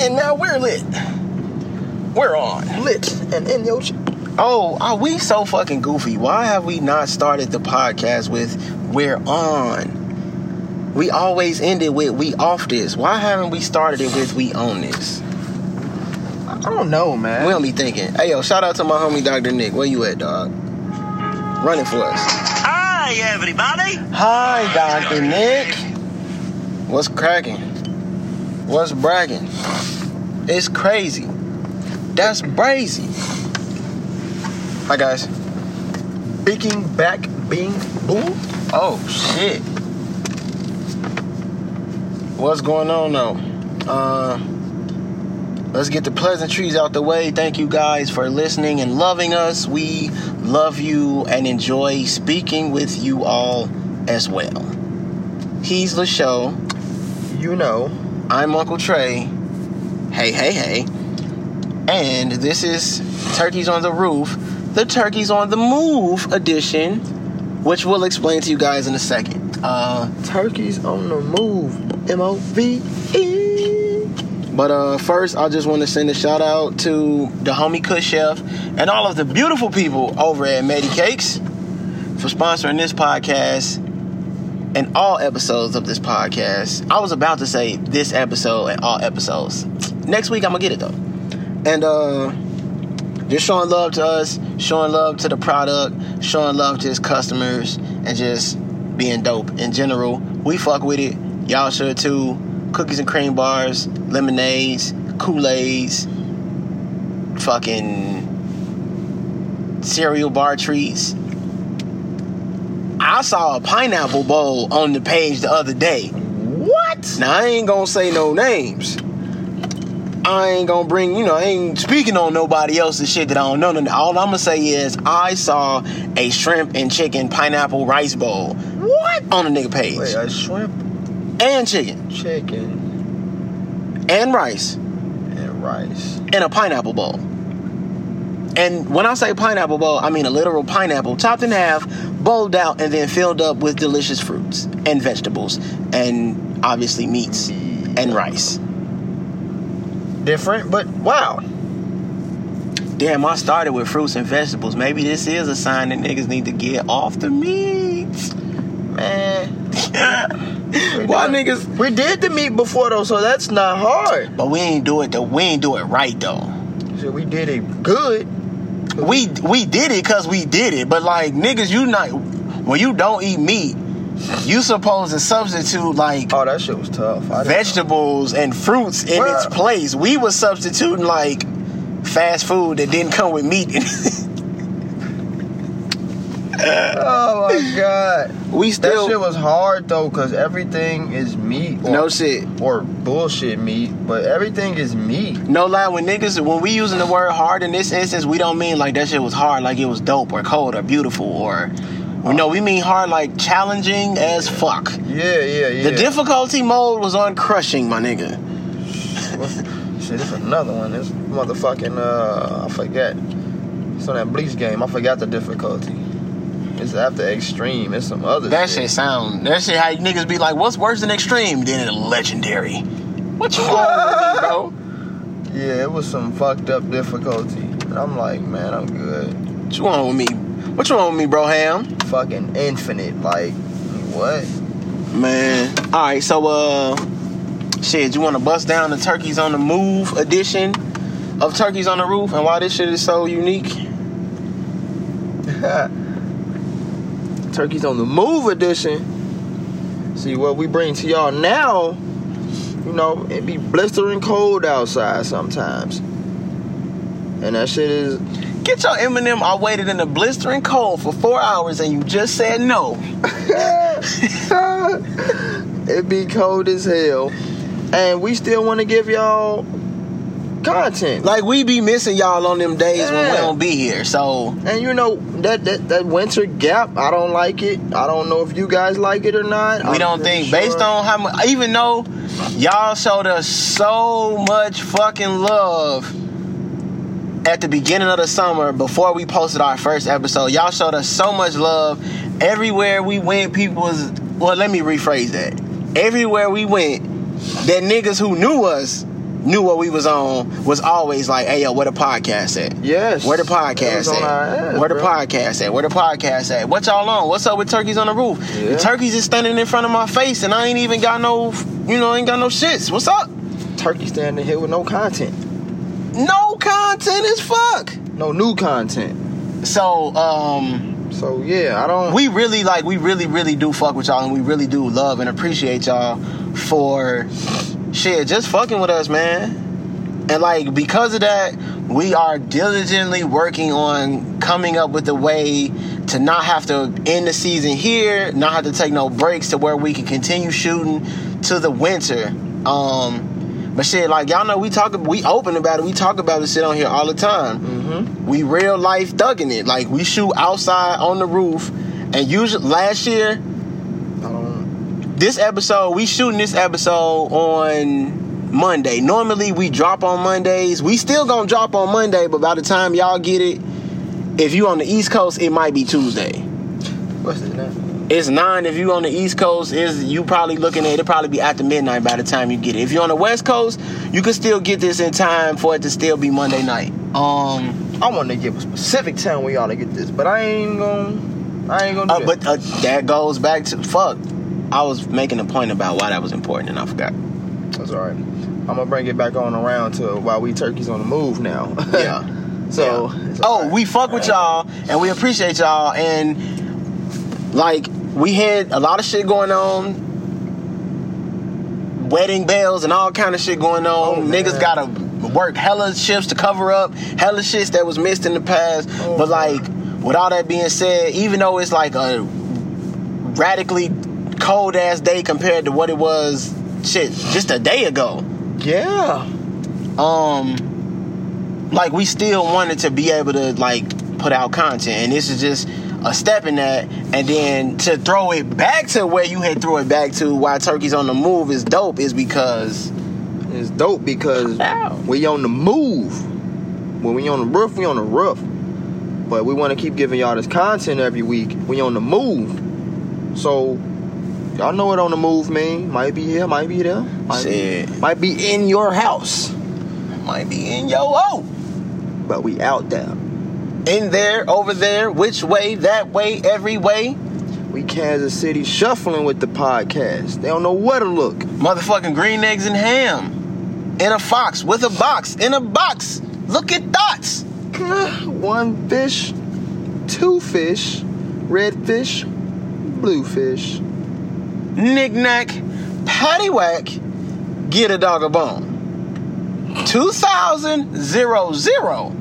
And now we're lit. We're on. Lit and in your. Ch- Oh, are we so fucking goofy? Why have we not started the podcast with "We're on"? We always end it with "We off this." Why haven't we started it with "We own this"? I don't know, man. We don't be thinking. Hey, yo, shout out to my homie Dr. Nick. Where you at, dog? Running for us. Hi, everybody. Hi, Dr. Nick. What's cracking? What's bragging? It's crazy. That's brazy. Hi, guys. Speaking back, being boom. Oh shit. What's going on though? Uh let's get the pleasantries out the way. Thank you guys for listening and loving us. We love you and enjoy speaking with you all as well. He's the show. You know. I'm Uncle Trey. Hey, hey, hey. And this is Turkeys on the Roof, the Turkeys on the Move edition, which we'll explain to you guys in a second. Uh, Turkeys on the move. M O V E. but uh, first, I just want to send a shout out to the homie Kush Chef and all of the beautiful people over at Medicakes for sponsoring this podcast and all episodes of this podcast. I was about to say this episode and all episodes. Next week, I'm gonna get it though. And uh, just showing love to us, showing love to the product, showing love to his customers, and just being dope in general. We fuck with it. Y'all should too. Cookies and cream bars, lemonades, Kool-Aids, fucking cereal bar treats. I saw a pineapple bowl on the page the other day. What? Now I ain't gonna say no names. I ain't gonna bring, you know, I ain't speaking on nobody else's shit that I don't know. No, no. All I'm gonna say is I saw a shrimp and chicken pineapple rice bowl. What? On the nigga page. Wait, a shrimp, and chicken. chicken, And rice. and rice. And a pineapple bowl. And when I say pineapple bowl, I mean a literal pineapple, chopped in half, bowled out, and then filled up with delicious fruits and vegetables, and obviously meats and rice. Different, but wow. Damn, I started with fruits and vegetables. Maybe this is a sign that niggas need to get off the meats. Man. Why niggas? We did the meat before though, so that's not hard. But we ain't do it though. We ain't do it right though. So we did it good. We we did it cause we did it. But like niggas, you not when you don't eat meat, you supposed to substitute like Oh, that shit was tough. Vegetables and fruits in Well- its place. We was substituting like fast food that didn't come with meat. Oh my god. we still That shit was hard though, cause everything is meat. Or, no shit. Or bullshit meat, but everything is meat. No lie, when niggas when we using the word hard in this instance, we don't mean like that shit was hard, like it was dope or cold or beautiful or well, no, we mean hard like challenging as fuck. Yeah, yeah, yeah. The difficulty mode was on crushing, my nigga. Shit, it's another one. This motherfucking uh, I forget. It's on that Bleach game. I forgot the difficulty. It's after extreme. It's some other That shit. shit sound that shit how niggas be like, what's worse than extreme? Then it legendary. What you want bro? Yeah, it was some fucked up difficulty. And I'm like, man, I'm good. What you want with me? What you want with me, bro ham? Fucking infinite. Like, what? Man. Alright, so uh shit, you wanna bust down the Turkeys on the Move edition of Turkeys on the Roof and why this shit is so unique? Turkeys on the Move edition. See what we bring to y'all now. You know, it be blistering cold outside sometimes. And that shit is Get your Eminem, I waited in the blistering cold for four hours and you just said no. it be cold as hell. And we still want to give y'all content. Like we be missing y'all on them days when we don't be here. So And you know that, that that winter gap, I don't like it. I don't know if you guys like it or not. we I'm don't think based on how much even though y'all showed us so much fucking love at the beginning of the summer before we posted our first episode y'all showed us so much love everywhere we went people was well let me rephrase that everywhere we went that niggas who knew us knew what we was on was always like, "Hey yo, where the podcast at? Yes. Where the podcast was on our at? ass, Where the bro. podcast at? Where the podcast at? What y'all on? What's up with turkeys on the roof? Yeah. The turkeys is standing in front of my face, and I ain't even got no, you know, ain't got no shits. What's up? Turkey standing here with no content. No content as fuck. No new content. So, um, So yeah, I don't we really like, we really, really do fuck with y'all, and we really do love and appreciate y'all for shit, just fucking with us, man. And like because of that, we are diligently working on coming up with a way to not have to end the season here, not have to take no breaks to where we can continue shooting to the winter. Um but shit, like y'all know we talk we open about it, we talk about this shit on here all the time. Mhm. We real life thugging it. Like we shoot outside on the roof and usually last year this episode, we shooting this episode on Monday. Normally we drop on Mondays. We still gonna drop on Monday, but by the time y'all get it, if you on the East Coast, it might be Tuesday. what's his name? It's nine if you on the East Coast. Is you probably looking at it probably be after midnight by the time you get it. If you're on the West Coast, you can still get this in time for it to still be Monday night. Um, I want to give a specific time we ought to get this, but I ain't gonna I ain't gonna do uh, but uh, that goes back to fuck. I was making a point about why that was important and I forgot. That's all right. I'm gonna bring it back on around to why we turkeys on the move now. Yeah. so Yeah. Oh, right. we fuck with y'all and we appreciate y'all and like we had a lot of shit going on. Wedding bells and all kind of shit going on. Oh, Niggas gotta work hella shifts to cover up hella shits that was missed in the past. Oh, but like with all that being said, even though it's like a radically cold ass day compared to what it was shit just a day ago yeah. um like we still wanted to be able to like put out content and this is just a step in that and then to throw it back to where you had throw it back to why turkeys on the move is dope is because It's dope because Ow. we on the move. When we on the roof, we on the roof. But we want to keep giving y'all this content every week. We on the move. So y'all know what on the move man. Might be here, might be there. Might, shit might be in your house. might be in yo oh But we out there. in there over there which way that way every way We Kansas City shuffling with the podcast. They don't know where to look. motherfucking green eggs and ham in a fox with a box in a box look at dots One fish, two fish, red fish, blue fish. Knick-knack, paddywhack, get a dog a bone. 2000 zero zero.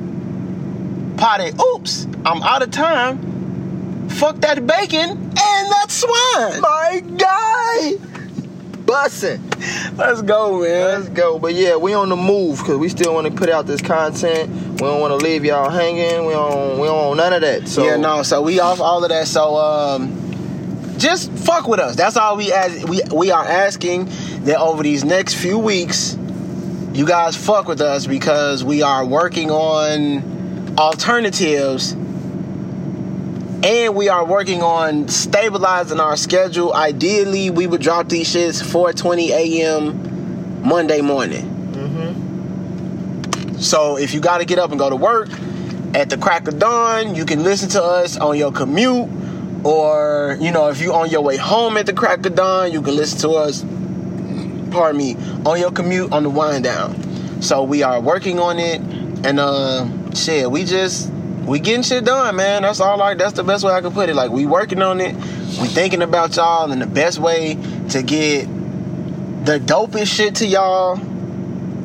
Potty, oops, I'm out of time. Fuck that bacon and that swine. My guy, bussin'. Let's go, man. Let's go. But yeah, we on the move because we still want to put out this content. We don't want to leave y'all hanging. We don't. We don't want none of that. So yeah, no, so we off all of that. So um just fuck with us. That's all we ask we we are asking that over these next few weeks you guys fuck with us because we are working on alternatives and we are working on stabilizing our schedule. Ideally, we would drop these shits 4:20 a.m. Monday morning. Mm-hmm. So if you got to get up and go to work at the crack of dawn, you can listen to us on your commute, or you know if you on your way home at the crack of dawn, you can listen to us. Pardon me, on your commute on the wind down. So we are working on it, and uh, shit, we just we getting shit done, man. That's all. Like that's the best way I can put it. Like we working on it. We thinking about y'all, and the best way to get the dopest shit to y'all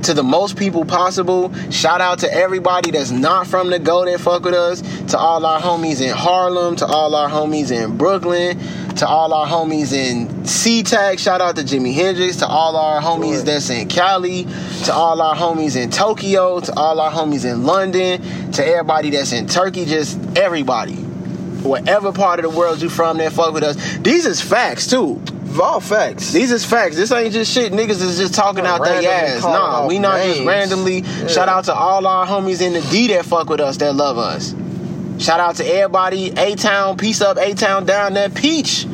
to the most people possible. Shout out to everybody that's not from the go that fuck with us. To all our homies in Harlem, to all our homies in Brooklyn, to all our homies in SeaTac. Shout out to Jimi Hendrix, to all our homies Sure. that's in Cali, to all our homies in Tokyo, to all our homies in London, to everybody that's in Turkey, just everybody. Whatever part of the world you from that fuck with us. These is facts too. All facts. These is facts. This ain't just shit. Niggas is just talking out their ass. Nah, we not just randomly. Yeah. Shout out to all our homies in the D that fuck with us, that love us. Shout out to everybody. A Town, peace up. A Town down there, peach.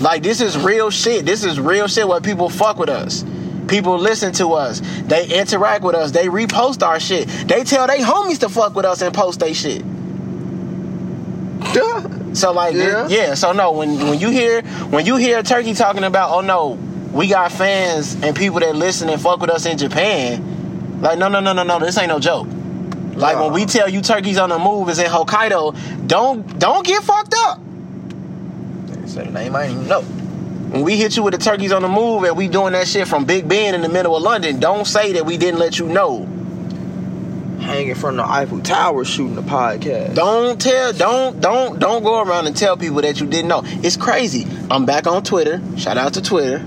Like this is real shit. This is real shit. Where people fuck with us, People listen to us. They interact with us. They repost our shit. They tell they homies to fuck with us and post they shit. So like Yeah. yeah. So no, when when you hear when you hear Turkey talking about, oh no, we got fans and people that listen and fuck with us in Japan. Like no no no no no, this ain't no joke. Like when we tell you Turkey's on the move is in Hokkaido, don't don't get fucked up. Say the name I ain't even know. When we hit you with the turkeys on the move and we doing that shit from Big Ben in the middle of London, don't say that we didn't let you know. Hanging from the Eiffel Tower shooting the podcast. Don't tell, don't, don't, don't go around and tell people that you didn't know. It's crazy. I'm back on Twitter. Shout out to Twitter.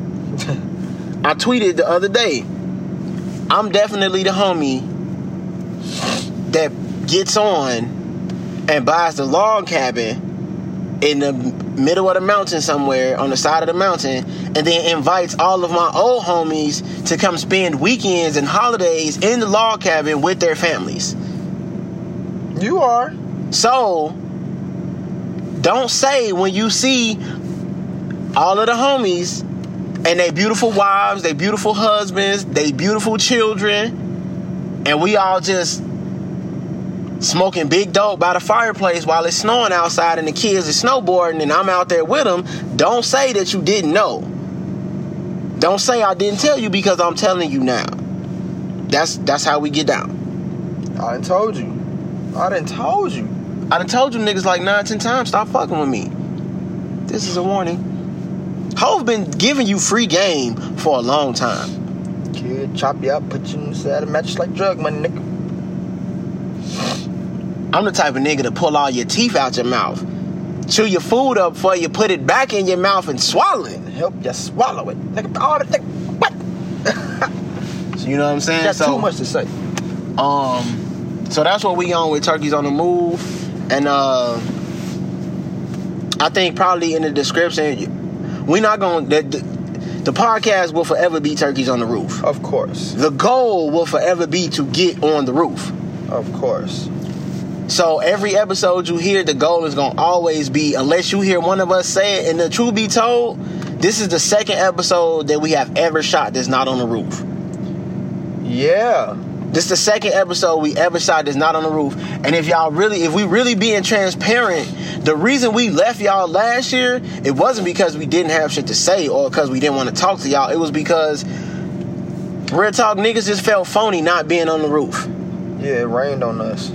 I tweeted the other day. I'm definitely the homie that gets on and buys the log cabin in the middle of the mountain somewhere on the side of the mountain and then invites all of my old homies to come spend weekends and holidays in the log cabin with their families. You are. So, don't say when you see all of the homies and they beautiful wives, they beautiful husbands, they beautiful children, and we all just smoking big dope by the fireplace while it's snowing outside and the kids are snowboarding and I'm out there with them. Don't say that you didn't know. Don't say I didn't tell you because I'm telling you now. That's that's how we get down. I done told you. I done told you. I done told you niggas like nine, ten times, stop fucking with me. This is a warning. Hove been giving you free game for a long time. Kid, chop you up, put you in the side of mattress like drug money, nigga. I'm the type of nigga to pull all your teeth out your mouth. Chew your food up before you put it back in your mouth and swallow it. Help you swallow it. Nigga, all the thing. What? So you know what I'm saying? That's so, too much to say. Um, so that's what we on with Turkeys on the Move, and uh, I think probably in the description, we not the, the podcast will forever be Turkeys on the Roof. Of course. The goal will forever be to get on the roof. Of course. So every episode you hear, the goal is gonna always be, unless you hear one of us say it. And the truth be told, this is the second episode that we have ever shot that's not on the roof. Yeah. This is the second episode we ever shot that's not on the roof. And if y'all really, if we really being transparent, the reason we left y'all last year, it wasn't because we didn't have shit to say or because we didn't want to talk to y'all. It was because real talk niggas just felt phony not being on the roof. Yeah, it rained on us.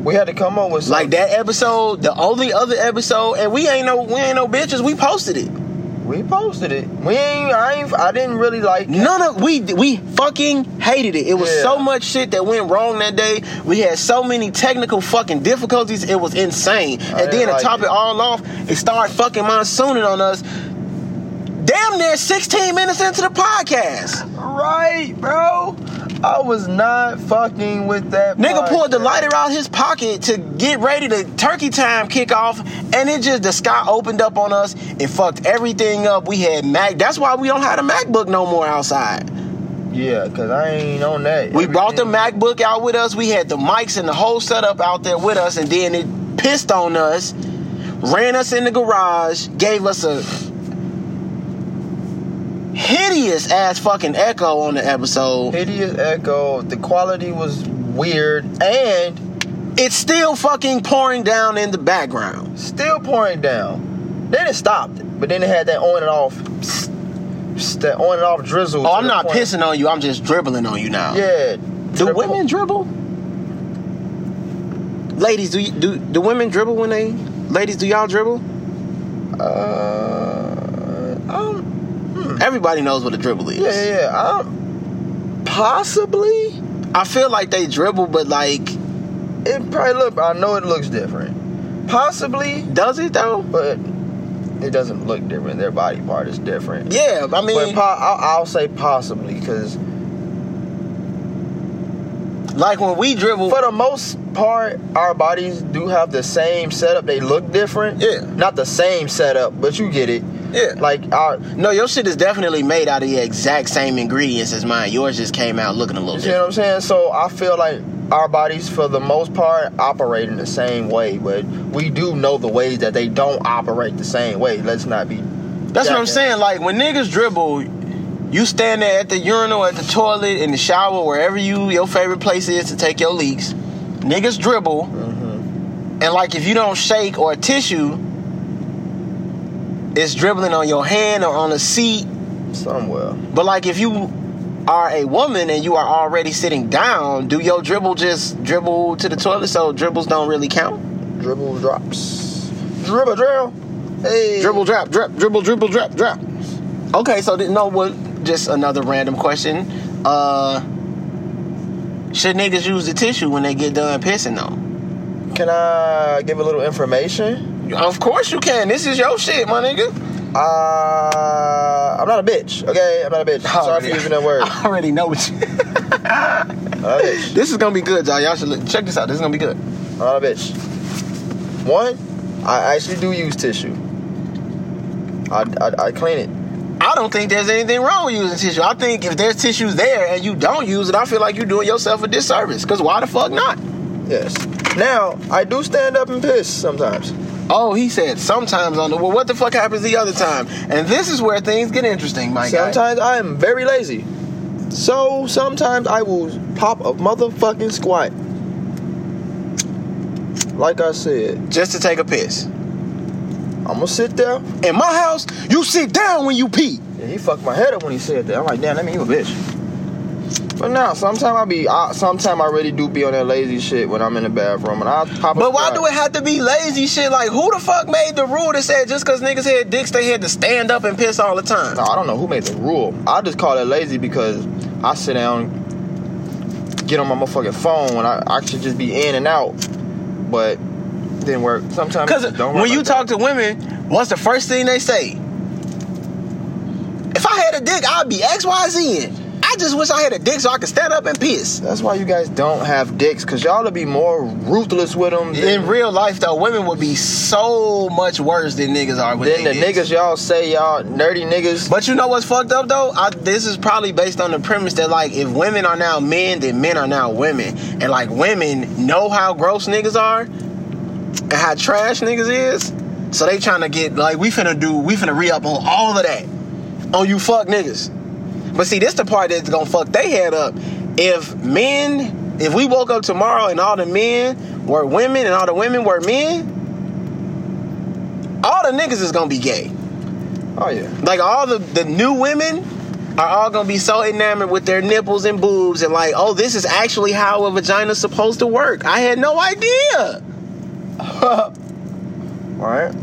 We had to come up with something. Like that episode, the only other episode, and we ain't no we ain't no bitches. We posted it. We posted it. We ain't. I ain't. I didn't really like. None of we we fucking hated it. It was Yeah. so much shit that went wrong that day. We had so many technical fucking difficulties. It was insane. and didn't then to like top it. it all off, it started fucking monsooning on us. Damn near 16 minutes into the podcast. Right, bro. I was not fucking with that. Nigga pulled the lighter out his pocket to get ready to turkey time kick off, and it just the sky opened up on us. It fucked everything up. We had Mac. That's why we don't have a MacBook no more outside. Yeah, cause I ain't on that. We brought the MacBook out with us. We had the mics and the whole setup out there with us, and then it pissed on us, ran us in the garage, gave us a hideous ass fucking echo on the episode. hideous echo. The quality was weird and It's still fucking pouring down in the background. still pouring down. Then it stopped, but then it had that on and off, psst, psst, that on and off drizzle. Oh, I'm not point- pissing on you. I'm just dribbling on you now. Yeah. Do the women dribble? Ladies, do you, do do women dribble when they? Ladies, do y'all dribble? Uh, um, Everybody knows what a dribble is. yeah, yeah, yeah. Um, possibly. I feel like they dribble, but like, It probably look. I know it looks different. Possibly, does it though? but it doesn't look different. Their body part is different. Yeah, I mean, po- I'll, I'll say possibly because like when we dribble, for the most part, our bodies do have the same setup. They look different. Yeah. Not the same setup, but you get it. yeah. Like our, no, your shit is definitely made out of the exact same ingredients as mine. Yours just came out looking a little different. you see what I'm saying? So I feel like our bodies, for the most part, operate in the same way, but we do know the ways that they don't operate the same way. Let's not be. That's what I'm saying. Like when niggas dribble, You stand there at the urinal, at the toilet, in the shower, wherever you your favorite place is to take your leaks. Niggas dribble, Mm-hmm. and like if you don't shake or tissue, it's dribbling on your hand or on a seat. Somewhere. But like if you are a woman and you are already sitting down, do your dribble just dribble to the toilet so dribbles don't really count? Dribble drops. Dribble drill. Hey. Dribble drop, drip, dribble, dribble, drop, drop. Okay, so th- no what just another random question. Uh should niggas use the tissue when they get done pissing though? Can I give a little information? Of course you can. This is your shit, my nigga. Uh, I'm not a bitch. Okay, I'm not a bitch. Sorry for using that word. I already know what you. I'm not a bitch. this is gonna be good, y'all. Y'all should look, check this out. This is gonna be good. I'm not a bitch. One, I actually do use tissue. I, I, I clean it. I don't think there's anything wrong with using tissue. I think if there's tissues there and you don't use it, I feel like you're doing yourself a disservice. Cause why the fuck not? Yes. Now, I do stand up and piss sometimes. Oh, he said sometimes on the well. What the fuck happens the other time? And this is where things get interesting, my guy. Sometimes I am very lazy. So sometimes I will pop a motherfucking squat. Like I said, Just to take a piss. I'm gonna sit there. In my house, you sit down when you pee. Yeah, he fucked my head up when he said that. I'm like, damn, that mean you a bitch. But now, sometimes I be, I, sometimes I really do be on that lazy shit when I'm in the bathroom, and I pop. But why do it have to be lazy shit? Like, who the fuck made the rule that said just because niggas had dicks, they had to stand up and piss all the time? No, I don't know who made the rule. I just call it lazy because I sit down, get on my motherfucking phone when I, I should just be in and out. But didn't work. Sometimes Because don't work when you talk that. to women, what's the first thing they say? If I had a dick, I'd be X, Y, Z in. I just wish I had a dick so I could stand up and piss. That's why you guys don't have dicks, cause y'all to be more ruthless with them In real life, though, women would be so much worse than niggas are with than the dicks. niggas y'all say y'all nerdy niggas. But you know what's fucked up though? I, this is probably based on the premise that like if women are now men, then men are now women, and like women know how gross niggas are and how trash niggas is, so they trying to get like we finna do, we finna re up on all of that on you fuck niggas. But see, this the part that's gonna fuck they head up. If men, if we woke up tomorrow and all the men were women and all the women were men, all the niggas is gonna be gay. Oh yeah. Like all the the new women are all gonna be so enamored with their nipples and boobs and like, oh, this is actually how a vagina's supposed to work. I had no idea. All right.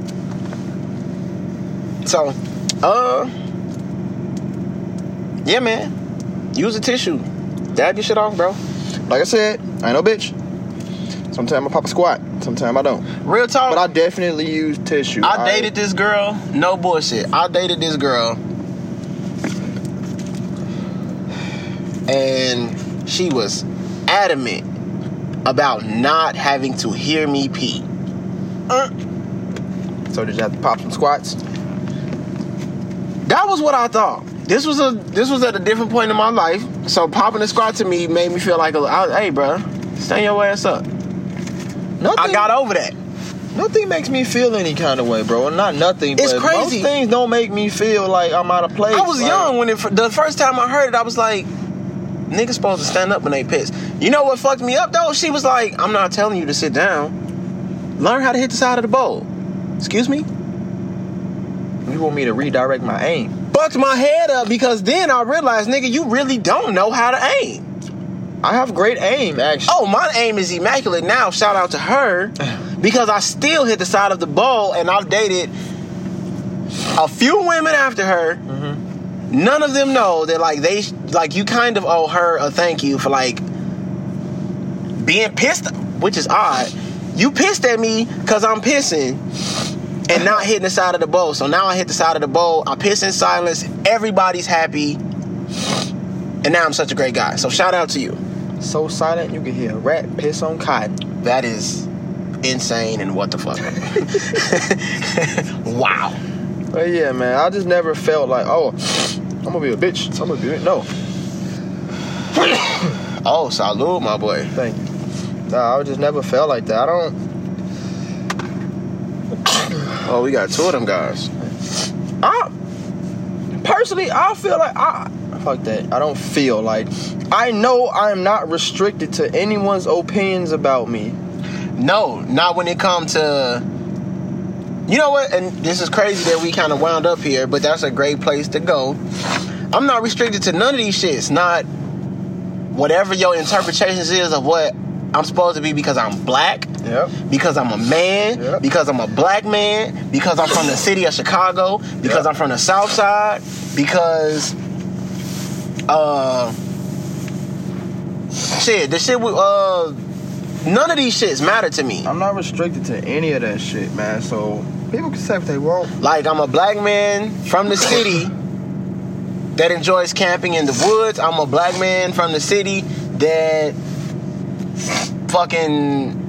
So, uh, yeah, man, use a tissue, dab your shit off, bro. Like I said, I ain't no bitch. Sometimes I pop a squat. Sometimes I don't. Real talk. But I definitely use tissue. I dated this girl, no bullshit. I dated this girl, and she was adamant about not having to hear me pee. Uh, So did you have to pop some squats? That was what I thought. This was a this was at a different point in my life. So popping a squat to me made me feel like, a, I, hey, bro, stand your ass up. Nothing. I got over that. Nothing makes me feel any kind of way, bro. Not nothing. It's but crazy. Most things don't make me feel like I'm out of place. I was Like, young when it the first time I heard it. I was like, niggas supposed to stand up when they piss. You know what fucked me up though? She was like, I'm not telling you to sit down. Learn how to hit the side of the bowl. Excuse me? You want me to redirect my aim? Fucked my head up because then I realized, nigga, you really don't know how to aim. I have great aim, actually. Oh, my aim is immaculate now. Shout out to her because I still hit the side of the bowl and I've dated a few women after her. Mm-hmm. None of them know that like they like you kind of owe her a thank you for like being pissed, which is odd. You pissed at me because I'm pissing and not hitting the side of the bowl. So now I hit the side of the bowl. I piss in silence. Everybody's happy. And now I'm such a great guy. So shout out to you. So silent you can hear a rat piss on cotton. That is insane and what the fuck. wow. But yeah, man, I just never felt like, oh, I'm gonna be a bitch. I'm gonna be a no. Oh, salute, my boy. Thank you. Nah, I just never felt like that. I don't. Oh, we got two of them guys. Ah, personally, I feel like I fuck that. I don't feel like I know I am not restricted to anyone's opinions about me. No, not when it comes to. You know what? And this is crazy that we kind of wound up here, but that's a great place to go. I'm not restricted to none of these shits. Not whatever your interpretations is of what I'm supposed to be because I'm black, Yep. because I'm a man, Yep. because I'm a black man, because I'm from the city of Chicago, because Yep. I'm from the South Side, because uh shit, the shit with uh none of these shits matter to me. I'm not restricted to any of that shit, man. So people can say what they want. Like I'm a black man from the city that enjoys camping in the woods. I'm a black man from the city that fucking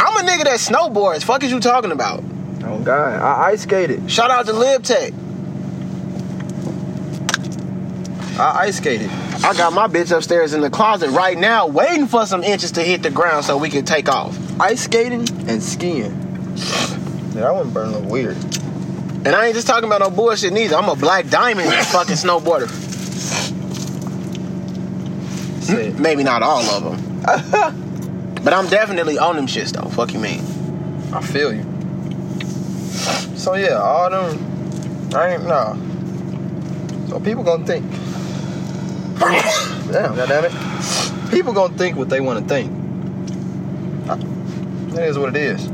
I'm a nigga that snowboards. Fuck is you talking about? Oh God, I ice skated. Shout out to LibTech. I ice skated. I got my bitch upstairs in the closet right now, waiting for some inches to hit the ground so we can take off. Ice skating and skiing. Yeah, that one burned a little weird. And I ain't just talking about no bullshit neither. I'm a black diamond fucking snowboarder. Shit. Maybe not all of them. but I'm definitely on them shits though. Fuck you mean. I feel you. So yeah, all them, I ain't nah. So people gonna think. Damn, goddamn it. People gonna think what they want to think. That is what it is.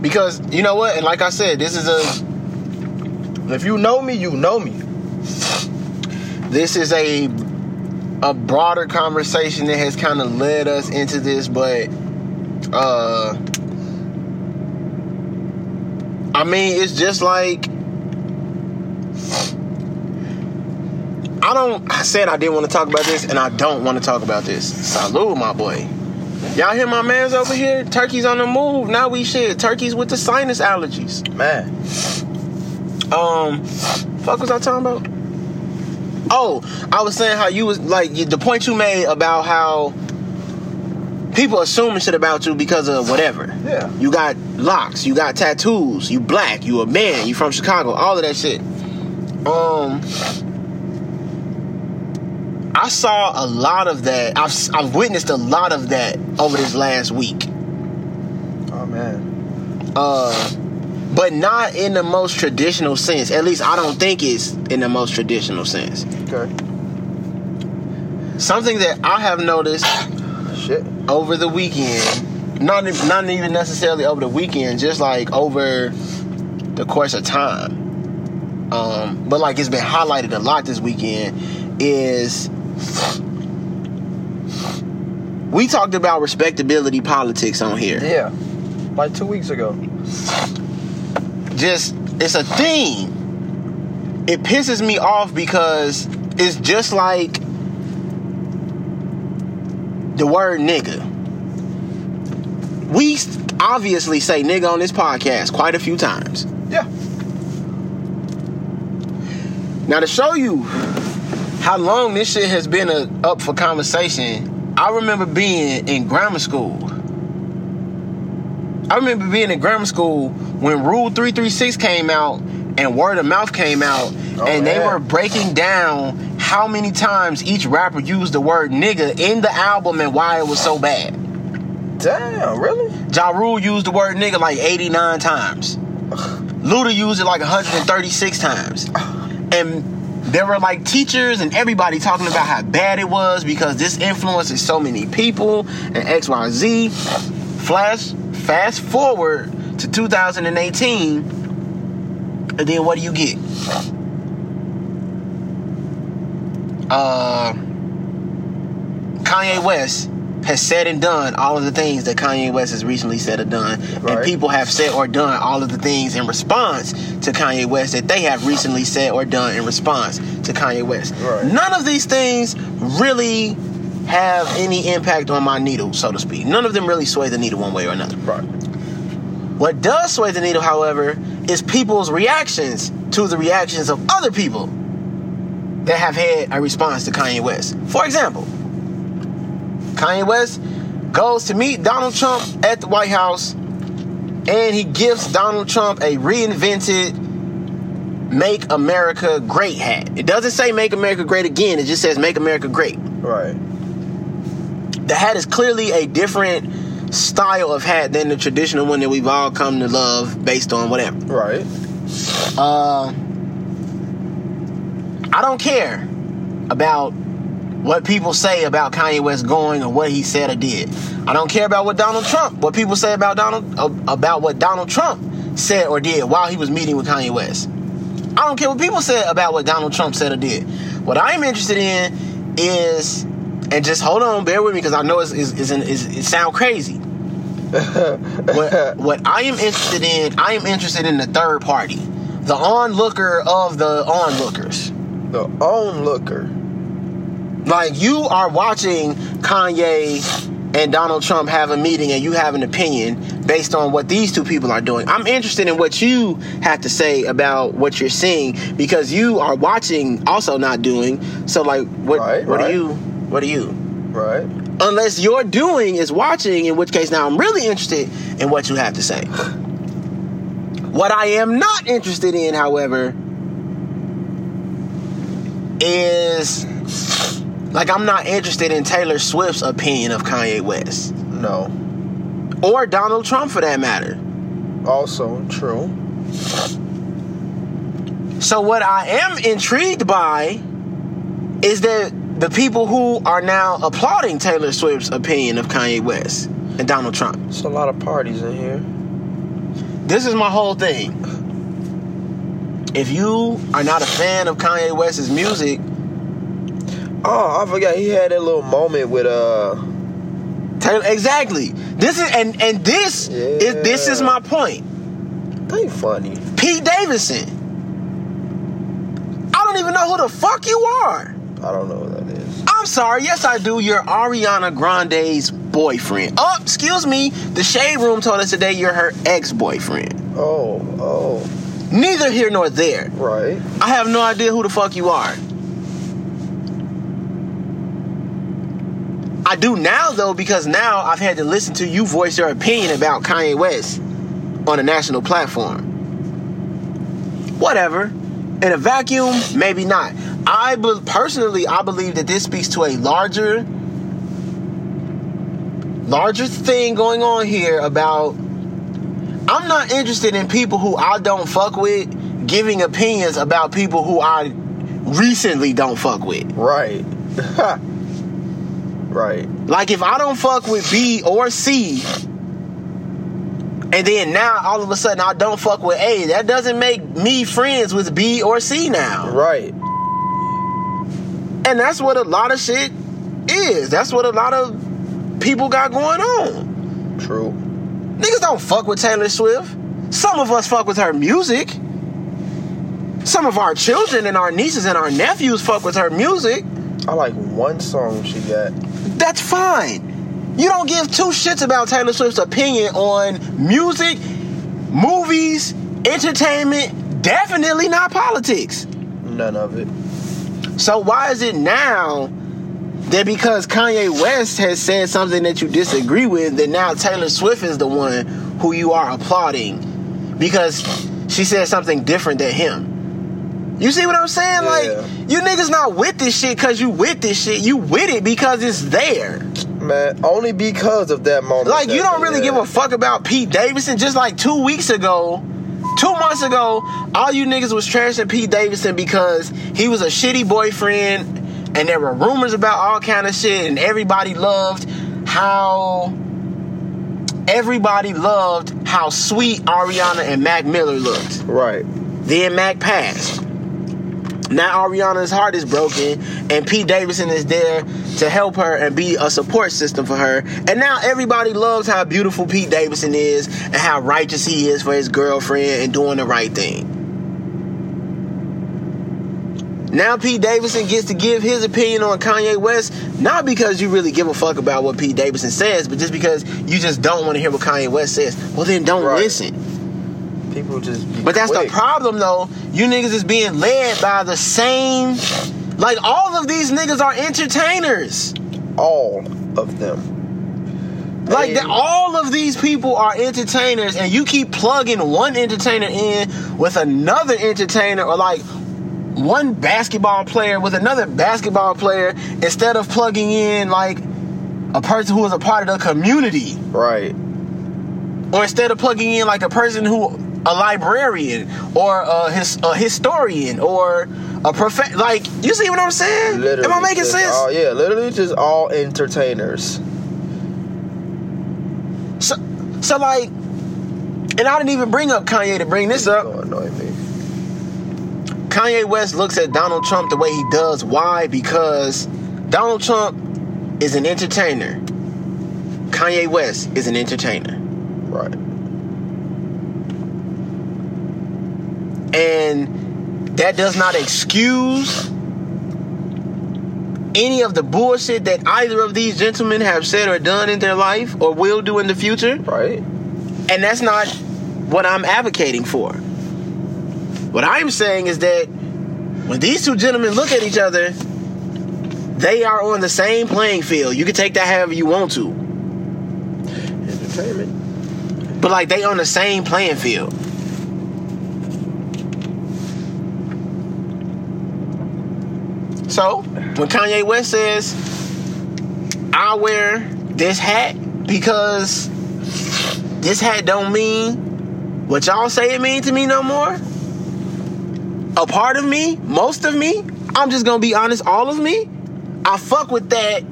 Because you know what? And like I said, this is a If you know me, you know me. this is a a broader conversation that has kind of led us into this, but uh I mean, it's just like I don't I said I didn't want to talk about this and I don't want to talk about this. Salute my boy. Y'all hear my man's over here? Turkey's on the move. Now we shit. Turkey's with the sinus allergies. Man. Um, fuck was I talking about? Oh, I was saying how you was like the point you made about how people assuming shit about you because of whatever. Yeah. You got locks, you got tattoos, you black, you a man, you from Chicago, all of that shit. Um, I saw a lot of that. I've I've witnessed a lot of that over this last week. Oh man. uh but not in the most traditional sense at least i don't think it's in the most traditional sense Okay. something that i have noticed Shit. over the weekend not, not even necessarily over the weekend just like over the course of time um but like it's been highlighted a lot this weekend is we talked about respectability politics on here Yeah. Like two weeks ago. Just it's a thing. It pisses me off because it's just like the word nigga. We obviously say nigga on this podcast quite a few times. Yeah. Now to show you how long this shit has been a, up for conversation, I remember being in grammar school. I remember being in grammar school when Rule 336 came out and Word of Mouth came out, Oh, and they yeah. were breaking down how many times each rapper used the word nigga in the album and why it was so bad. Damn, really? Ja Rule used the word nigga like 89 times. Luda used it like 136 times. And there were like teachers and everybody talking about how bad it was because this influences so many people and XYZ. Flash fast forward to 2018, and then what do you get? Uh Kanye West has said and done all of the things that Kanye West has recently said or done. And people have said or done all of the things in response to Kanye West that they have recently said or done in response to Kanye West. Right. None of these things really have any impact on my needle, so to speak. None of them really sway the needle one way or another. Right. What does sway the needle, however, is people's reactions to the reactions of other people that have had a response to Kanye West. For example, Kanye West goes to meet Donald Trump at the White House and he gives Donald Trump a reinvented Make America Great hat. It doesn't say Make America Great Again, it just says Make America Great. Right. The hat is clearly a different style of hat than the traditional one that we've all come to love based on whatever. Right. Uh, I don't care about what people say about Kanye West going or what he said or did. I don't care about what Donald Trump, what people say about Donald uh, about what Donald Trump said or did while he was meeting with Kanye West. I don't care what people said about what Donald Trump said or did. What I'm interested in is, and just hold on, bear with me because I know it's, it's, it's, it's, it sound crazy. what, what I am interested in, I am interested in the third party, the onlooker of the onlookers. The onlooker. Like you are watching Kanye and Donald Trump have a meeting and you have an opinion based on what these two people are doing. I'm interested in what you have to say about what you're seeing because you are watching also not doing. So like what Right, what right. are you what are you? Right. Unless your doing is watching, in which case now I'm really interested in what you have to say. What I am not interested in, however, is like I'm not interested in Taylor Swift's opinion of Kanye West No. or Donald Trump for that matter. Also true. So what I am intrigued by is that the people who are now applauding Taylor Swift's opinion of Kanye West and Donald Trump. It's a lot of parties in here. This is my whole thing. If you are not a fan of Kanye West's music, Oh, I forgot he had that little moment with uh Taylor exactly. This is and and this is this is my point. they funny. Pete Davidson. I don't even know who the fuck you are. I don't know what that is. I'm sorry. Yes, I do. You're Ariana Grande's boyfriend. Oh, excuse me. The Shade Room told us today you're her ex-boyfriend. Oh, oh, Neither here nor there. right. I have no idea who the fuck you are. I do now though because now I've had to listen to you voice your opinion about Kanye West on a national platform. Whatever. In a vacuum, maybe not. I be- personally I believe that this speaks to a larger larger thing going on here about I'm not interested in people who I don't fuck with giving opinions about people who I recently don't fuck with. Right. right. Like if I don't fuck with B or C, and then now all of a sudden I don't fuck with A, that doesn't make me friends with B or C now. Right. And that's what a lot of shit is. That's what a lot of people got going on. True. Niggas don't fuck with Taylor Swift. Some of us fuck with her music. Some of our children and our nieces and our nephews fuck with her music. I like one song she got. That's fine. You don't give two shits about Taylor Swift's opinion on music, movies, entertainment, definitely not politics. None of it. So why is it now that because Kanye West has said something that you disagree with, that now Taylor Swift is the one who you are applauding because she said something different than him? You see what I'm saying? Yeah. Like you niggas not with this shit because you with this shit. You with it because it's there. Man, only because of that moment. Like you don't really give a fuck about Pete Davidson. Just like two weeks ago, two months ago, all you niggas was trashing Pete Davidson because he was a shitty boyfriend, and there were rumors about all kind of shit, and everybody loved how everybody loved how sweet Ariana and Mac Miller looked. Right. Then Mac passed. Now Ariana's heart is broken, and Pete Davidson is there to help her and be a support system for her. And now everybody loves how beautiful Pete Davidson is and how righteous he is for his girlfriend and doing the right thing. Now Pete Davidson gets to give his opinion on Kanye West, not because you really give a fuck about what Pete Davidson says, but just because you just don't want to hear what Kanye West says. Well, then don't Right. listen. People just. But that's quick. the problem, though. You niggas is being led by the same. Like all of these niggas are entertainers. All of them. Like And- that, all of these people are entertainers, and you keep plugging one entertainer in with another entertainer, or like one basketball player with another basketball player, instead of plugging in like a person who is a part of the community, Right. or instead of plugging in like a person who a librarian or a, his, a historian or a prof. Like you see what I'm saying? Literally. Am I making sense? All, yeah, literally just all entertainers. So, so like, and I didn't even bring up Kanye to bring this up. Don't annoy me. Kanye West looks at Donald Trump the way he does. Why? Because Donald Trump is an entertainer. Kanye West is an entertainer. Right. And that does not excuse any of the bullshit that either of these gentlemen have said or done in their life or will do in the future. Right. And that's not what I'm advocating for. What I'm saying is that when these two gentlemen look at each other, they are on the same playing field. You can take that however you want to. Entertainment. But like they on the same playing field. So when Kanye West says, I wear this hat because this hat don't mean what y'all say it mean to me no more. A part of me, most of me, I'm just gonna be honest, all of me, I fuck with that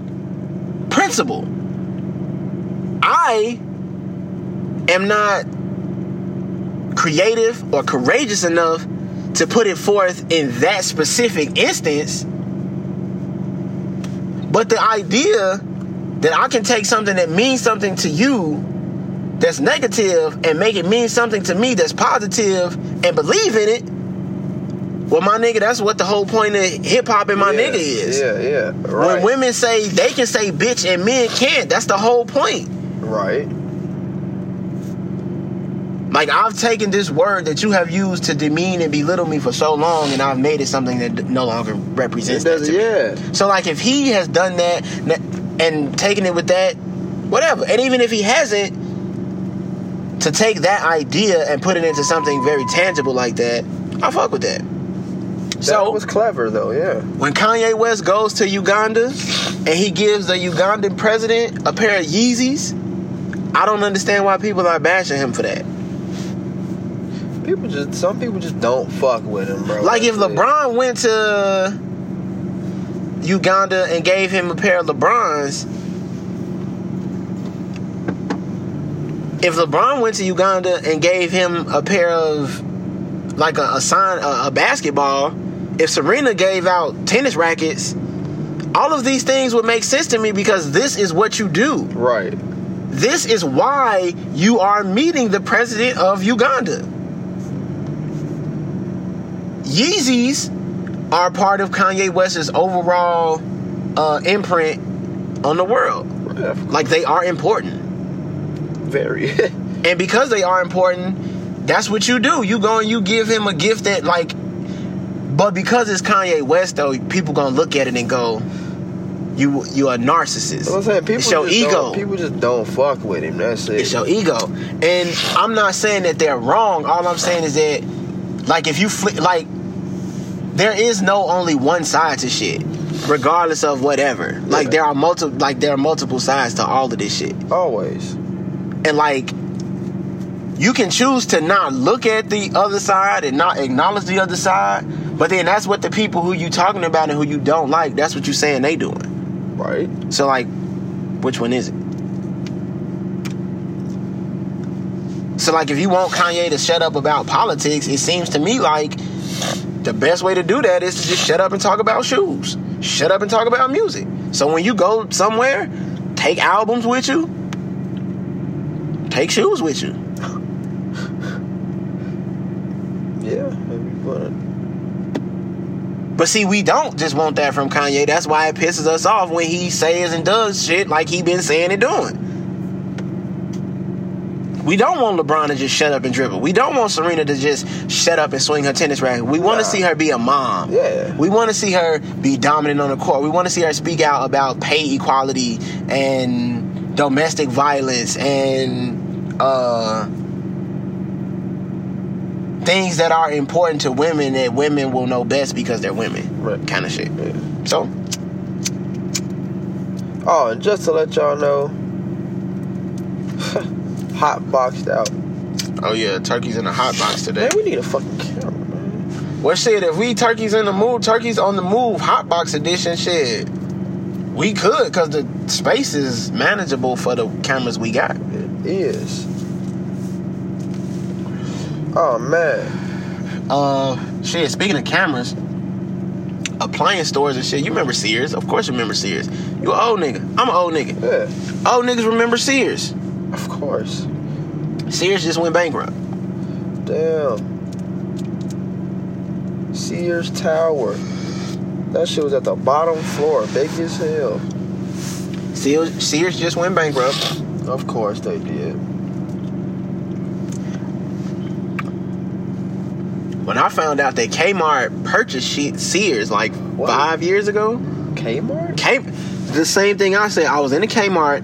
principle. I am not creative or courageous enough to put it forth in that specific instance. But the idea that I can take something that means something to you that's negative and make it mean something to me that's positive and believe in it. Well, my nigga, that's what the whole point of hip hop and my yeah, nigga is. Yeah, yeah. Right. When women say they can say bitch and men can't, that's the whole point. Right. Like I've taken this word that you have used to demean and belittle me for so long, and I've made it something that no longer represents that to me. yeah. So like if he has done that and taken it with that, whatever. And even if he hasn't, to take that idea and put it into something very tangible like that, I fuck with that. That So was clever though, yeah. when Kanye West goes to Uganda and he gives the Ugandan president a pair of Yeezys, I don't understand why people are bashing him for that. People just some people just don't fuck with him, bro. Like if LeBron went to Uganda and gave him a pair of LeBrons, if LeBron went to Uganda and gave him a pair of like a, a sign a, a basketball, if Serena gave out tennis rackets, all of these things would make sense to me because this is what you do. Right. This is why you are meeting the president of Uganda. Yeezys are part of Kanye West's overall uh, imprint on the world. Yeah, Like they are important. Very. And because they are important, that's what you do. You go and you give him a gift that like but because it's Kanye West though, people gonna look at it and go, You you a narcissist. I'm saying people it's your ego. People just don't fuck with him. That's it. It's your ego. And I'm not saying that they're wrong. All I'm saying is that, like, if you flip, like, there is no only one side to shit, regardless of whatever. Like, Yeah. there are multiple, like, there are multiple sides to all of this shit. Always. And like, you can choose to not look at the other side and not acknowledge the other side. But then that's what the people who you talking about and who you don't like, that's what you saying they doing. Right. So like, which one is it? So like, if you want Kanye to shut up about politics, it seems to me like the best way to do that is to just shut up and talk about shoes. Shut up and talk about music. So when you go somewhere, take albums with you. Take shoes with you. Yeah. Maybe but But see, we don't just want that from Kanye. That's why it pisses us off when he says and does shit like he been saying and doing. We don't want LeBron to just shut up and dribble. We don't want Serena to just shut up and swing her tennis racket. We want to Nah. see her be a mom. Yeah. We want to see her be dominant on the court. We want to see her speak out about pay equality and domestic violence and uh, things that are important to women that women will know best because they're women, Right. kind of shit. Yeah. So Oh, and just to let y'all know, hot boxed out. Oh yeah, turkey's in the hot box today. Man, we need a fucking camera, man. Well, shit, if we turkeys in the move, turkeys on the move, hot box edition, shit, we could because the space is manageable for the cameras we got. It is. Oh man. Uh, shit. Speaking of cameras, appliance stores and shit. You remember Sears? Of course, you remember Sears. You an old nigga. I'm an old nigga. Yeah, Old niggas remember Sears. Of course. Sears just went bankrupt. Damn. Sears Tower. That shit was at the bottom floor, big as hell. Sears, Sears just went bankrupt. Of course they did. When I found out that Kmart purchased Sears like What? five years ago. Kmart? K, the same thing I said. I was in a Kmart.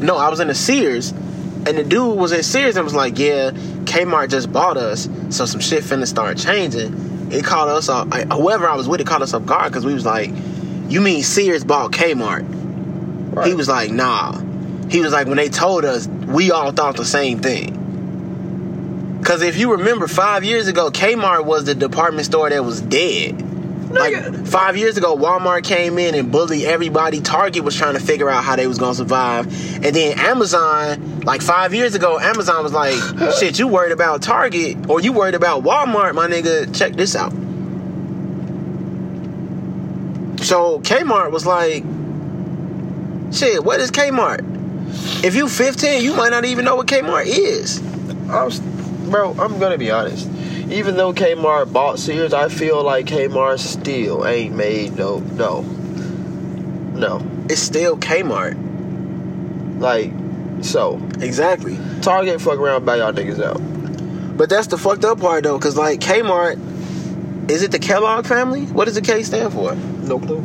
No, I was in a Sears, and the dude was at Sears and was like, "Yeah, Kmart just bought us, so some shit finna start changing." It caught us off. I- Whoever I was with, it caught us off guard because we was like, "You mean Sears bought Kmart?" Right. He was like, "Nah." He was like, when they told us, we all thought the same thing. Cause if you remember, five years ago, Kmart was the department store that was dead. Like five years ago, Walmart came in and bullied everybody. Target was trying to figure out how they was gonna survive, and then Amazon, like five years ago, Amazon was like, "Shit, you worried about Target or you worried about Walmart, my nigga? Check this out." So Kmart was like, "Shit, what is Kmart? If you 15, you might not even know what Kmart is." I'm, bro, I'm gonna be honest. Even though Kmart bought Sears, I feel like Kmart still ain't made no, no, no. It's still Kmart. Like, so Exactly. Target fuck around, buy y'all niggas out. But that's the fucked up part though, cause like Kmart, is it the Kellogg family? What does the K stand for? No clue.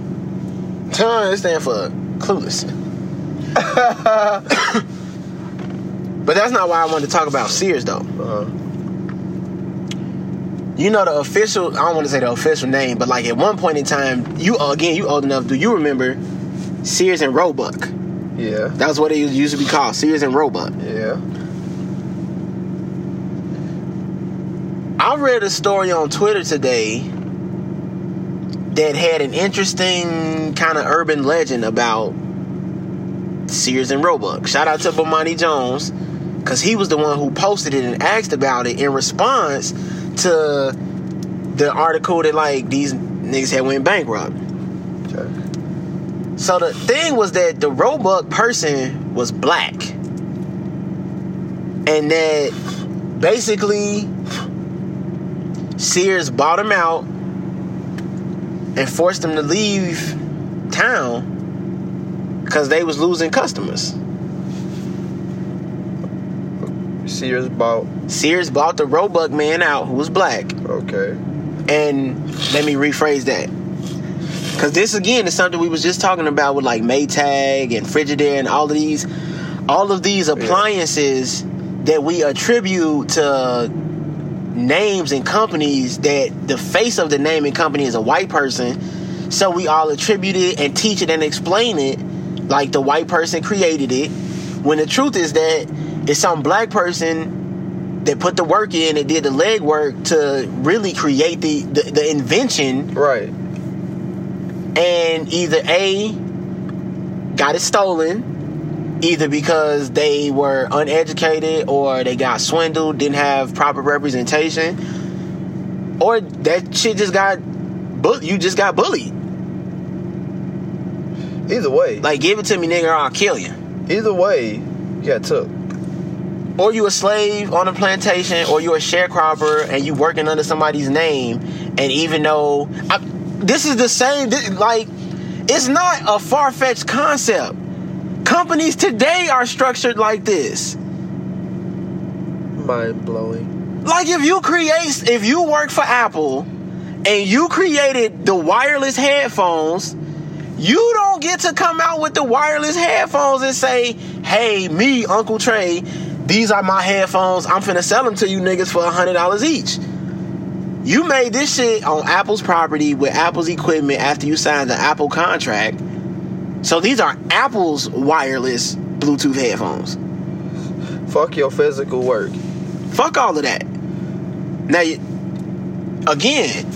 Ton, it stand for clueless. but that's not why I wanted to talk about Sears though. Uh, You know the official, I don't want to say the official name, but like at one point in time, you again, you old enough, do you remember Sears and Roebuck? yeah, That was what it used to be called, Sears and Roebuck. yeah. I read a story on Twitter today that had an interesting kind of urban legend about Sears and Roebuck. Shout out to Bomani Jones because he was the one who posted it and asked about it in response to the article that like these niggas had went bankrupt. Okay. So the thing was that the Roebuck person was black. And that basically Sears bought him out and forced him to leave town because they was losing customers. Sears bought. Sears bought the Roebuck man out who was black. Okay. And let me rephrase that. Cause this again is something we was just talking about with like Maytag and Frigidaire and all of these all of these appliances that we attribute to names and companies that the face of the name and company is a white person. So we all attribute it and teach it and explain it like the white person created it. When the truth is that it's some black person that put the work in and did the legwork to really create the, the, the invention Right. and either A got it stolen, either because they were uneducated or they got swindled, didn't have proper representation, or that shit just got bu- you just got bullied. Either way. Like give it to me, nigga, or I'll kill you. Either way, you got took. Or you a slave on a plantation, or you're a sharecropper and you working under somebody's name, and even though I, this is the same, this, like it's not a far fetched concept. Companies today are structured like this. Mind blowing. Like if you create, if you work for Apple, and you created the wireless headphones, you don't get to come out with the wireless headphones and say, hey, me, Uncle Trey, these are my headphones. I'm finna sell them to you niggas for hundred dollars each. You made this shit on Apple's property with Apple's equipment after you signed the Apple contract. So these are Apple's wireless Bluetooth headphones. Fuck your physical work. Fuck all of that. Now, again,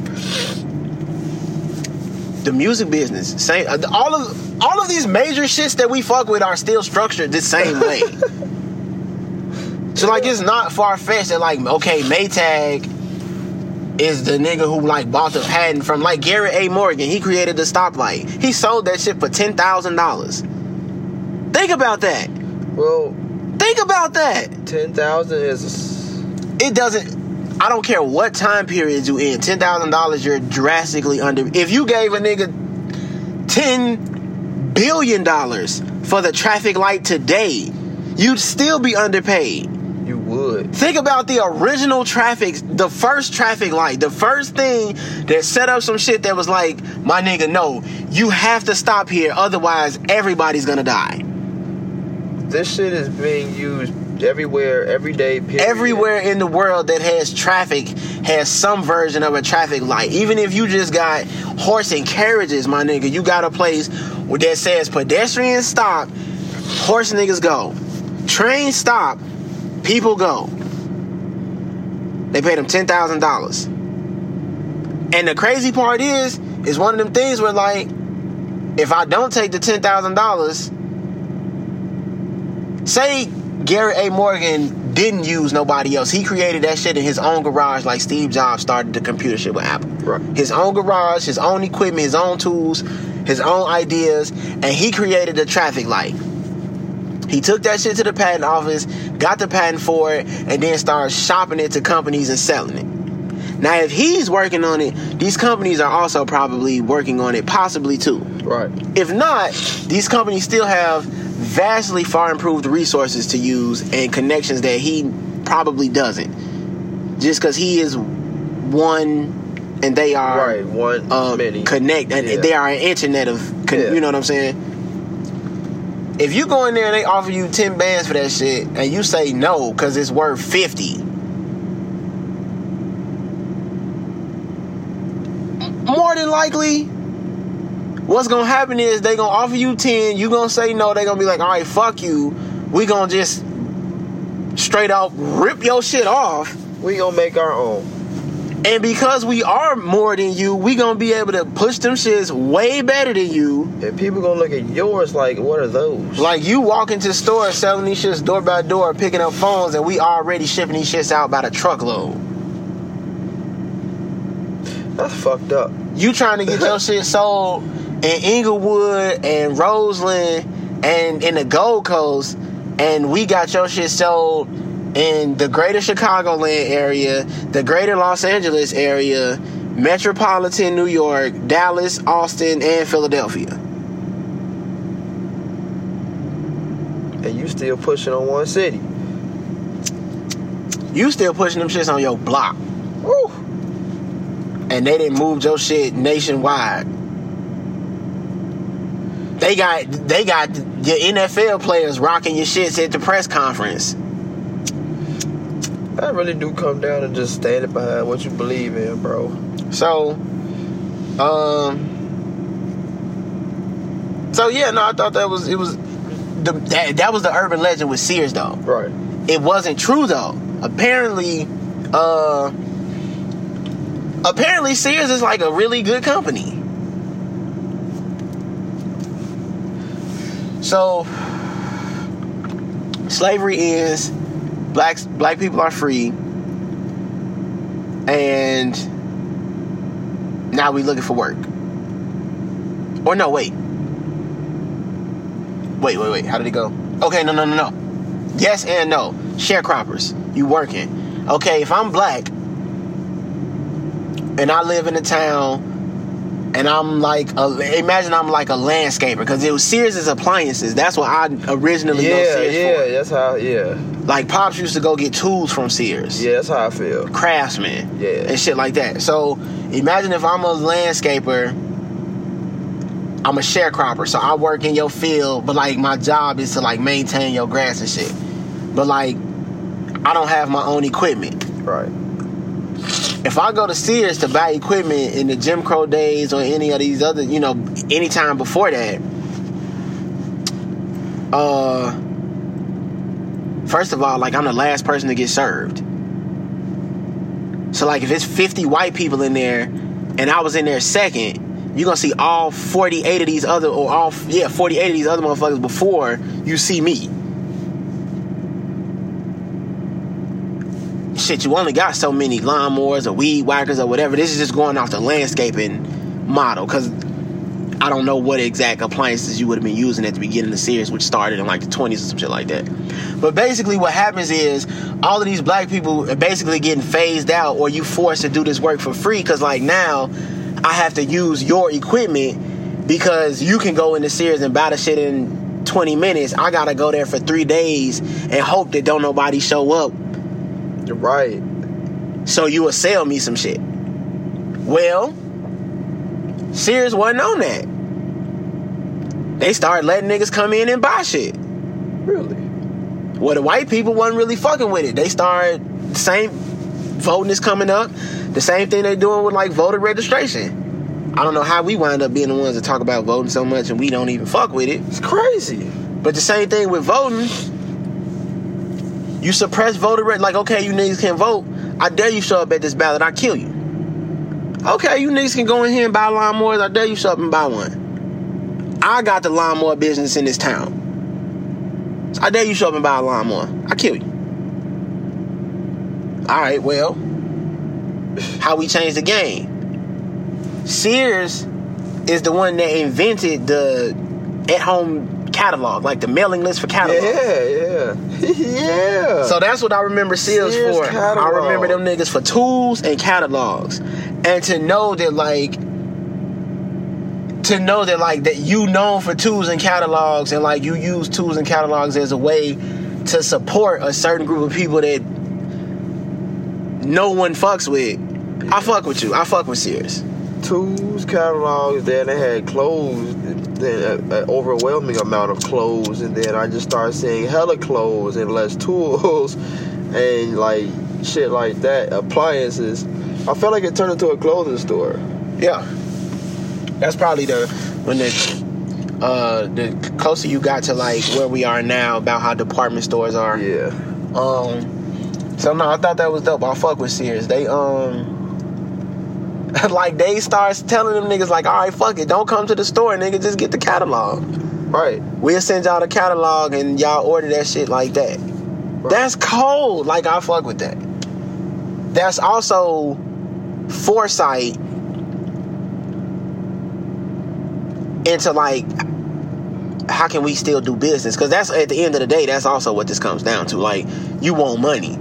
the music business, same. uh, All of all of these major shits that we fuck with are still structured the same way. so like, it's not far fetched that like, okay, Maytag is the nigga who like bought the patent from like Garrett A. Morgan. He created the stoplight. He sold that shit for ten thousand dollars. Think about that. Well, Think about that. ten thousand is it doesn't I don't care what time period you in. Ten thousand dollars, you're drastically under. If you gave a nigga ten billion dollars for the traffic light today, you'd still be underpaid. Think about the original traffic, the first traffic light, the first thing that set up some shit that was like, my nigga, no, you have to stop here, otherwise everybody's gonna die. This shit is being used everywhere, every day. Period. everywhere in the world that has traffic has some version of a traffic light. Even if you just got horse and carriages, my nigga, you got a place where that says pedestrian stop, horse niggas go. Train stop, people go. They paid him ten thousand dollars. And the crazy part is, is one of them things where like, if I don't take the ten thousand dollars, say Gary A. Morgan didn't use nobody else. He created that shit in his own garage, like Steve Jobs started the computer shit with Apple. Right. His own garage, his own equipment, his own tools, his own ideas, and he created the traffic light. He took that shit to the patent office, got the patent for it, and then started shopping it to companies and selling it. Now, if he's working on it, these companies are also probably working on it, possibly too. Right. If not, these companies still have vastly far improved resources to use and connections that he probably doesn't. Just because he is one and they are Right. One uh, many. connect and Yeah. they are an internet of con- Yeah. you know what I'm saying. If you go in there and they offer you ten bands for that shit and you say no because it's worth fifty, more than likely, what's gonna happen is they gonna offer you ten, you gonna say no, they gonna be like, all right, fuck you, we gonna just straight up rip your shit off. we gonna make our own. And because we are more than you, we gonna be able to push them shits way better than you. And people gonna look at yours like, what are those? Like you walk into stores selling these shits door by door, picking up phones, and we already shipping these shits out by the truckload. That's fucked up. You trying to get your shit sold in Inglewood and Roseland and in the Gold Coast, and we got your shit sold in the greater Chicagoland area, the greater Los Angeles area, metropolitan New York, Dallas, Austin, and Philadelphia. And you still pushing on one city. You still pushing them shits on your block. Woo. and they didn't move your shit nationwide. They got they got your NFL players rocking your shits at the press conference. That really do come down to just standing behind what you believe in, bro. So, um, so yeah, no, I thought that was it was the that, that was the urban legend with Sears though. Right. It wasn't true though. Apparently, uh, apparently Sears is like a really good company. So, slavery ends. Blacks, black people are free, and now we looking for work. Or no, wait. Wait, wait, wait. How did it go? Okay, no, no, no, no. Yes and no. Sharecroppers, you working. Okay, if I'm black and I live in a town and I'm like, a, imagine I'm like a landscaper because it was Sears is appliances. That's what I originally know Yeah, Sears yeah, for. that's how. Yeah, Like Pops used to go get tools from Sears, yeah, that's how I feel. craftsman, Yeah. and shit like that. So imagine if I'm a landscaper, I'm a sharecropper, so I work in your field, but like my job is to like maintain your grass and shit. But like I don't have my own equipment. Right. If I go to Sears to buy equipment in the Jim Crow days or any of these other, you know, anytime before that, uh first of all, like I'm the last person to get served. So like if it's 50 white people in there and I was in there second, you're gonna see all 48 of these other or all yeah, 48 of these other motherfuckers before you see me. Shit, you only got so many lawnmowers or weed whackers or whatever. This is just going off the landscaping model because I don't know what exact appliances you would have been using at the beginning of the Sears, which started in like the 20s or some shit like that. But basically, what happens is all of these black people are basically getting phased out, or you forced to do this work for free because, like, now I have to use your equipment because you can go in the Sears and buy the shit in 20 minutes. I gotta go there for three days and hope that don't nobody show up You're right. so you will sell me some shit. Well, Sears wasn't on that. They started letting niggas come in and buy shit. Really. Well, the white people wasn't really fucking with it. They started the same voting is coming up. The same thing they doing with like voter registration. I don't know how we wind up being the ones that talk about voting so much and we don't even fuck with it. It's crazy. But the same thing with voting. You suppress voter reg like okay, you niggas can't vote. I dare you show up at this ballot, I kill you. Okay, you niggas can go in here and buy lawnmowers. I dare you and buy one. I got the lawnmower business in this town. I dare you and buy a lawnmower. I kill you. All right, well, how we change the game? Sears is the one that invented the at-home catalog, like the mailing list for catalog. Yeah, yeah, yeah. So that's what I remember Sears, Sears for. catalog. I remember them niggas for tools and catalogs. And to know that like to know that like that you known for tools and catalogs and like you use tools and catalogs as a way to support a certain group of people that no one fucks with. I fuck with you. I fuck with Sears. Tools, catalogs. Then they had clothes. Then an overwhelming amount of clothes, and then I just started seeing hella clothes and less tools, and like shit like that. Appliances. I felt like it turned into a clothing store. Yeah. That's probably the when the uh the closer you got to like where we are now about how department stores are. Yeah. Um so no, I thought that was dope. I fuck with Sears. They um like they starts telling them niggas like, all right, fuck it, don't come to the store, nigga, just get the catalog. Right. We'll send y'all the catalog and y'all order that shit like that. That's cold. Like I fuck with that. That's also foresight into like how can we still do business? Because that's at the end of the day, that's also what this comes down to. Like, you want money.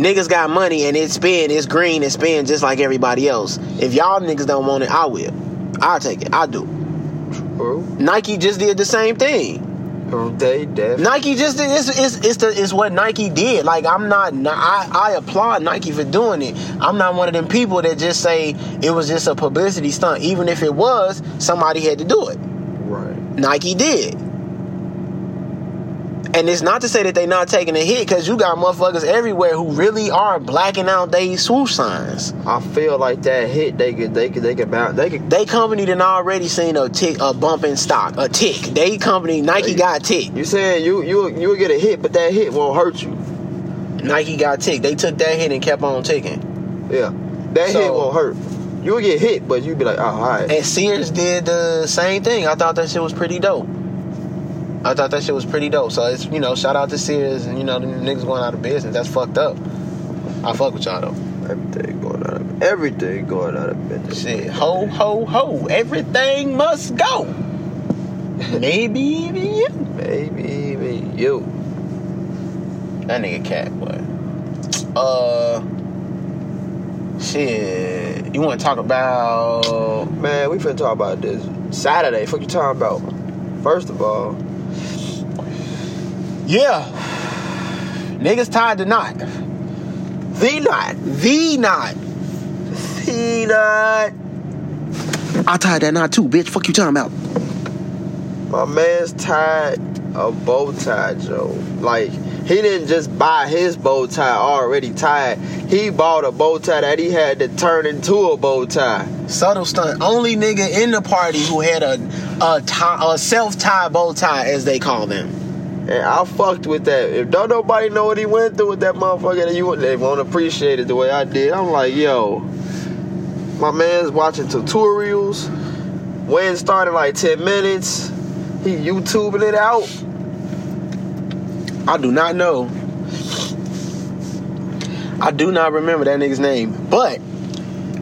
Niggas got money and it's spin, it's green, it's spin just like everybody else. If y'all niggas don't want it, I will. I'll take it. I do. Bro. Nike just did the same thing. They definitely. Nike just did it's, it's, it's, the, it's what Nike did. Like I'm not I, I applaud Nike for doing it. I'm not one of them people that just say it was just a publicity stunt. Even if it was, somebody had to do it. Right. Nike did. And it's not to say that they not taking a hit because you got motherfuckers everywhere who really are blacking out they swoosh signs. I feel like that hit they could they could they could bounce they could They company done already seen a tick a bump in stock, a tick. They company Nike got tick. you saying you you you will get a hit but that hit won't hurt you. Nike got tick. They took that hit and kept on ticking. Yeah. That So- hit won't hurt. You will get hit, but you'd be like, oh, all right. And Sears did the same thing. I thought that shit was pretty dope. I thought that shit was pretty dope. So it's you know, shout out to Sears and you know, the niggas going out of business. That's fucked up. I fuck with y'all though. Everything going out of everything going out of business. Shit, ho ho ho, everything must go. Maybe even you. Maybe even you. That nigga cat, boy. Uh, shit. You want to talk about? Man, we finna talk about this Saturday. Fuck you talking about? First of all, Yeah. Niggas tied to knot. The knot. The knot. Peanut. I tied that knot too, bitch. Fuck you talking about? My man's tied a bow tie, Joe. Like he didn't just buy his bow tie already tied. He bought a bow tie that he had to turn into a bow tie. Subtle stunt. Only nigga in the party who had a a, tie, a self tie bow tie, as they call them. And I fucked with that. If don't nobody know what he went through with that motherfucker, then you they won't appreciate it the way I did. I'm like, yo, my man's watching tutorials. When started like 10 minutes. He YouTubing it out. I do not know. I do not remember that nigga's name. But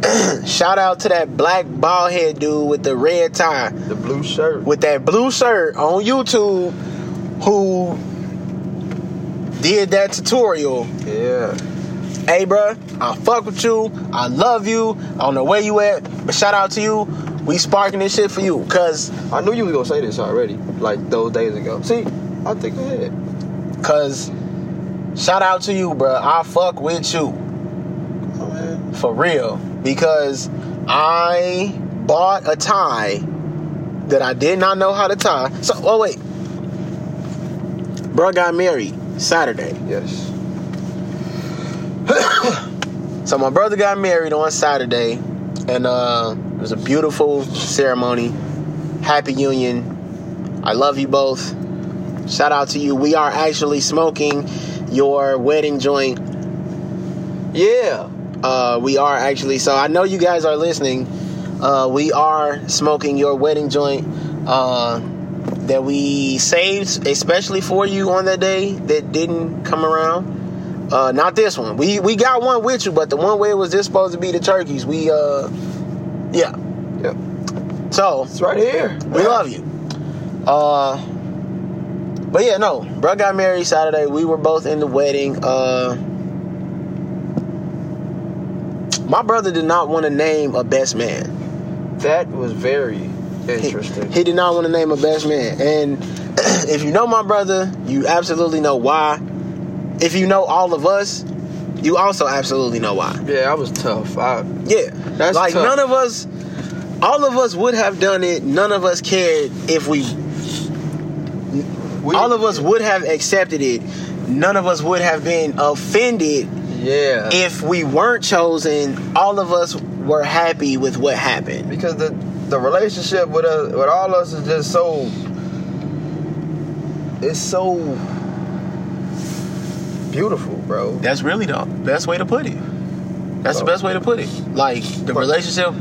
shout out to that black bald head dude with the red tie, The blue shirt. with that blue shirt on YouTube, who did that tutorial. Yeah. Hey, bruh, I fuck with you. I love you. I don't know where you at, but shout out to you. We sparking this shit for you, cause, I knew you was gonna say this already, like those days ago. See, I think ahead. cause, shout out to you, bruh. I fuck with you. Oh man. For real. Because I bought a tie that I did not know how to tie. So, oh, wait. Bruh got married Saturday. Yes. So, my brother got married on Saturday. And uh, it was a beautiful ceremony. Happy union. I love you both. Shout out to you. We are actually smoking your wedding joint Yeah. uh, we are actually. So I know you guys are listening. Uh, we are smoking your wedding joint uh, that we saved especially for you on that day that didn't come around. Uh, not this one. We we got one with you, but the one where it was just supposed to be the turkeys. We uh, yeah. Yep. So It's right here. we love you. Uh, but yeah, no, bro got married Saturday. We were both in the wedding. Uh, my brother did not want to name a best man. That was very interesting. he did not want to name a best man. And if you know my brother, you absolutely know why. If you know all of us, you also absolutely know why. yeah, I was tough. I, Yeah, That's like tough. none of us, all of us would have done it. None of us cared if we we, all of us would have accepted it. None of us would have been offended Yeah. if we weren't chosen. All of us were happy with what happened. because the the relationship with us with all of us is just so it's so beautiful, bro. That's really the best way to put it. That's the best way to put it. Like the relationship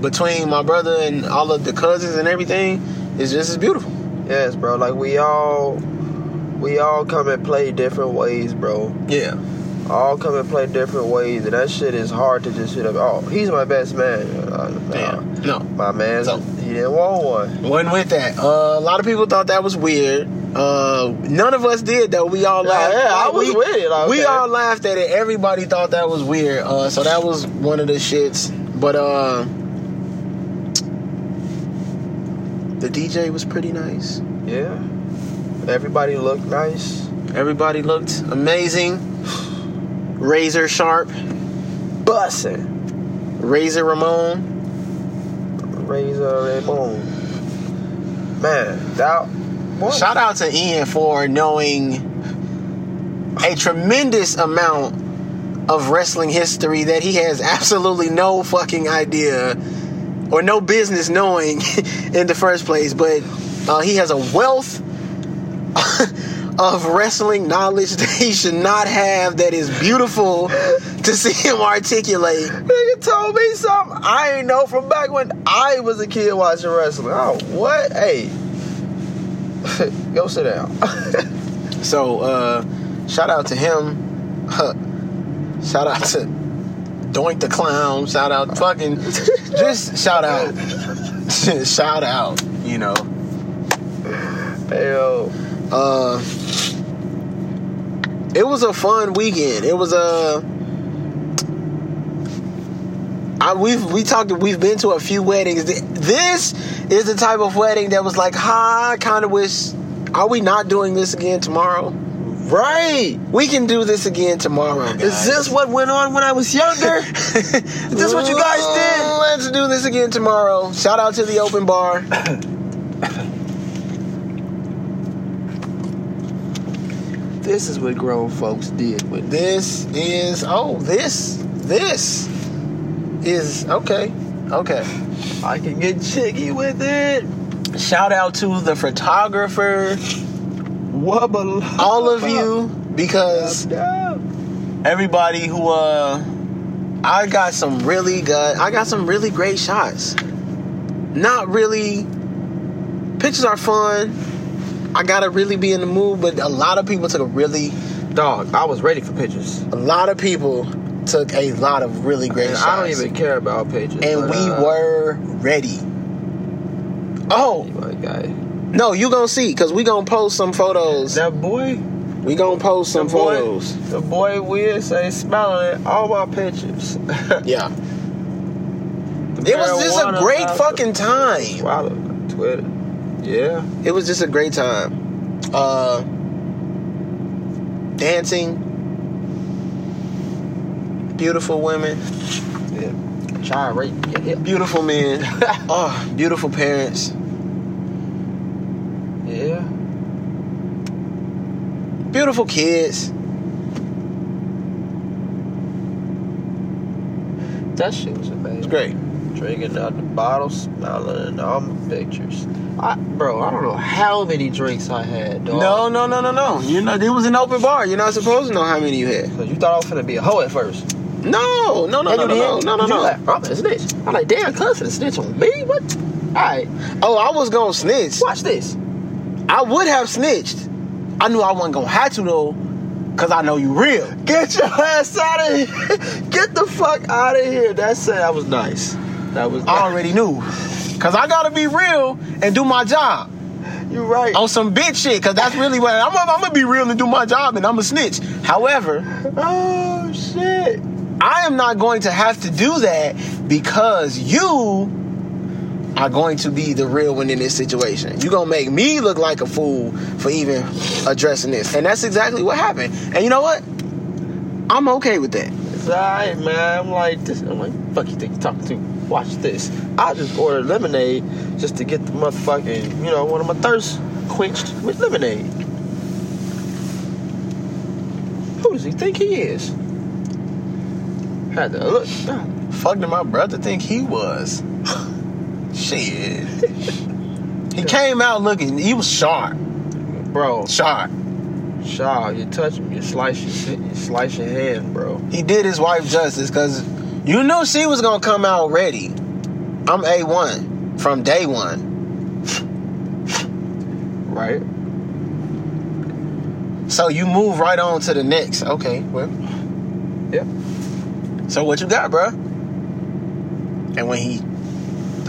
between my brother and all of the cousins and everything is just as beautiful. Yes, bro. Like we all we all come and play different ways, bro. Yeah. All come and play different ways, and that shit is hard to just hit up. Oh, he's my best man. Uh. Damn. No. My man, So- he didn't want one. Wasn't with that. Uh, a lot of people thought that was weird. Uh, none of us did though. We all laughed. yeah, I was we, with it, like, we all laughed at it. Everybody thought that was weird. Uh, so that was one of the shits. But uh, the DJ was pretty nice. Yeah. Everybody looked nice. Everybody looked amazing. Razor sharp. Bussin'. Razor Ramon. Razor Ramon. Man, that. What? Shout out to Ian for knowing a tremendous amount of wrestling history that he has absolutely no fucking idea or no business knowing in the first place. But uh, he has a wealth of wrestling knowledge that he should not have that is beautiful to see him articulate. Nigga told me something I ain't know from back when I was a kid watching wrestling. Oh, what? Hey. Go sit down. So, uh, shout out to him. shout out to Doink the Clown. Shout out fucking just shout out. shout out, you know. Hell. Uh it was a fun weekend. It was a I, we've we talked we've been to a few weddings. This is the type of wedding that was like, ha, I kind of wish are we not doing this again tomorrow? Right. We can do this again tomorrow. Guys. Is this what went on when I was younger? Is this what you guys did? Let's do this again tomorrow. Shout out to the open bar. This is what grown folks did with This is oh this this is okay okay. I can get jiggy with it. Shout out to the photographer, Wubba. all of you, because everybody who uh I got some really good I got some really great shots. Not really pictures are fun. I gotta really be in the mood, but a lot of people took a really Dog, I was ready for pictures. a lot of people took a lot of really great And shots. I don't even care about pictures. and but, we uh, were ready. Oh, guy. no, you gonna see, cause we gonna post some photos. That boy, We gonna post some the boy, photos. the boy will say smiling at all my pictures. Yeah. It was just a great fucking time. Twitter. Yeah. It was just a great time. Uh dancing. Beautiful women. Yeah. Rate. Yeah, yeah. Beautiful men. oh, beautiful parents. yeah. Beautiful kids. That shit was amazing. It's great. Drinking out the bottle, smiling at all my pictures. I, bro, I don't know how many drinks I had, dog. No, no, no, no, no. You know, it was an open bar. You're not supposed to know how many you had. Cause you thought I was gonna be a hoe at first. No, no, no, no, no, no, no, no, like, no. I'm gonna snitch. I'm like, damn, cuz finna snitch on me? What? Alright, Oh, I was gonna snitch. watch this. I would have snitched. I knew I wasn't gonna have to though, cause I know you real. Get your ass out of here. Get the fuck out of here. That's it. That was nice. That was I already knew, cause I gotta be real and do my job You're right. on some bitch shit. Cause that's really what I'm. I'm gonna be real and do my job, and I'm a snitch. However, Oh shit. I am not going to have to do that because you are going to be the real one in this situation. You're gonna make me look like a fool for even addressing this. And that's exactly what happened. And you know what? I'm okay with that. It's man. I'm like this. I'm like, fuck you think you're talking to? Watch this. I just ordered lemonade just to get the motherfucking, you know, one of my thirst quenched with lemonade. Who does he think he is? Had to look. ah, Fuck did my brother think he was? Shit. he came out looking, he was sharp. Bro, Sharp. Shaw, you touch him, you slice your, you slice your hand, bro. He did his wife justice because you knew she was gonna come out ready. I'm A1 from day one. Right? So you move right on to the next. Okay, well. Yep. So what you got, bro? And when he,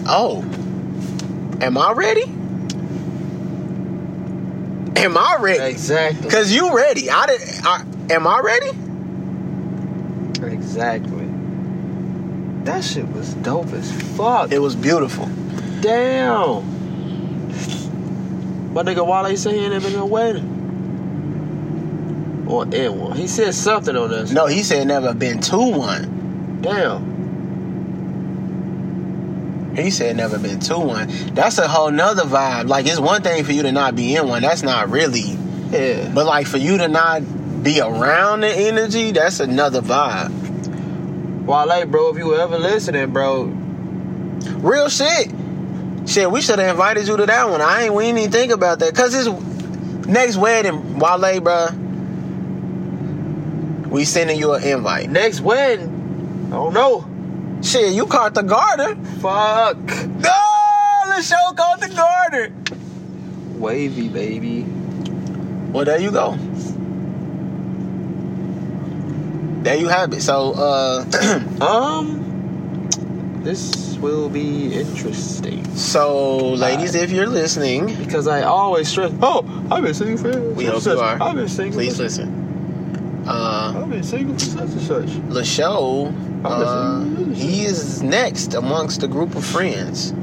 oh, am I ready? Am I ready? Exactly. Cause you ready. I did. I, am I ready? Exactly. That shit was dope as fuck. It was beautiful. Damn. My nigga Wale said he ain't never been wedding. Or in one. He said something on this. No, he said never been to one. Damn. He said never been to one. That's a whole nother vibe. Like it's one thing for you to not be in one. That's not really. Yeah. But like for you to not be around the energy, that's another vibe. Wale, bro, if you were ever listening, bro, Real shit. Shit, we should have invited you to that one. I ain't. We didn't even think about that. Cause it's next wedding, Wale, bro. We sending you an invite. next wedding, I don't know. Shit, you caught the garter. Fuck. No, the show called the garter. Wavy, baby. Well, there you go. There you have it. So, uh, Um, this will be interesting. so ladies, if you're listening, Because I always stress, oh, I've been single for we hope you are. I've been single. Please listen. Uh, I've been single for such and such. Lasho, uh, he is next amongst a group of friends.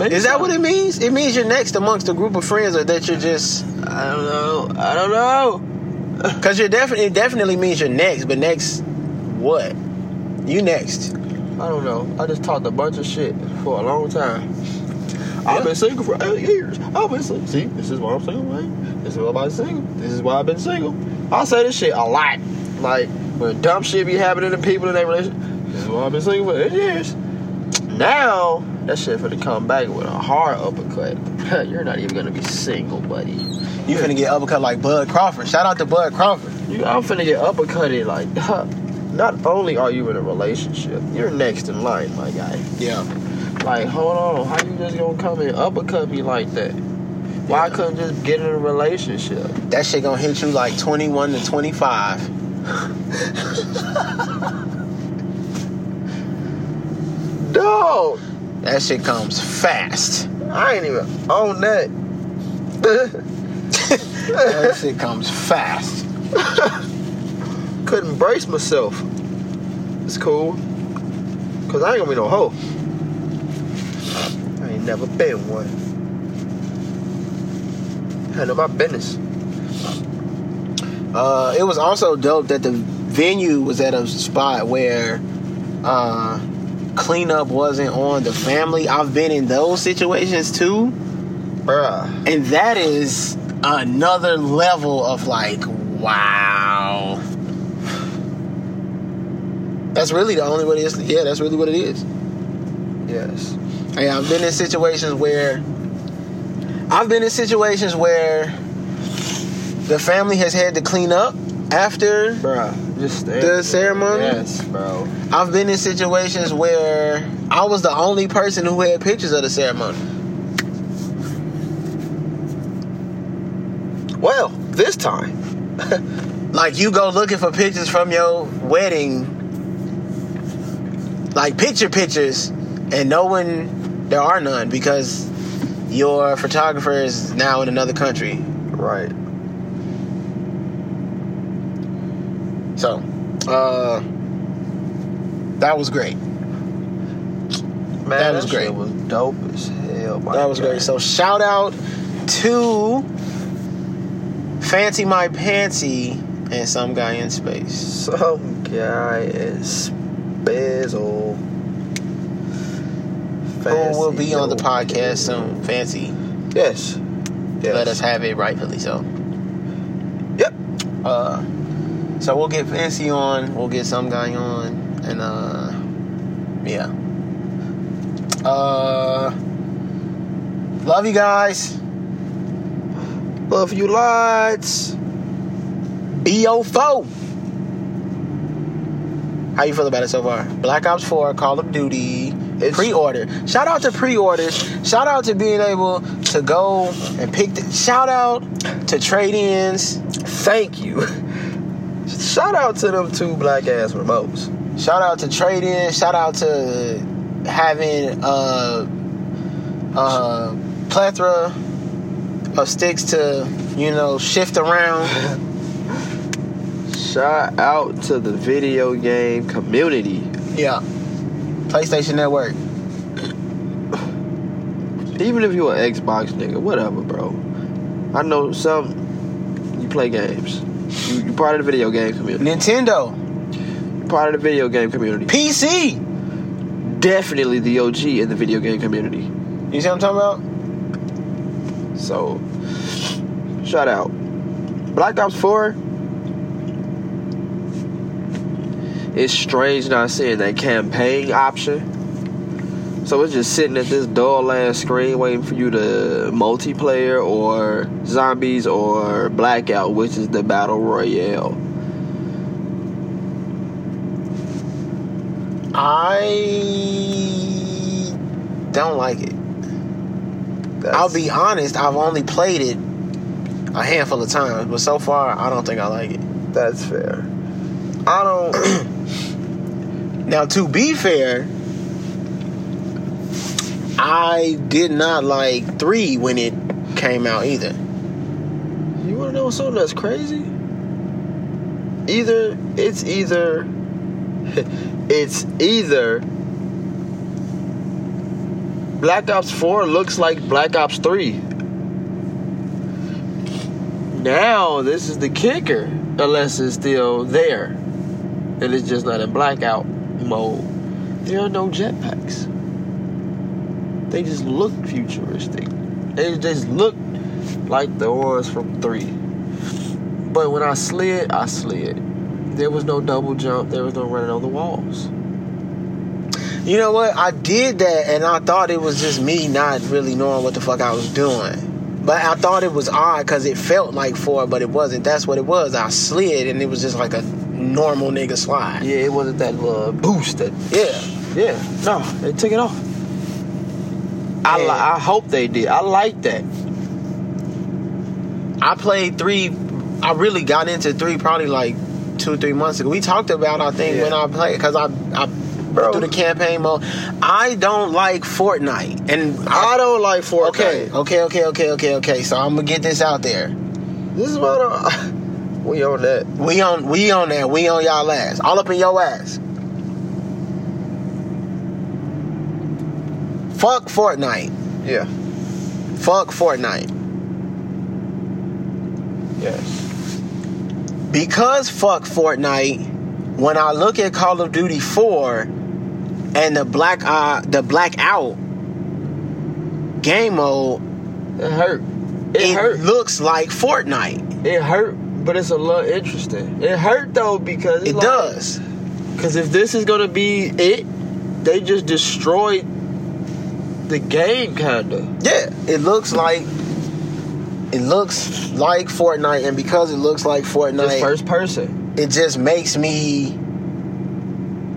Is that what it means? It means you're next amongst a group of friends, or that you're just I don't know. I don't know. because you're definitely it definitely means you're next, but next what? You next? I don't know. I just talked a bunch of shit for a long time. Yeah. I've been single for eight years. I've been single. See, this is why I'm single, man. This is why I'm single. This is why I've been single. I say this shit a lot. Like, when dumb shit be happening to people in their relationship, this is why I've been single for eight years. Now, that shit finna come back with a hard uppercut. You're not even gonna be single, buddy. You finna get uppercut like Bud Crawford. Shout out to Bud Crawford. You, I'm finna get uppercutted. Like, not only are you in a relationship, you're next in line, my guy. Yeah. Like, hold on, how you just gonna come and uppercut me like that? Why I couldn't just get in a relationship? That shit gonna hit you like 21 to 25. Dog, That shit comes fast. I ain't even on that. That shit comes fast. Couldn't brace myself. It's cool. Cause I ain't gonna be no hoe. I ain't never been one. Handle my business. Uh, it was also dope that the venue was at a spot where uh, cleanup wasn't on the family. I've been in those situations too, Bruh. and that is another level of like, wow. That's really the only way it is. Yeah, that's really what it is. Yes. Hey, I've been in situations where I've been in situations where the family has had to clean up after. Bruh. Just The there. ceremony? Yes, bro. I've been in situations where I was the only person who had pictures of the ceremony. Well, this time. Like you go looking for pictures from your wedding, like picture pictures, and no one, there are none because your photographer is now in another country. Right. So, uh, that was great. Man, That was great. was dope as hell. That was guy. great. So shout out to Fancy My Pantsy and some guy in space. Some guy is Bezel. Who will be on the podcast soon. Fancy. Yes. yes. Let us have it rightfully so. Yep. Uh so we'll get Fancy on, we'll get some guy on, and uh yeah. Uh love you guys. Love you lots. Be your foe. How you feel about it so far? Black Ops 4, Call of Duty, It's- pre-order. Shout out to pre-orders. Shout out to being able to go and pick. The, shout out to trade-ins. Thank you. Shout out to them two black ass remotes. Shout out to trade-ins. Shout out to having a, a plethora of sticks to you know shift around. Shout out to the video game community. Yeah. PlayStation Network. Even if you're an Xbox nigga, whatever, bro. I know some you play games. You you part of the video game community. Nintendo. Part of the video game community. PC. Definitely the OG in the video game community. You see what I'm talking about? So shout out. Black Ops 4 It's strange not seeing that campaign option. So it's just sitting at this dull ass screen waiting for you to multiplayer or zombies or blackout, which is the battle royale. I don't like it. That's, I'll be honest, I've only played it a handful of times, but so far I don't think I like it. that's fair. I don't Now to be fair, I did not like 3 when it came out either. You wanna know something that's crazy? Either it's either it's either Black Ops 4 looks like Black Ops 3. Now, this is the kicker, unless it's still there. And it's just not in blackout mode. There are no jetpacks. They just look futuristic. They just look like the ones from 3. But when I slid, I slid. There was no double jump, there was no running on the walls. You know what? I did that and I thought it was just me not really knowing what the fuck I was doing. But I thought it was odd because it felt like four, but it wasn't. That's what it was. I slid and it was just like a normal nigga slide. Yeah, it wasn't that little boost that Yeah. Yeah, no, they took it off. I li- I hope they did. I like that. I played three. I really got into three probably like two, three months ago. We talked about I think Yeah. when I played because I I Bro. through the campaign mode. I don't like Fortnite, and I don't like Fortnite. okay, okay, okay, okay, okay, okay. So I'm gonna get this out there. This is what I, uh, we on that. We on we on there. We on y'all ass. All up in your ass. Fuck Fortnite. Yeah. Fuck Fortnite. Yes. because fuck Fortnite, when I look at Call of Duty 4 and the black uh the blackout game mode, It hurt. It, it, hurt. looks like Fortnite. It hurt, but it's a little interesting. It hurt though because It does. Because if this is gonna be it, they just destroyed the game, kinda. Yeah, it looks like it looks like Fortnite, and because it looks like Fortnite, first person. it just makes me.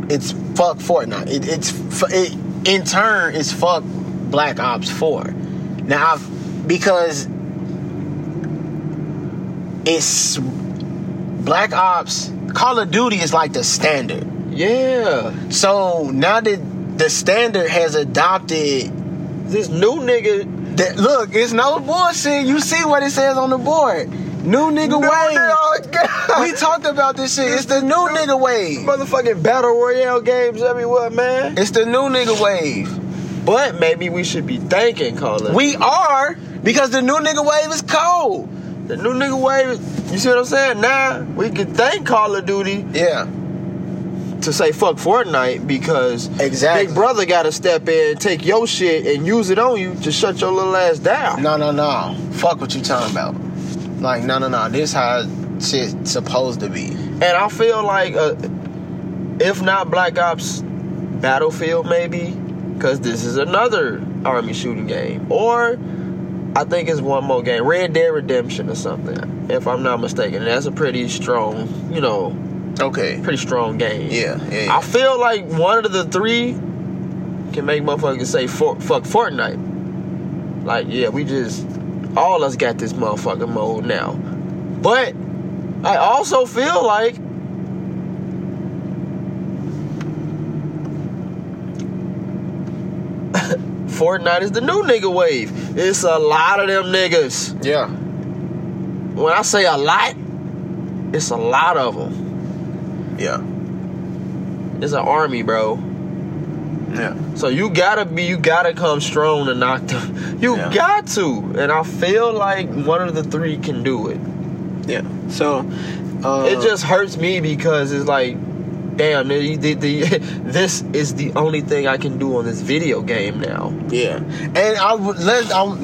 It's fuck Fortnite. It, it's it in turn it's fuck Black Ops Four. Now, I've, because it's Black Ops, Call of Duty is like the standard. Yeah. So now that the standard has adopted This new nigga. that, look, it's no bullshit. You see what it says on the board. New nigga wave. oh, God. We talked about this shit. It's the new nigga wave. motherfucking battle royale games everywhere, man. It's the new nigga wave. But maybe we should be thanking Call of We are because the new nigga wave is cold. the new nigga wave. You see what I'm saying? Now we can thank Call of Duty Yeah, to say fuck Fortnite because Exactly. Big Brother got to step in, take your shit, and use it on you to shut your little ass down. no, no, no. Fuck what you talking about. Like, no, no, no. This how shit supposed to be. And I feel like, uh, if not Black Ops Battlefield, maybe because this is another army shooting game, or I think it's one more game, Red Dead Redemption or something, if I'm not mistaken. And that's a pretty strong, you know, Okay. pretty strong game. Yeah, yeah. yeah. I feel like one of the three can make motherfuckers say for, fuck Fortnite. Like, yeah, we just all us got this motherfucking mode now. But I also feel like Fortnite is the new nigga wave. It's a lot of them niggas. yeah. When I say a lot, it's a lot of them. Yeah. It's an army, bro. Yeah. So you gotta be, you gotta come strong to knock them. You Yeah. got to, and I feel like one of the three can do it. Yeah. So, uh, it just hurts me because it's like, damn, the, the, the, this is the only thing I can do on this video game now. Yeah, and I would let I'll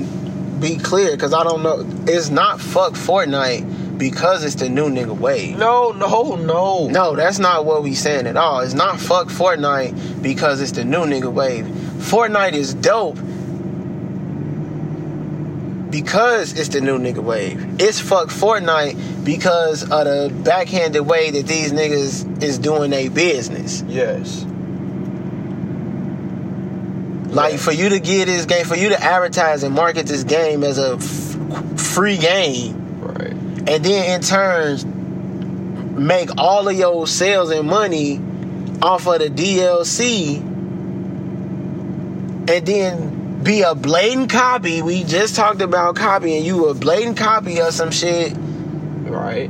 be clear because I don't know. It's not fuck Fortnite because it's the new nigga wave. No, no, no. No, that's not what we saying at all. It's not fuck Fortnite because it's the new nigga wave. Fortnite is dope because it's the new nigga wave. It's fuck Fortnite because of the backhanded way that these niggas is doing their business. Yes. Like for you to get this game, for you to advertise and market this game as a f- free game. And then in turn make all of your sales and money off of the DLC, and then be a blatant copy. We just talked about copying. You a blatant copy of some shit. Right.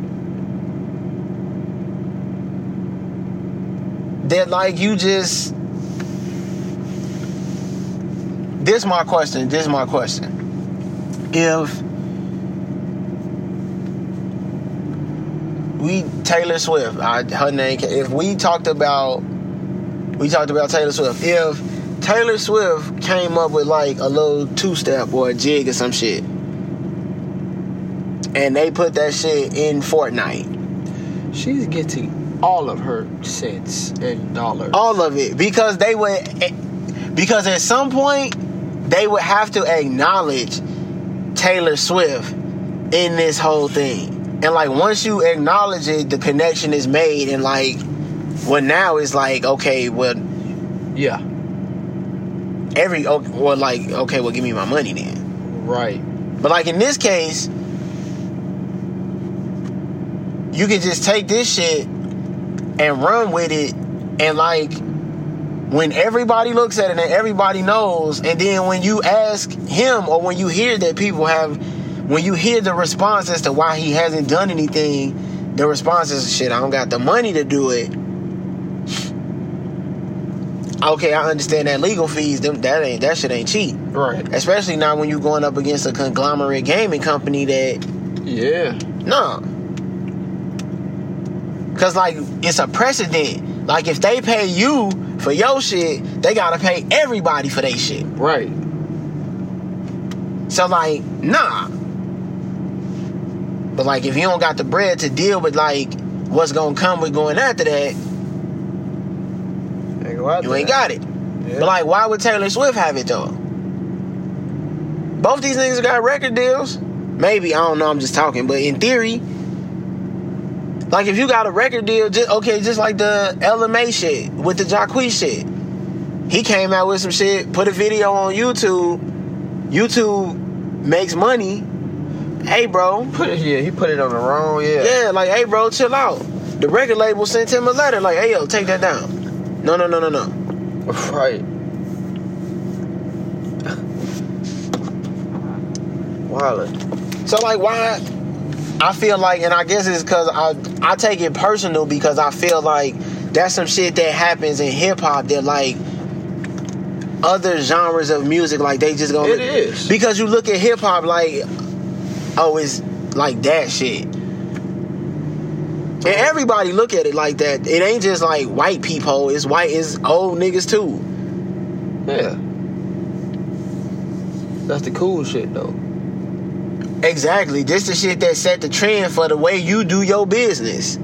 that like you just this my question. This is my question. If we Taylor Swift, I, her name. If we talked about, we talked about Taylor Swift. If Taylor Swift came up with like a little two step or a jig or some shit, and they put that shit in Fortnite, She's getting all of her cents and dollars. all of it, because they would, eh, because at some point they would have to acknowledge Taylor Swift in this whole thing. And like once you acknowledge it, the connection is made, and like, well now it's like okay, well Yeah, every oh, well like okay, well give me my money then. right. But like in this case, you can just take this shit and run with it, and like when everybody looks at it and everybody knows, and then when you ask him or when you hear that people have, when you hear the response as to why he hasn't done anything, the response is shit. I don't got the money to do it. Okay, I understand that legal fees. Them that ain't that shit ain't cheap. Right. Especially now when you're going up against a conglomerate gaming company that Yeah. no. Cause like it's a precedent. Like if they pay you for your shit, they gotta pay everybody for their shit. Right. So like, nah. But like if you don't got the bread to deal with like what's gonna come with going after that, Ain't go out you ain't got it. Yeah. But like why would Taylor Swift have it though? Both these niggas got record deals. Maybe, I don't know, I'm just talking, but in theory, like if you got a record deal, just okay, just like the LMA shit with the Jacquees shit. He came out with some shit, put a video on YouTube. YouTube makes money. Hey bro. Put it, yeah, he put it on the wrong. Yeah. Yeah, like hey bro, chill out. The record label sent him a letter, like, hey yo, take that down. No, no, no, no, no. Right. Wildin'. So like why I feel like and I guess it's cause I I take it personal because I feel like that's some shit that happens in hip hop that like other genres of music like they just gonna It is. because you look at hip hop like oh it's like that shit. And everybody look at it like that. It ain't just like white people, it's white it's old niggas too. Yeah. That's the cool shit though. Exactly. This the shit that set the trend for the way you do your business.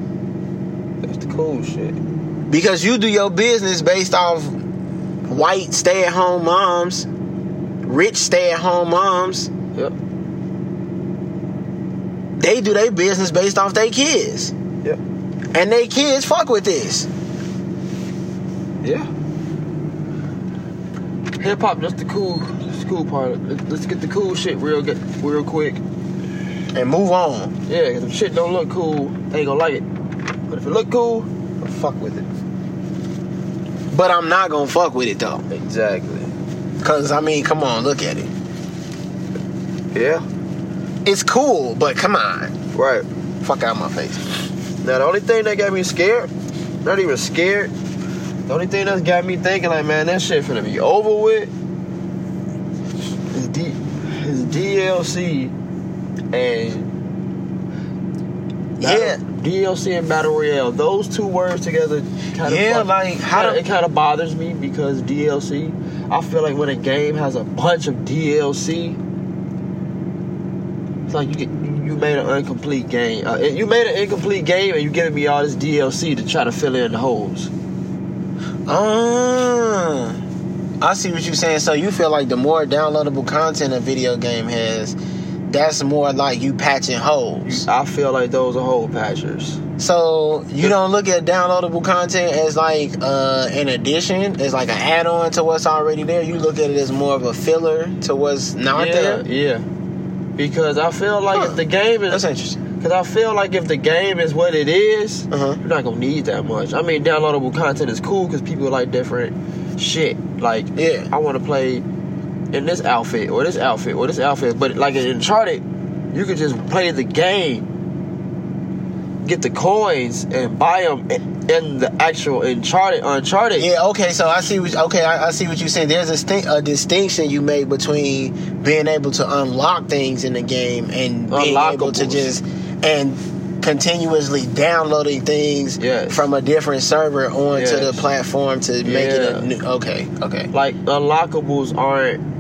That's the cool shit. Because you do your business based off white stay at home moms, rich stay at home moms. Yep. They do their business based off their kids. Yep. And their kids fuck with this. Yeah. Hip hop, that's the cool, the cool part. Let- Let's get the cool shit real, get real quick. And move on. Yeah, 'cause if shit don't look cool, they ain't gonna like it. But if it look cool, I'll fuck with it. But I'm not gonna fuck with it though. Exactly. Cause I mean, come on, look at it. Yeah. It's cool, but come on. Right. Fuck out my face. Now the only thing that got me scared, not even scared, the only thing that's got me thinking like, man, that shit finna be over with is D is DLC and Yeah. DLC and Battle Royale. Those two words together kind of Yeah, like, how kinda, it kind of bothers me because DLC. I feel like when a game has a bunch of DLC, it's like you get you made an incomplete game. Uh, you made an incomplete game and you giving me all this DLC to try to fill in the holes. Uh, I see what you're saying. So you feel like the more downloadable content a video game has, that's more like you patching holes. I feel like those are hole patchers. So you don't look at downloadable content as like uh, an addition, as like an add-on to what's already there. You look at it as more of a filler to what's not yeah, there. yeah. Because I feel like Huh. if the game is That's interesting. because I feel like if the game is what it is, Uh-huh. you're not gonna need that much. I mean, downloadable content is cool because people like different shit. Like, Yeah. I want to play in this outfit or this outfit or this outfit. But like in Uncharted, you could just play the game get the coins and buy them in the actual Uncharted. Uncharted. Yeah, okay, so I see. What, okay, I, I see what you're saying. There's a, sti- a distinction you made between being able to unlock things in the game and being able to just and continuously downloading things Yes. from a different server onto the platform to make it a new. Okay, okay. Like unlockables aren't.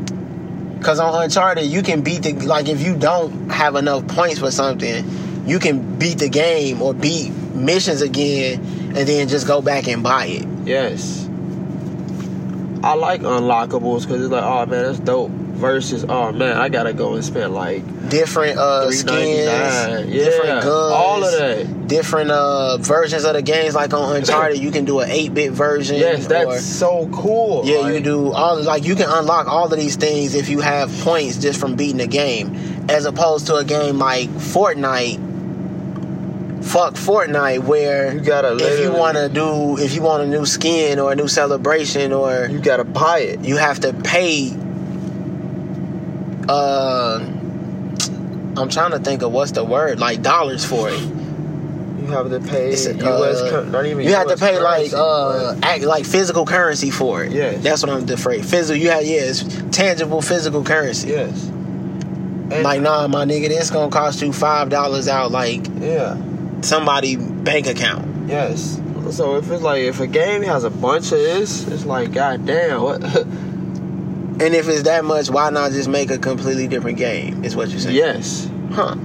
Because on Uncharted, you can beat the like if you don't have enough points for something, you can beat the game or beat missions again, and then just go back and buy it. Yes. I like unlockables because it's like, oh man, that's dope. Versus, oh man, I gotta go and spend like different uh skins. Yeah, different guns, all of that. different uh versions of the games. Like on Uncharted, you can do an eight bit version. Yes, that's or- so cool. yeah, like, you do all like you can unlock all of these things if you have points just from beating the game, as opposed to a game like Fortnite. Fuck Fortnite, where You gotta if you want to do if you want a new skin or a new celebration or You gotta buy it. you have to pay uh I'm trying to think of what's the word like dollars for it. You have to pay It's a, US, uh, not even you have to US pay like uh act, like physical currency for it. Yes. that's what I'm afraid. Physical, you have yeah, tangible physical currency. yes. And- Like nah, my nigga, this gonna cost you five dollars out like yeah, somebody bank account. yes. So if it's like if a game has a bunch of this, it's like goddamn, what? And if it's that much, why not just make a completely different game? Is what you're saying? yes. Huh.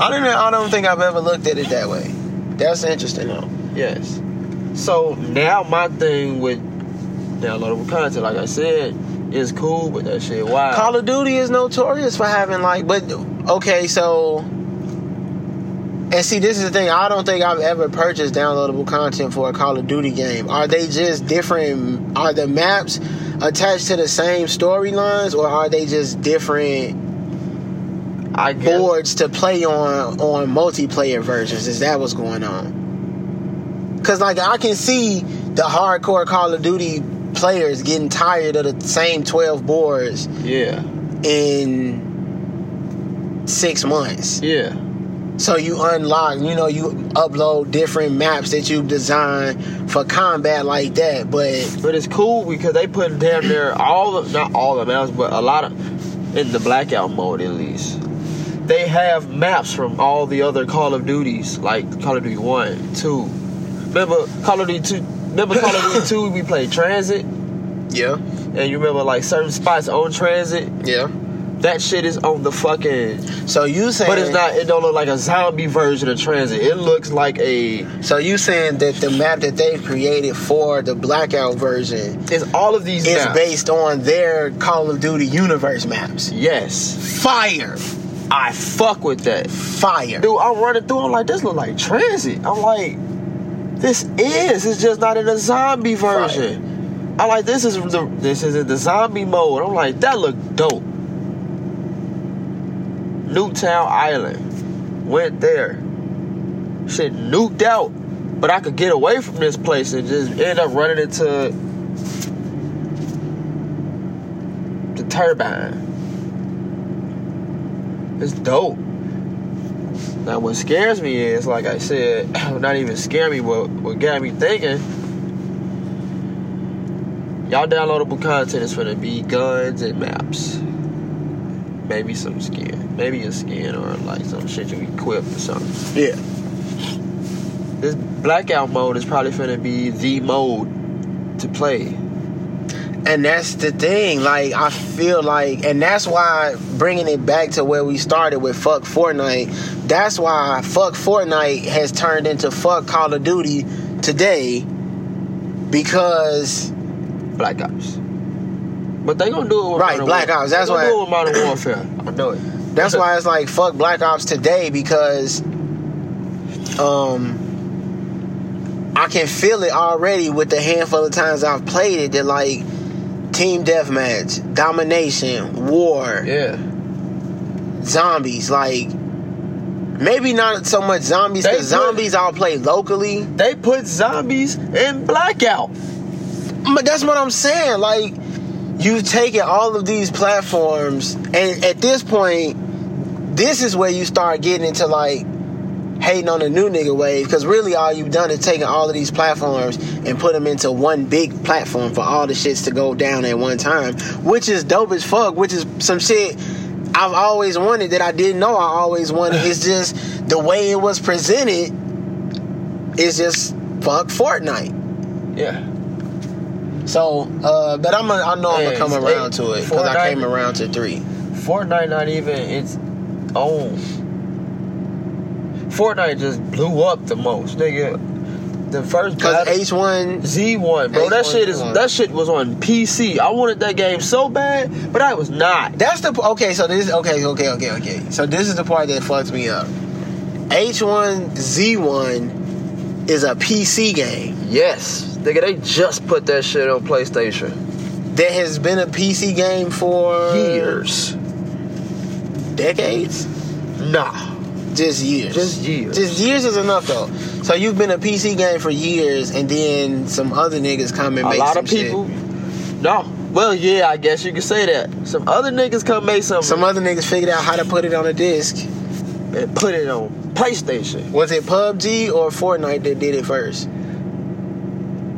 I don't. I don't think I've ever looked at it that way. That's interesting though. Yes. So now my thing with downloadable content, like I said, is cool, but that shit wild. Call of Duty is notorious for having like, but okay, so and see, this is the thing. I don't think I've ever purchased downloadable content for a Call of Duty game. Are they just different? Are the maps attached to the same storylines, or are they just different I guess, boards to play on on multiplayer versions? Is that what's going on? Because like I can see the hardcore Call of Duty players getting tired of the same twelve boards Yeah, in six months. yeah, So you unlock, you know, you upload different maps that you designed for combat like that. But but it's cool because they put damn near all of not all the maps, but a lot of in the blackout mode at least. They have maps from all the other Call of Duties, like Call of Duty One, Two. Remember Call of Duty Two? Remember Call of Duty Two? We played Transit, yeah, and you remember like certain spots on Transit. yeah. That shit is on the fucking So you saying, But it's not. It don't look like a zombie version of Transit. It looks like a. So you saying that the map that they've created for the blackout version is all of these. is maps. based on their Call of Duty universe maps? Yes, Fire, I fuck with that, fire. dude. I'm running through. I'm like, this look like Transit. I'm like, this is. It's just not in a zombie version. I'm like this is the this is in the zombie mode. I'm like, that look dope. Nuketown Island. Went there. Shit nuked out. But I could get away from this place and just end up running into the turbine. It's dope. Now what scares me is, like I said, not even scare me, but what got me thinking, y'all downloadable content is gonna be guns and maps. Maybe some skin. Maybe a skin or like some shit you equip or something. Yeah. This blackout mode is probably gonna be the mode to play. And that's the thing. Like I feel like, and that's why bringing it back to where we started with fuck Fortnite. That's why fuck Fortnite has turned into fuck Call of Duty today because Black Ops. But they gonna do it with Right, Modern Black Ops, that's why- do it with Modern Warfare. I know it. that's why it's like fuck Black Ops today because um I can feel it already with the handful of times I've played it that like team deathmatch, domination, war, Yeah. zombies like maybe not so much zombies because zombies I'll play locally They put zombies in blackout. but that's what I'm saying like you've taken all of these platforms and at this point this is where you start getting into like hating on the new nigga wave because really all you've done is taken all of these platforms and put them into one big platform for all the shits to go down at one time, which is dope as fuck. Which is some shit I've always wanted that I didn't know I always wanted. It's just the way it was presented is just fuck Fortnite. Yeah. So, uh, but I'm a, I know I'm gonna come it's- around to it because I came around to three. Fortnite not even its own. Fortnite just blew up the most, nigga. The first Because H one, Z1, bro. That H1 shit is Z1. that shit was on PC. I wanted that game so bad, but I was not. that's the okay. So this okay, okay, okay, okay. So this is the part that fucks me up. H one Z one is a PC game Yes, nigga, they just put that shit on PlayStation. that has been a PC game for Years, decades, nah, just years, just years. Just years is enough though. So you've been a PC game for years, and then some other niggas come and make some. a make lot some of people. No, well, yeah, I guess you could say that. Some other niggas come make something Some other niggas figured out how to put it on a disc. and put it on PlayStation. Was it PUBG or Fortnite that did it first?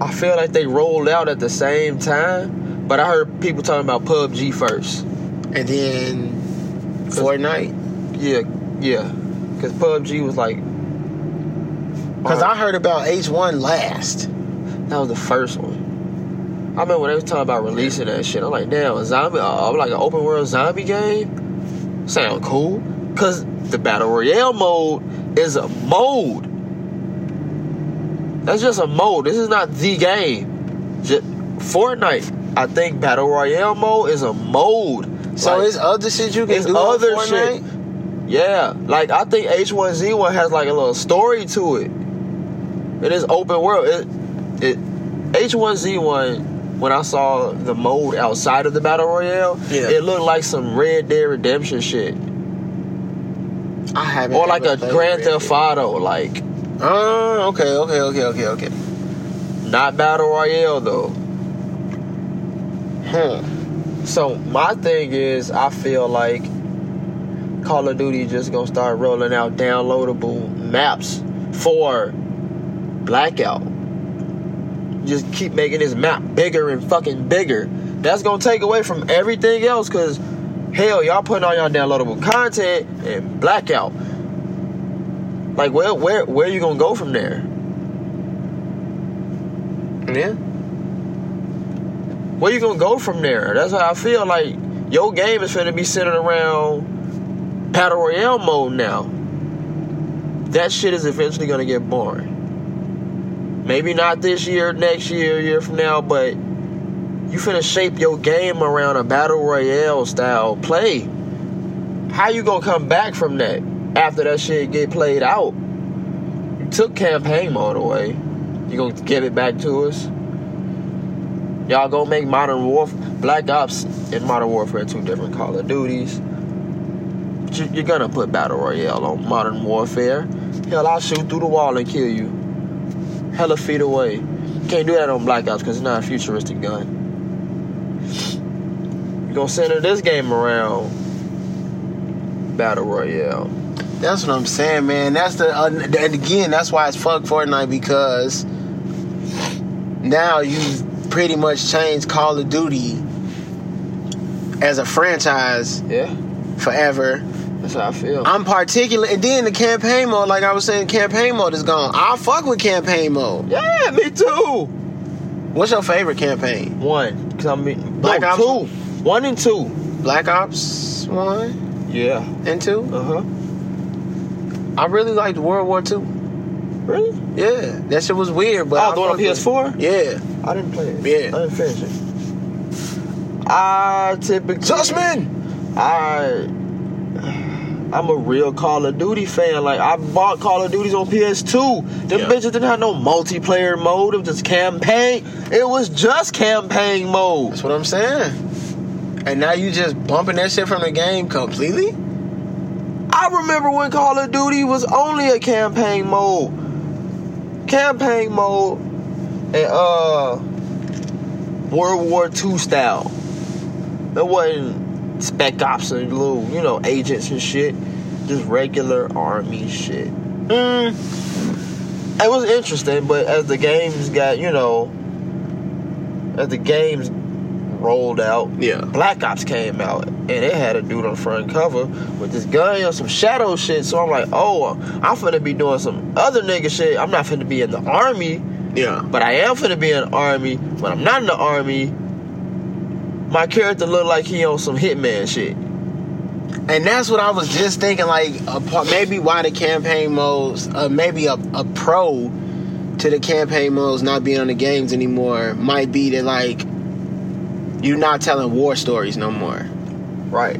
I feel like they rolled out at the same time, but I heard people talking about PUBG first. And then Fortnite. Yeah, yeah, because PUBG was like Because I heard about H1 last. That was the first one. I remember when they was talking about releasing that shit. I'm like, damn, a zombie, uh, like an open world zombie game, sound cool. Cause the battle royale mode is a mode. That's just a mode. This is not the game. Just, Fortnite, I think battle royale mode is a mode. So Like, it's other shit you can do other Fortnite? yeah, like I think H1Z1 has like a little story to it. It is open world. It, it H1Z1 when I saw the mode outside of the battle royale, Yeah. it looked like some Red Dead Redemption shit, I haven't. or like a Grand Red Theft Auto, like Oh, okay, okay, okay, okay, okay. not battle royale though. Hmm. So my thing is, I feel like Call of Duty just gonna start rolling out downloadable maps for Blackout. Just keep making this map bigger and fucking bigger. That's gonna take away from everything else, cause hell, y'all putting all y'all downloadable content in Blackout. Like where where where you gonna go from there? Yeah. Where you gonna go from there? That's how I feel like your game is finna be centered around battle royale mode now. That shit is eventually gonna get boring. Maybe not this year, next year, year from now, but you finna shape your game around a battle royale style play. How you gonna come back from that after that shit get played out? You took campaign mode away. You gonna give it back to us? Y'all gonna make Modern Warfare, Black Ops and Modern Warfare two different Call of Duties. But you- You're gonna put Battle Royale on Modern Warfare. Hell, I'll shoot through the wall and kill you. Hella feet away. Can't do that on Black Ops because it's not a futuristic gun. You're gonna center this game around Battle Royale. That's what I'm saying, man. That's the uh, and again, that's why it's fuck Fortnite because now you've pretty much changed Call of Duty as a franchise Yeah, forever. that's how I feel. I'm particular, and then the campaign mode, like I was saying, campaign mode is gone. I fuck with campaign mode. yeah, me too. What's your favorite campaign? One, cause I mean, Black no, Ops? two. One and two. Black Ops one Yeah. and two. Uh huh. I really liked World War Two. Really? Yeah, that shit was weird, but Oh, I the one on fucked with it. PS4? Yeah, I didn't play it. Yeah. I didn't finish it. I typically. Sussman. I. I'm a real Call of Duty fan. Like I bought Call of Duties on PS2. Them Yeah. bitches didn't have no multiplayer mode. It was just campaign. It was just campaign mode. That's what I'm saying. And now you just bumping that shit from the game completely? I remember when Call of Duty was only a campaign mode. Campaign mode and uh World War II style. It wasn't spec ops and little, you know, agents and shit. Just regular army shit. Mm, it was interesting, but as the games got, you know, as the games rolled out, yeah. Black Ops came out, and it had a dude on the front cover with this gun on some shadow shit. So I'm like, oh, I'm finna be doing some other nigga shit. I'm not finna be in the army, Yeah. but I am finna be in the army. When I'm not in the army, my character look like he on some hitman shit. And that's what I was just thinking, like a maybe why the campaign modes, uh, maybe a, a pro to the campaign modes not being on the games anymore might be that like you're not telling war stories no more. Right.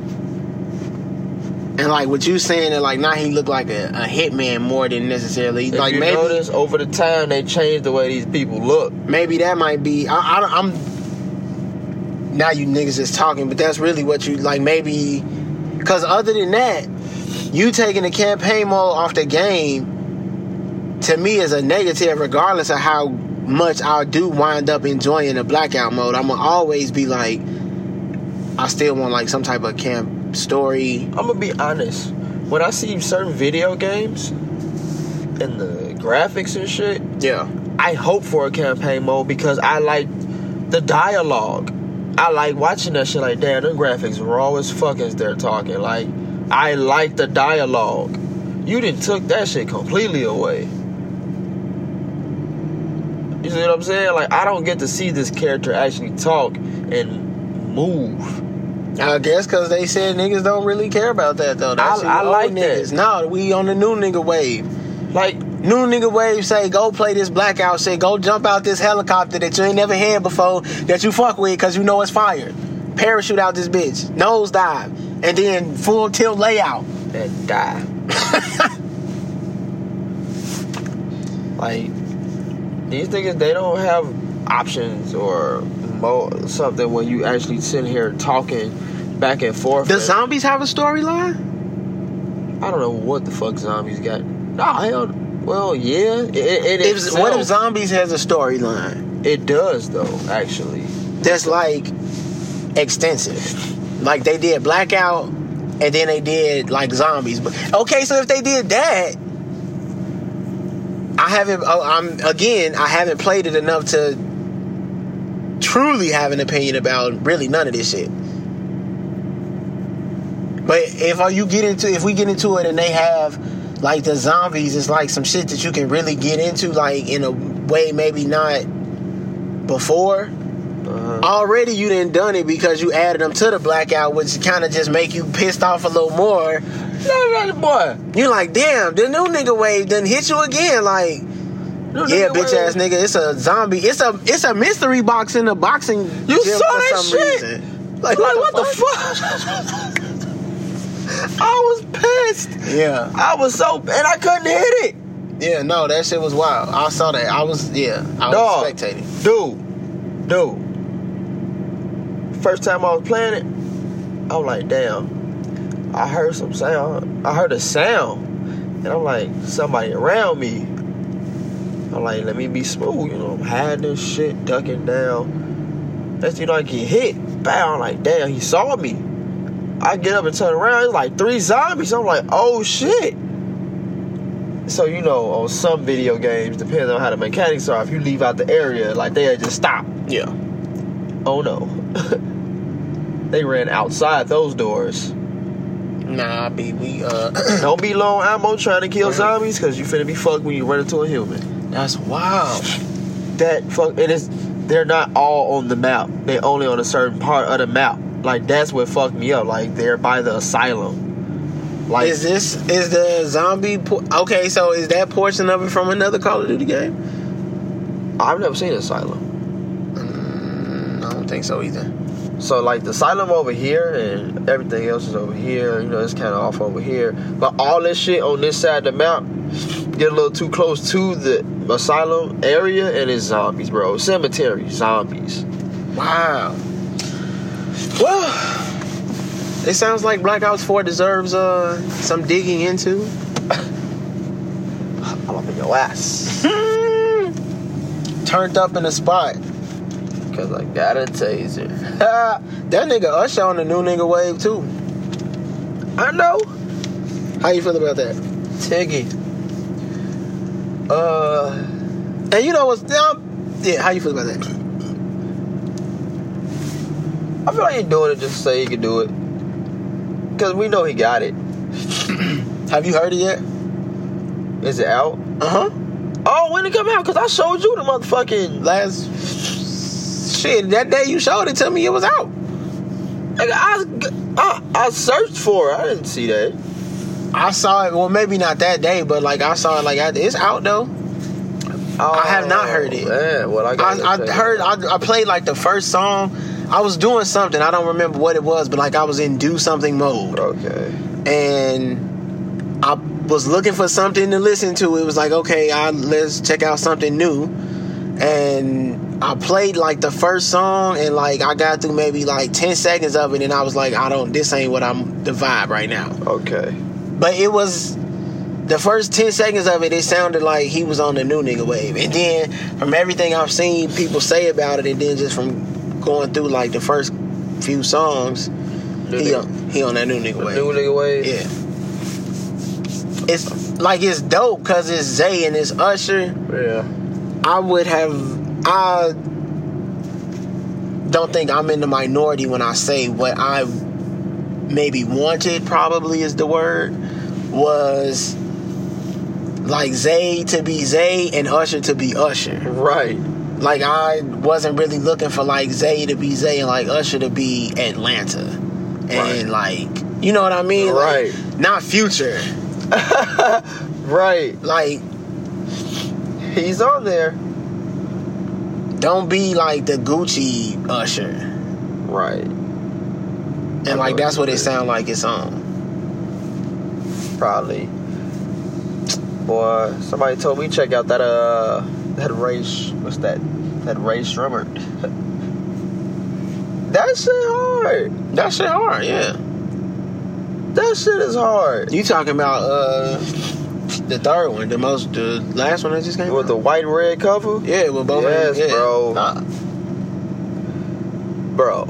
And like what you saying that like now he look like a, a hitman more than necessarily If like you maybe notice, over the time they changed the way these people look. maybe that might be I, I, I'm now you niggas is talking, but that's really what you like maybe because other than that, you taking the campaign mode off the game to me is a negative regardless of how much I do wind up enjoying the blackout mode. I'm gonna always be like I still want like some type of camp story. I'm gonna be honest. When I see certain video games and the graphics and shit, Yeah. I hope for a campaign mode because I like the dialogue. I like watching that shit. Like, damn, the graphics raw as fuck as they're talking. Like, I like the dialogue. You didn't took that shit completely away. You see what I'm saying? Like, I don't get to see this character actually talk and move. I guess because they said niggas don't really care about that though. That's I- I like that. niggas. No, we on the new nigga wave. Like, New nigga wave say go play this blackout shit. Go jump out this helicopter that you ain't never had before that you fuck with because you know it's fired. Parachute out this bitch. Nose dive. And then full tilt layout. and die. like these niggas, they don't have options or mo- something when you actually sit here talking back and forth. Does and- zombies have a storyline? I don't know what the fuck zombies got. Nah, hell, well, yeah, it, it, If, itself, what if zombies has a storyline it does though, actually. that's like extensive? Like they did blackout and then they did like zombies. But okay, so if they did that, I haven't. I'm again. I haven't played it enough to truly have an opinion about really none of this shit. But if you get into, if we get into it and they have like the zombies, it's like some shit that you can really get into, like in a way maybe not before. Uh-huh. Already you didn't done it because you added them to the blackout, which kind of just make you pissed off a little more. No, no, boy. You're like, damn, the new nigga wave didn't hit you again. Like, No, yeah, bitch wait. ass nigga, it's a zombie. It's a it's a mystery box in the boxing. You saw that shit? Reason. Like, what the fuck? I was pissed. Yeah, I was so, and I couldn't hit it. yeah, no, that shit was wild. I saw that. I was, yeah, I was spectating. Dude, dude. First time I was playing it, I was like, damn. I heard some sound. I heard a sound. And I'm like, somebody around me. I'm like, let me be smooth, you know. I'm hiding this shit, ducking down. Next thing you know, I get hit. Bow. I'm like, damn, he saw me. I get up and turn around. It's like three zombies. I'm like, oh shit. So you know, on some video games, depending on how the mechanics are, if you leave out the area, like they just stop. Yeah, Oh no. they ran outside those doors. Nah, B, we uh, Don't be low on ammo trying to kill zombies because you finna be fucked when you run into a human. that's wild. That fuck it is they're not all on the map. They only on a certain part of the map. Like that's what fucked me up. Like they're by the asylum. Like Is this is the zombie? Po- okay, so is that portion of it from another Call of Duty game? I've never seen asylum. Mm, I don't think so either. So like the asylum over here and everything else is over here. You know, it's kind of off over here. But all this shit on this side of the map get a little too close to the asylum area and it's zombies, bro. Cemetery zombies. Wow. Well, it sounds like Black Ops 4 deserves uh some digging into. I'm up in your ass Turned up in a spot. Because I got a taser. that nigga Usher on the new nigga wave too. I know. How you feel about that? Tiggy. Uh, And you know what's um, yeah, how you feel about that? I feel like he's doing it just to say he can do it. Cause we know he got it. Have you heard it yet? Is it out? Uh-huh. Oh, when it come out? Cause I showed you the motherfucking. Last shit, that day you showed it to me, it was out. Nigga, I, I, I searched for it. I didn't see that. I saw it, well maybe not that day, but like I saw it like after- it's out though. I have not heard it. Oh, Man, well, I, I, I heard. I, I played like the first song. I was doing something. I don't remember what it was, but like I was in do something mode. Okay. and I was looking for something to listen to. It was like, okay, I, let's check out something new. And I played like the first song, and like I got through maybe like ten seconds of it, and I was like, I don't, this ain't what I'm the vibe right now. Okay. But it was the first ten seconds of it. It sounded like he was on the new nigga wave, and then from everything I've seen people say about it, and then just from going through like the first few songs, New he on, he on that new nigga the wave. new nigga wave. Yeah. It's like it's dope because it's Zay and it's Usher. Yeah. I would have. I don't think I'm in the minority when I say what I maybe wanted. Probably is the word. Was like Zay to be Zay and Usher to be Usher. Right. Like I wasn't really looking for like Zay to be Zay and like Usher to be Atlanta, and Right. like you know what I mean? Like, Right. not Future. Right. Like He's on there. Don't be like the Gucci Usher, Right. and I like that's what it sound like it's on. Probably. Boy, somebody told me check out that uh that race. What's that? That Rae Sremmurd. that shit hard. That shit hard, yeah. That shit is hard. You talking about uh the third one, the most, the last one that just came With out? the white and red cover, yeah, with both Yes, yeah. bro. Nah. bro.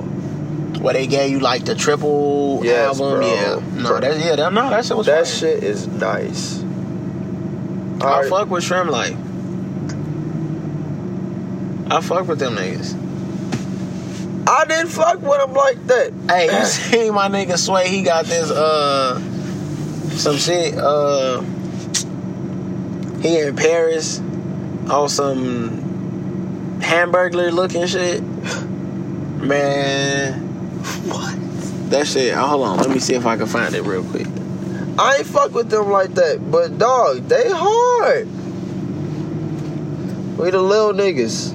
Where they gave you like the triple Yes, album, bro. yeah. No, that yeah, that, no, that shit was That fire. shit is nice. I fuck with Shrimp Life. I fuck with them niggas. I didn't fuck with him like that. Hey, you see my nigga Swae? He got this uh some shit. Uh, he in Paris on some hamburglar looking shit. Man, What? that shit. oh, hold on, let me see if I can find it real quick. I ain't fuck with them like that, but dog, they hard. We the little niggas.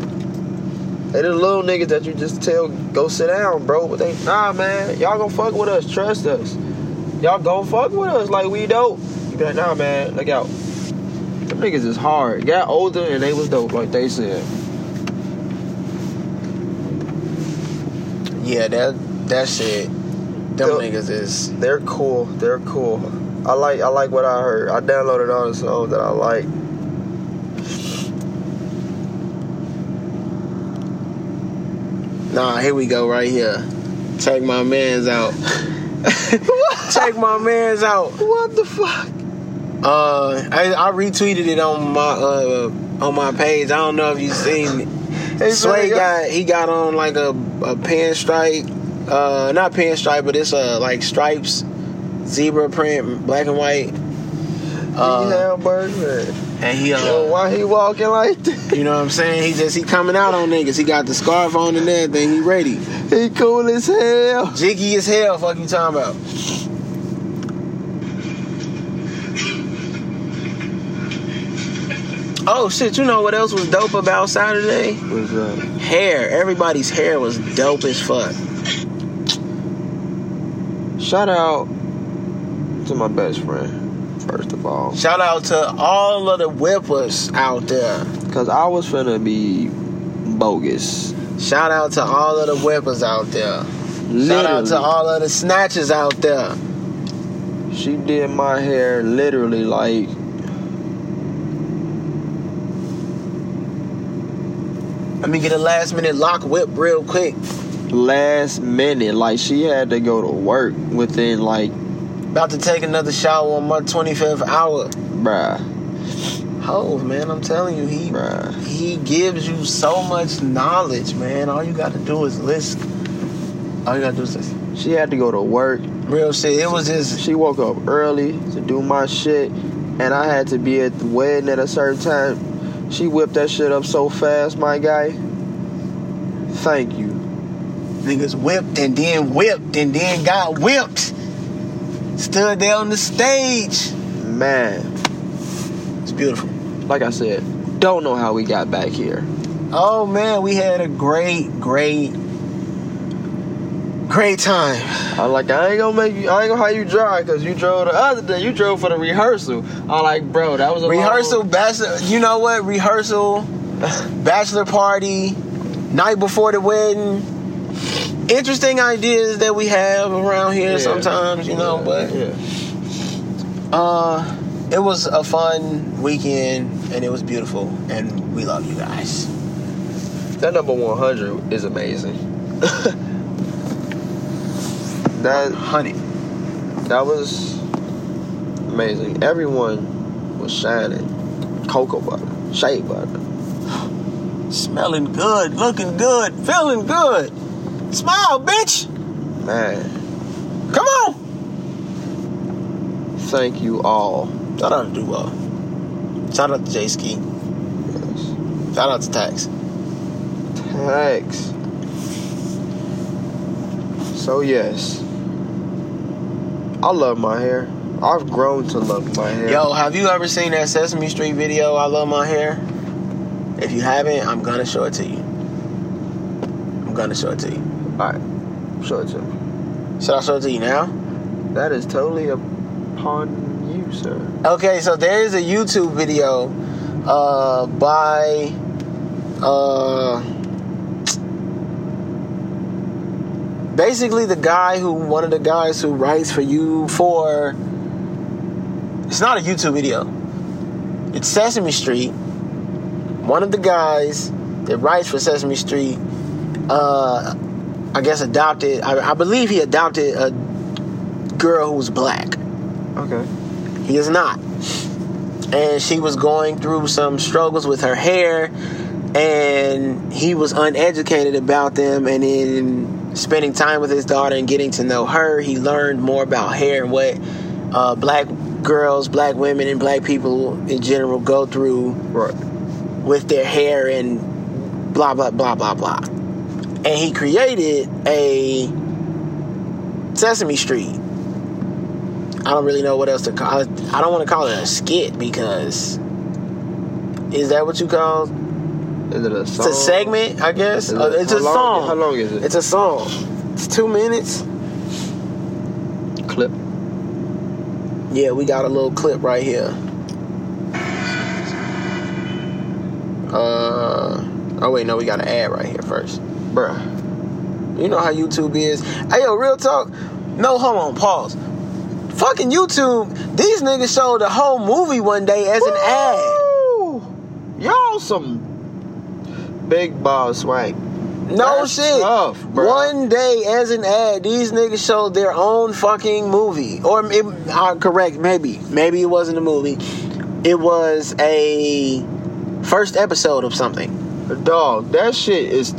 They the little niggas that you just tell go sit down, bro. But they nah, man. Y'all gonna fuck with us. Trust us. Y'all gonna fuck with us like we dope. You be like, nah, man. Look out. Them niggas is hard. Got older and they was dope, like they said. Yeah, that that shit. Them Yo. niggas is. They're cool. They're cool. I like. I like what I heard. I downloaded all the songs that I like. Nah, here we go right here. Check my man's out. Check my man's out. What the fuck? Uh, I, I retweeted it on my uh on my page. I don't know if you seen it. Hey, Swae got he got on like a a pinstripe, uh, not pinstripe, but it's uh like stripes, zebra print, black and white. Uh, hamburger. and he Yo, uh, why he walking like that? you know what I'm saying? He just he coming out on niggas. He got the scarf on and everything. He ready. He cool as hell. Jiggy as hell. Fuck you talking about? Oh shit! You know what else was dope about Saturday? What's up? Hair. Everybody's hair was dope as fuck. Shout out to my best friend, first of all. Shout out to all of the whippers out there. Cause I was finna be bogus. Shout out to all of the whippers out there. Shout out to all of the snatchers out there. She did my hair literally like Let me get a last minute lock whip real quick. last minute. Like she had to go to work within like About to take another shower on my 25th hour. bruh. Hov, man. I'm telling you, he Bruh. he gives you so much knowledge, man. All you got to do is listen. All you got to do is listen. She had to go to work. Real shit. It was just She woke up early to do my shit, and I had to be at the wedding at a certain time. She whipped that shit up so fast, my guy. Thank you. niggas whipped and then whipped and then got whipped. Stood there on the stage. Man, It's beautiful. like I said, don't know how we got back here. Oh man, we had a great, great, great time. I'm like I ain't gonna make you. I ain't gonna have you drive because you drove the other day. You drove for the rehearsal. I'm like, bro, that was a Rehearsal, long- bachelor. You know what? Rehearsal, bachelor party, night before the wedding. Interesting ideas that we have around here Yeah. sometimes, you know. Yeah, But yeah. uh, it was a fun weekend and it was beautiful, and we love you guys. that number one hundred is amazing. that Honey, that was amazing. Everyone was shining. Cocoa butter, shea butter. smelling good, looking good, feeling good. Smile, bitch. Man, Come on. thank you all. Shout out to Duval. Shout out to J Ski. Yes. Shout out to Tax. Thanks. So yes, I love my hair. I've grown to love my hair. Yo, have you ever seen that Sesame Street video? I love my hair. If you haven't, I'm gonna show it to you. I'm gonna show it to you. all right, show it to me. Should I show it to you now? That is totally upon you, sir. Okay, so there is a YouTube video uh, by uh, basically the guy who one of the guys who writes for you for. It's not a YouTube video. It's Sesame Street. One of the guys that writes for Sesame Street, uh, I guess adopted. I, I believe he adopted a girl who was black. Okay. He is not. And she was going through some struggles with her hair, and he was uneducated about them. And in spending time with his daughter and getting to know her, he learned more about hair and what uh, black girls, black women, and black people in general go through with their hair and blah blah blah blah blah. And he created a Sesame Street. I don't really know what else to call it. I don't want to call it a skit because is that what you call? Is it a It's a segment, I guess. Is Uh, it's a long- song. How long is it? It's a song. It's two minutes. clip. Yeah, we got a little clip right here. Uh oh wait, no, we got an ad right here first. Bruh. You know how YouTube is. Hey yo, real talk. No, hold on, pause. Fucking YouTube, these niggas showed the whole movie one day as an ad. Y'all some big ball swag. No That's shit. tough. One day as an ad, these niggas showed their own fucking movie. Or it, uh, correct, maybe. Maybe it wasn't a movie. It was a first episode of something. Dog, that shit is.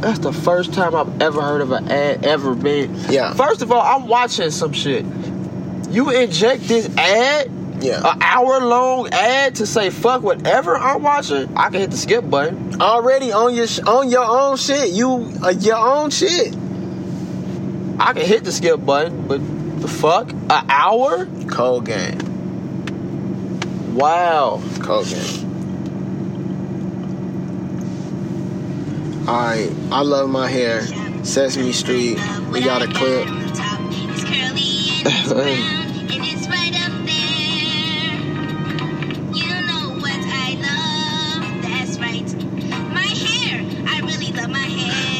That's the first time I've ever heard of an ad ever been. Yeah. First of all, I'm watching some shit. You inject this ad, Yeah. an hour long ad to say fuck whatever I'm watching. I can hit the skip button. Already on your sh- on your own shit. You uh, your own shit. I can hit the skip button, but the fuck, an hour? Cold game. Wow. Cold game. Alright, I love my hair. Sesame Street. We got a clip.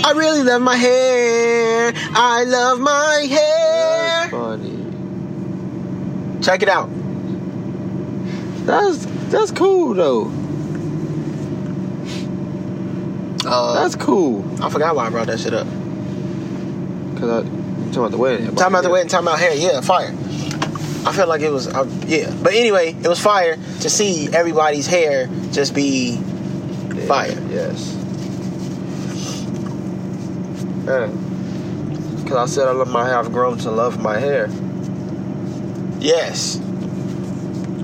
I really love my hair. I love my That's hair. funny. Check it out. That's that's cool though. Uh, That's cool. I forgot why I brought that shit up. Cause I talking about the wedding. Talking about the wedding, talking about hair. Yeah, fire. I felt like it was, uh, yeah. But anyway, it was fire to see everybody's hair just be Yeah, Fire. Yes. Cause I said I love my hair. I've grown to love my hair. Yes.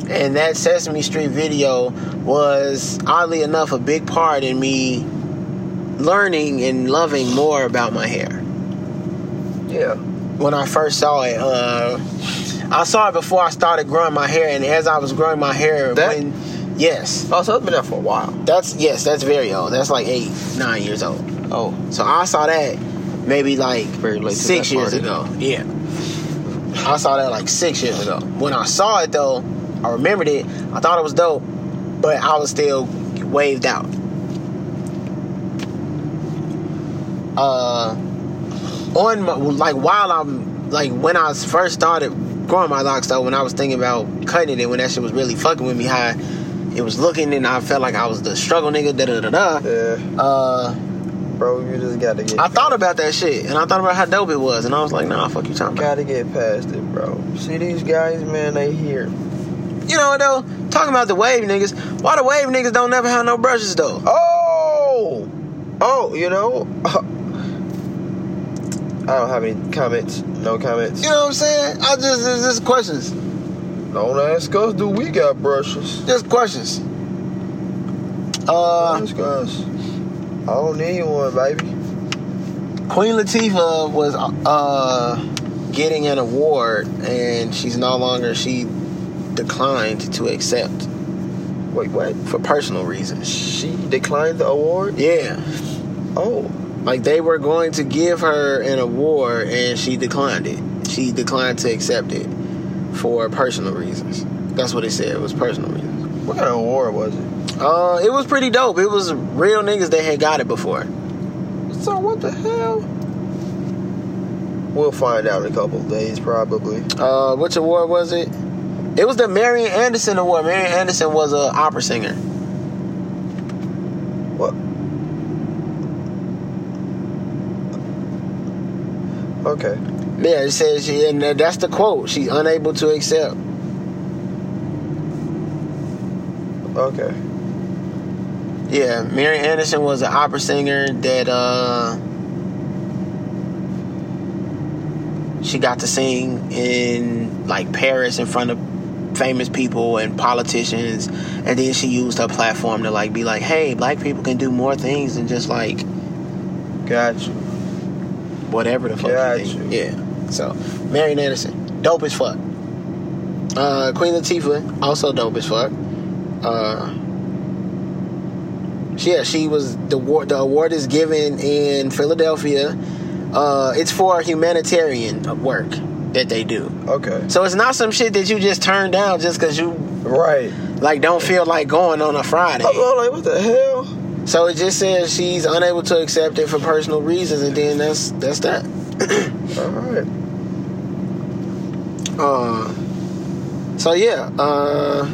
And that Sesame Street video was oddly enough a big part in me learning and loving more about my hair. Yeah. When I first saw it, uh, I saw it before I started growing my hair, and as I was growing my hair, That- when yes, Oh, so it's been there for a while. that's yes, that's very old. That's like eight, nine years old. Oh. So I saw that maybe like Very late to six years party. ago. Yeah. I saw that like six years ago. When I saw it though, I remembered it. I thought it was dope, but I was still waved out. Uh, on my, like while I'm like when I first started growing my locks though, when I was thinking about cutting it, when that shit was really fucking with me, how it was looking, and I felt like I was the struggle nigga. Da da da da. Yeah. Uh. Bro, you just gotta get I thought about that shit, and I thought about how dope it was, and I was like, nah, fuck you talking gotta get past it, bro. See these guys, man, they here. You know what though? Talking about the wave niggas, why the wave niggas don't never have no brushes though? Oh! Oh, you know? I don't have any comments. No comments. You know what I'm saying? I just, it's just questions, Don't ask us, do we got brushes? just questions. Uh, ask us. I don't need one, baby. Queen Latifah was uh getting an award, and she's no longer. She declined to accept Wait, what? for personal reasons. She declined the award? Yeah, Oh. like they were going to give her an award, and she declined it. She declined to accept it for personal reasons. That's what it said. It was personal reasons. What kind of award was it? Uh, it was pretty dope. It was real niggas that had got it before. So what the hell? We'll find out in a couple of days, probably. Uh, which award was it? It was the Marian Anderson Award. Marian Anderson was a opera singer. What? Okay. Yeah, it says she, and that's the quote. She's unable to accept. Okay. Yeah, Mary Anderson was an opera singer that uh she got to sing in like Paris in front of famous people and politicians and then she used her platform to like be like, "Hey, black people can do more things than just like Got you. whatever the fuck Got you think." Yeah. So, Mary Anderson, dope as fuck. Uh Queen Latifah, also dope as fuck. Uh yeah, she was the award. The award is given in Philadelphia. Uh, it's for humanitarian work that they do. Okay. So it's not some shit that you just turn down just because you Right. like don't feel like going on a Friday. I was like, what the hell? So it just says she's unable to accept it for personal reasons, and then that's that's that. All right. Uh, so yeah, uh,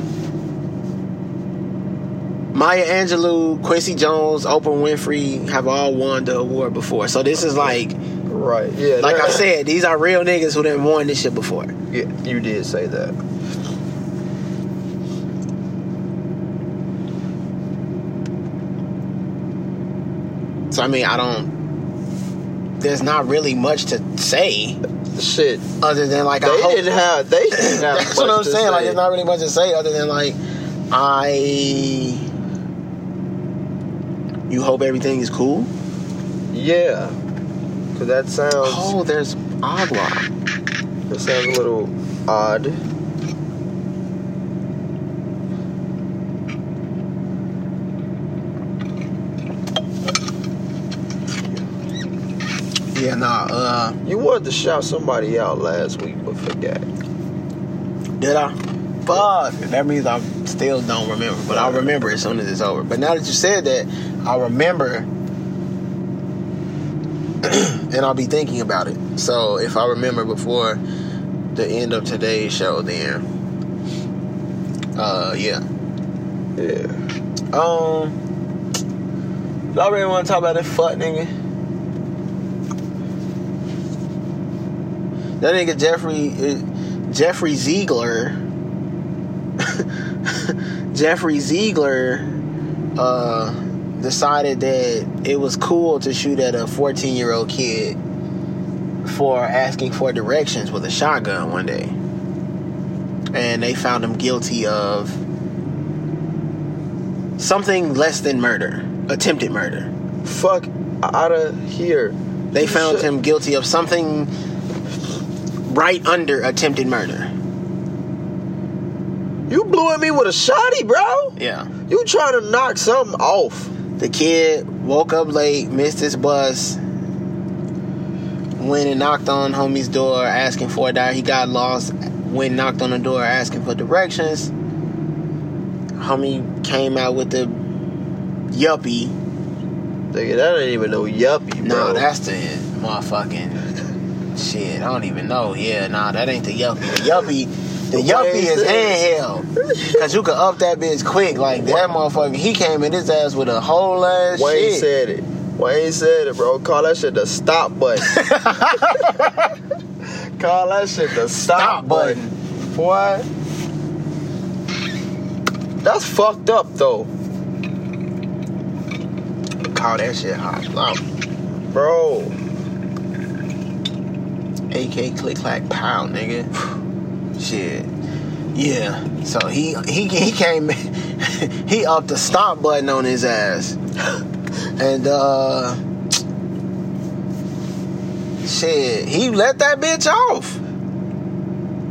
Maya Angelou, Quincy Jones, Oprah Winfrey have all won the award before. So this is like, Right. Yeah. like I said, these are real niggas who didn't won this shit before. Yeah, you did say that. So I mean, I don't. There's not really much to say Shit. other than like They I hope. didn't have. They didn't have. That's what I'm saying. Like, say. there's not really much to say other than like, I. You hope everything is cool. Yeah. Cause that sounds. Oh, there's agua. That sounds a little odd. Yeah, nah. Uh, You wanted to shout somebody out last week, but forgot. did I? Fuck. That means I still don't remember, but I'll remember as soon as it's over. But now that you said that, I'll remember, and I'll be thinking about it. So if I remember before the end of today's show, then, uh, yeah. Yeah. Um, y'all really want to talk about that fuck nigga? That nigga Jeffrey, Jeffrey Zeigler. Jeffrey Zeigler uh, decided that it was cool to shoot at a 14 year old kid for asking for directions with a shotgun one day. And they found him guilty of something less than murder, attempted murder. Fuck out of here. They found him guilty of something right under attempted murder. You blew at me with a shotty, bro. Yeah. You trying to knock something off. The kid woke up late, missed his bus, went and knocked on homie's door asking for a diary. He got lost, went and knocked on the door asking for directions. Homie came out with the yuppie. Nigga, that ain't even no yuppie, bro. No, that's the motherfucking shit. I don't even know. Yeah, nah, that ain't the yuppie. The yuppie, the yuppie is handheld. Cause you can up that bitch quick. Like that motherfucker, he came in his ass with a whole ass Wayne shit. said it. Wayne said it, bro. Call that shit the stop button. Call that shit the stop, Stop button. Boy. That's fucked up though, Call that shit hot. Wow. bro. AK click clack pow, nigga. Shit. Yeah. So he he he came he upped the stop button on his ass. And uh shit, he let that bitch off.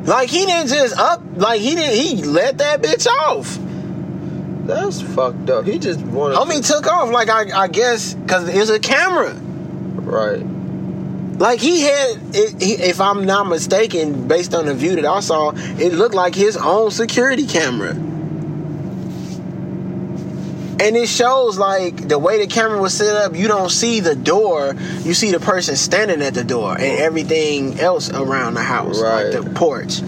Like he didn't just up like he didn't he let that bitch off. That's fucked up. He just wanted Homie took off like I I guess cause it's a camera. right. Like he had, it, he, if I'm not mistaken, based on the view that I saw, it looked like his own security camera. And it shows like the way the camera was set up, you don't see the door, you see the person standing at the door and everything else around the house, Right. like the porch.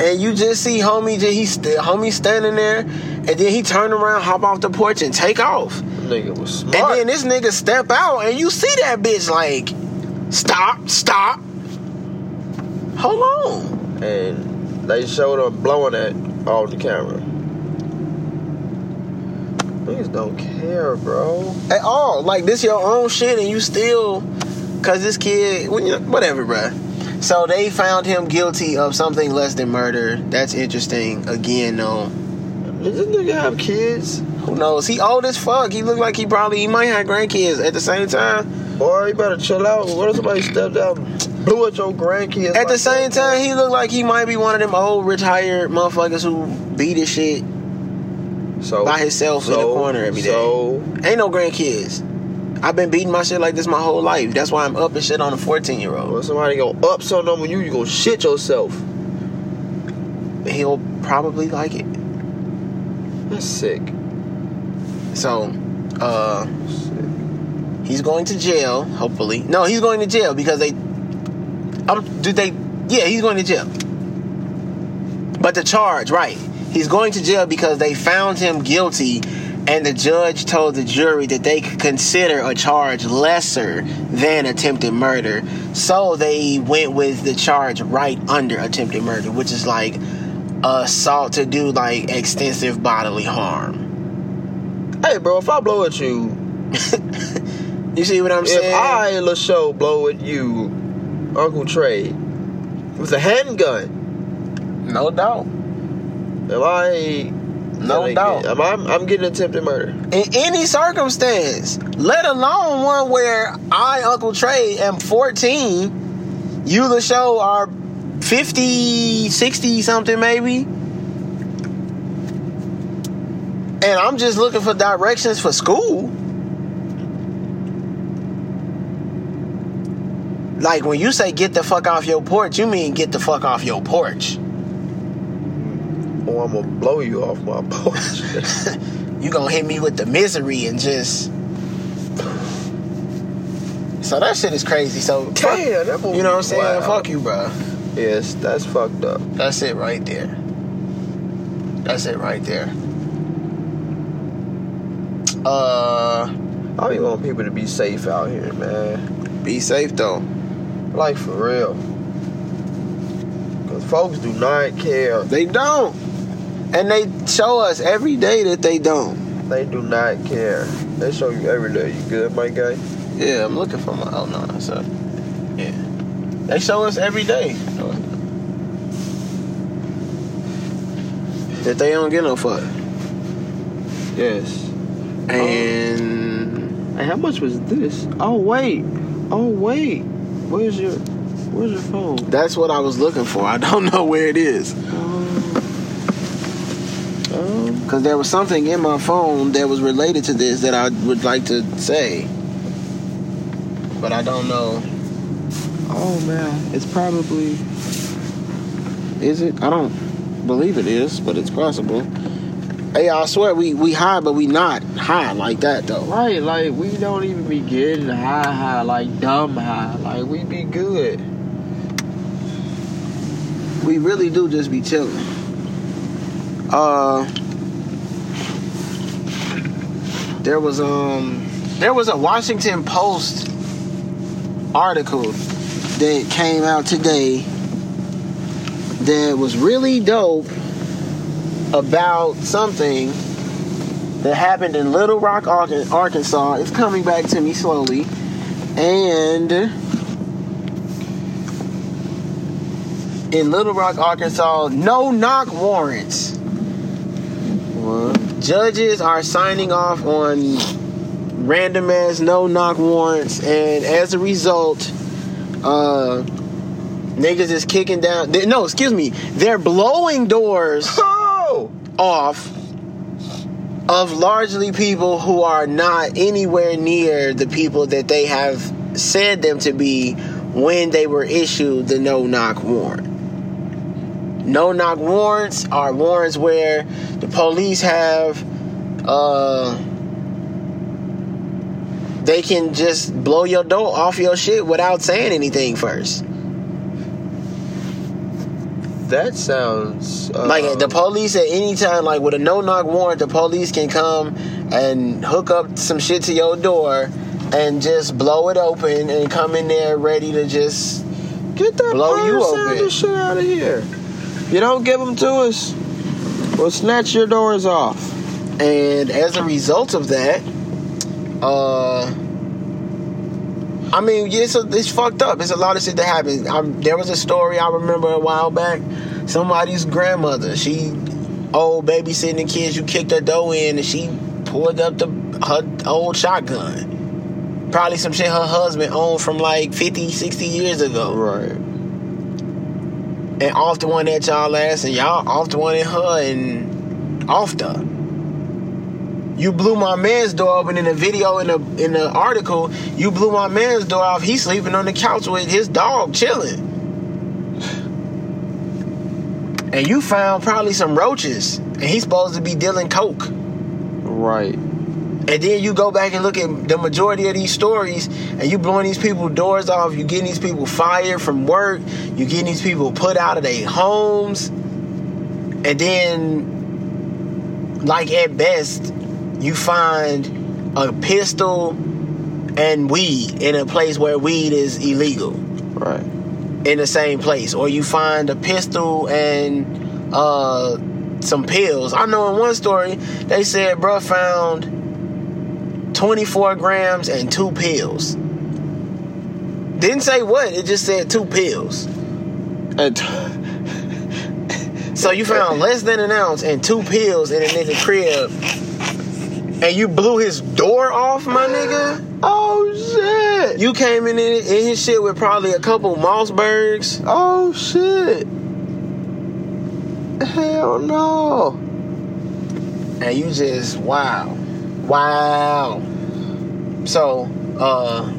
And you just see homie, just- he st- homie standing there, and then he turn around, hop off the porch, and take off. Nigga was smart. And then this nigga step out and you see that bitch like, stop, stop. Hold on. and they showed him blowing it off the camera. Niggas don't care, bro. At all. Like this your own shit and you still cause this kid well, you know, whatever, bro. So they found him guilty of something less than murder. That's interesting. Again, though. Does this nigga have kids? Who knows? He old as fuck. He look like he probably he might have grandkids at the same time. Boy, you better chill out. What if somebody stepped out and blew at your grandkids? At the same that, time, he look like he might be one of them old retired motherfuckers who beat his shit so, by himself in the so- corner every day. So, Ain't no grandkids. I've been beating my shit like this my whole life. That's why I'm up and shit on a 14 year old. when somebody go up something on you, you go shit yourself. He'll probably like it. That's sick. So, uh, he's going to jail. Hopefully, no, he's going to jail because they. Um, did they? Yeah, he's going to jail. But the charge, right? He's going to jail because they found him guilty, and the judge told the jury that they could consider a charge lesser than attempted murder. So they went with the charge right under attempted murder, which is like assault to do like extensive bodily harm. Hey, bro, if I blow at you, You see what I'm if saying? If I, Lasho, blow at you, Uncle Trey, with a handgun, no doubt. am I? No doubt. Am I, I'm getting attempted murder. in any circumstance, let alone one where I, Uncle Trey, am 14, you, the show, are 50, 60 something maybe. And I'm just looking for directions for school. Like when you say get the fuck off your porch, you mean get the fuck off your porch. Or I'm gonna blow you off my porch. you gonna hit me with the misery and just so that shit is crazy so fuck- Damn, movie you know what i'm saying wow. fuck you bro yes, that's fucked up. that's it right there that's it right there uh I be want people to be safe out here, man. be safe though Like for real. Cause folks do not care. They don't. And they show us every day that they don't. They do not care. They show you every day. You good, my guy? Yeah, I'm looking for my. Oh no, that's up. Yeah, they show us every day that they don't get no fuck. Yes. And Hey, how much was this? Oh wait, oh wait, where's your, where's your phone? that's what I was looking for. I don't know where it is Um, because there was something in my phone that was related to this that I would like to say, but I don't know. oh man, it's probably. Is it? I don't believe it is, but it's possible. Hey, I swear we we high, but we not high like that though. Right, like we don't even be getting high, high, like dumb high. Like we be good. We really do just be chilling. Uh, there was um, there was a Washington Post article that came out today that was really dope about something that happened in Little Rock, Arkansas. It's coming back to me slowly, and in Little Rock, Arkansas, no knock warrants. Judges are signing off on random ass no knock warrants, and as a result, uh, niggas is kicking down. they- no, excuse me, they're blowing doors! off of largely people who are not anywhere near the people that they have said them to be when they were issued the no knock warrant. No knock warrants are warrants where the police have uh they can just blow your door off your shit without saying anything first. That sounds. Uh, Like the police at any time, like with a no knock warrant, the police can come and hook up some shit to your door and just blow it open and come in there ready to just Get that blow you open. shit out of here. You don't give them to us, we'll snatch your doors off. and as a result of that, uh I mean, yeah, it's, a, it's fucked up. It's a lot of shit that happens. Um there was a story I remember a while back. Somebody's grandmother, she old babysitting the kids. You kicked her door in, and she pulled up the her old shotgun. Probably some shit her husband owned from like 50, 60 years ago. Right. And off the one at y'all ass, and y'all off the one at her, and off the. You blew my man's door open in the video in the in the article. You blew my man's door off. He's sleeping on the couch with his dog chilling. And you found probably some roaches, and he's supposed to be dealing coke. Right. And then you go back and look at the majority of these stories, and you blowing these people doors off. You getting these people fired from work. You getting these people put out of their homes, and then, like at best, you find a pistol and weed in a place where weed is illegal Right. in the same place, or you find a pistol and uh, some pills. I know in one story they said, bruh found 24 grams and two pills. Didn't say what, it just said two pills. And So you found less than an ounce and two pills in a nigga crib, and you blew his door off, my nigga. oh shit! You came in in his shit with probably a couple Mossbergs. Oh shit! Hell no! and you just wow wow so uh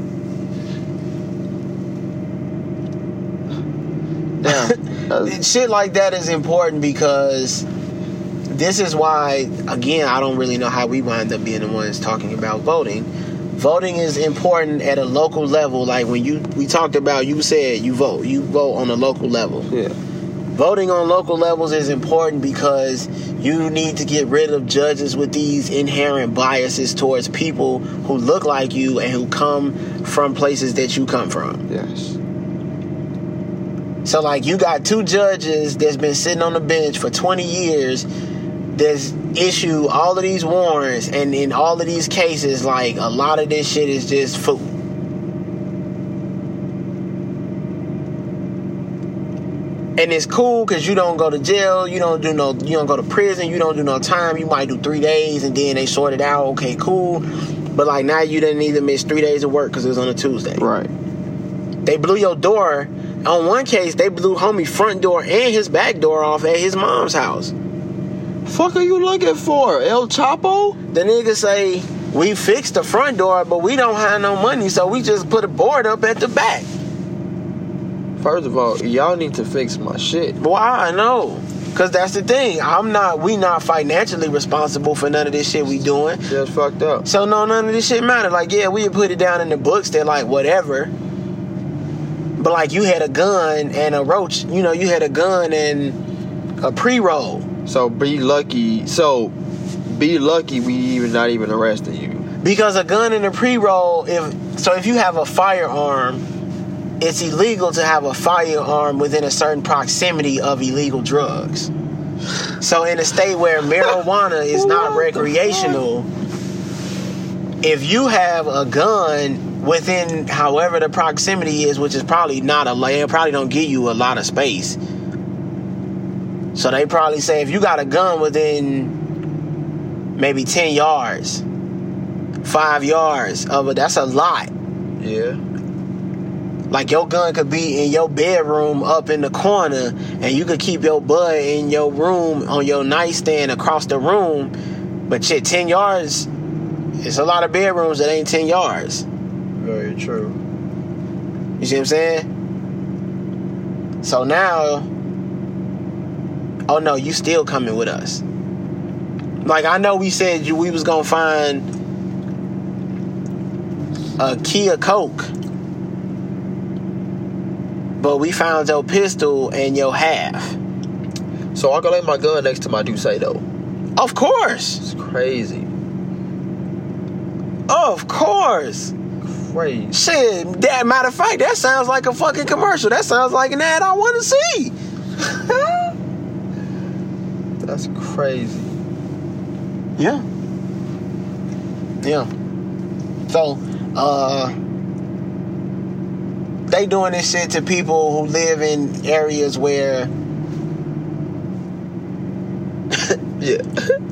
Damn. shit like that is important because this is why again i don't really know how we wind up being the ones talking about voting voting is important at a local level like when you we talked about you said you vote you vote on a local level yeah. voting on local levels is important because you need to get rid of judges with these inherent biases towards people who look like you and who come from places that you come from. Yes. So like you got two judges that's been sitting on the bench for 20 years that's issue all of these warrants and in all of these cases like a lot of this shit is just food. And it's cool because you don't go to jail, you don't do no, you don't go to prison, you don't do no time. You might do three days and then they sort it out. Okay, cool. But like now you didn't even miss three days of work because it was on a Tuesday. Right. They blew your door. On one case, they blew homie front door and his back door off at his mom's house. Fuck are you looking for? El Chapo? The nigga say we fixed the front door, but we don't have no money, so we just put a board up at the back. First of all, y'all need to fix my shit. Why? I know. Cause that's the thing. I'm not. We not financially responsible for none of this shit we doing. Just fucked up. So no, none of this shit matter. Like, yeah, we put it down in the books. They're like whatever. But like, you had a gun and a roach. You know, you had a gun and a pre-roll. So be lucky. So be lucky we even not even arresting you. Because a gun in a pre-roll, if so, if you have a firearm, it's illegal to have a firearm within a certain proximity of illegal drugs. So in a state where marijuana is not recreational, if you have a gun within however the proximity is, which is probably not a probably don't give you a lot of space. So they probably say if you got a gun within maybe 10 yards, five yards of it, that's a lot. Yeah. Like your gun could be in your bedroom up in the corner, and you could keep your bud in your room on your nightstand across the room. But shit, ten yards, it's a lot of bedrooms that ain't ten yards. Very true. You see what I'm saying? So now, oh no, you still coming with us? Like I know we said you we was gonna find a Kia Coke, but we found your pistol and your half. So I can lay my gun next to my Duce though. Of course, It's crazy. of course. Crazy. Shit, that matter of fact, that sounds like a fucking commercial. That sounds like an ad I want to see. That's crazy. Yeah. Yeah. So, uh they doing this shit to people who live in areas where Yeah.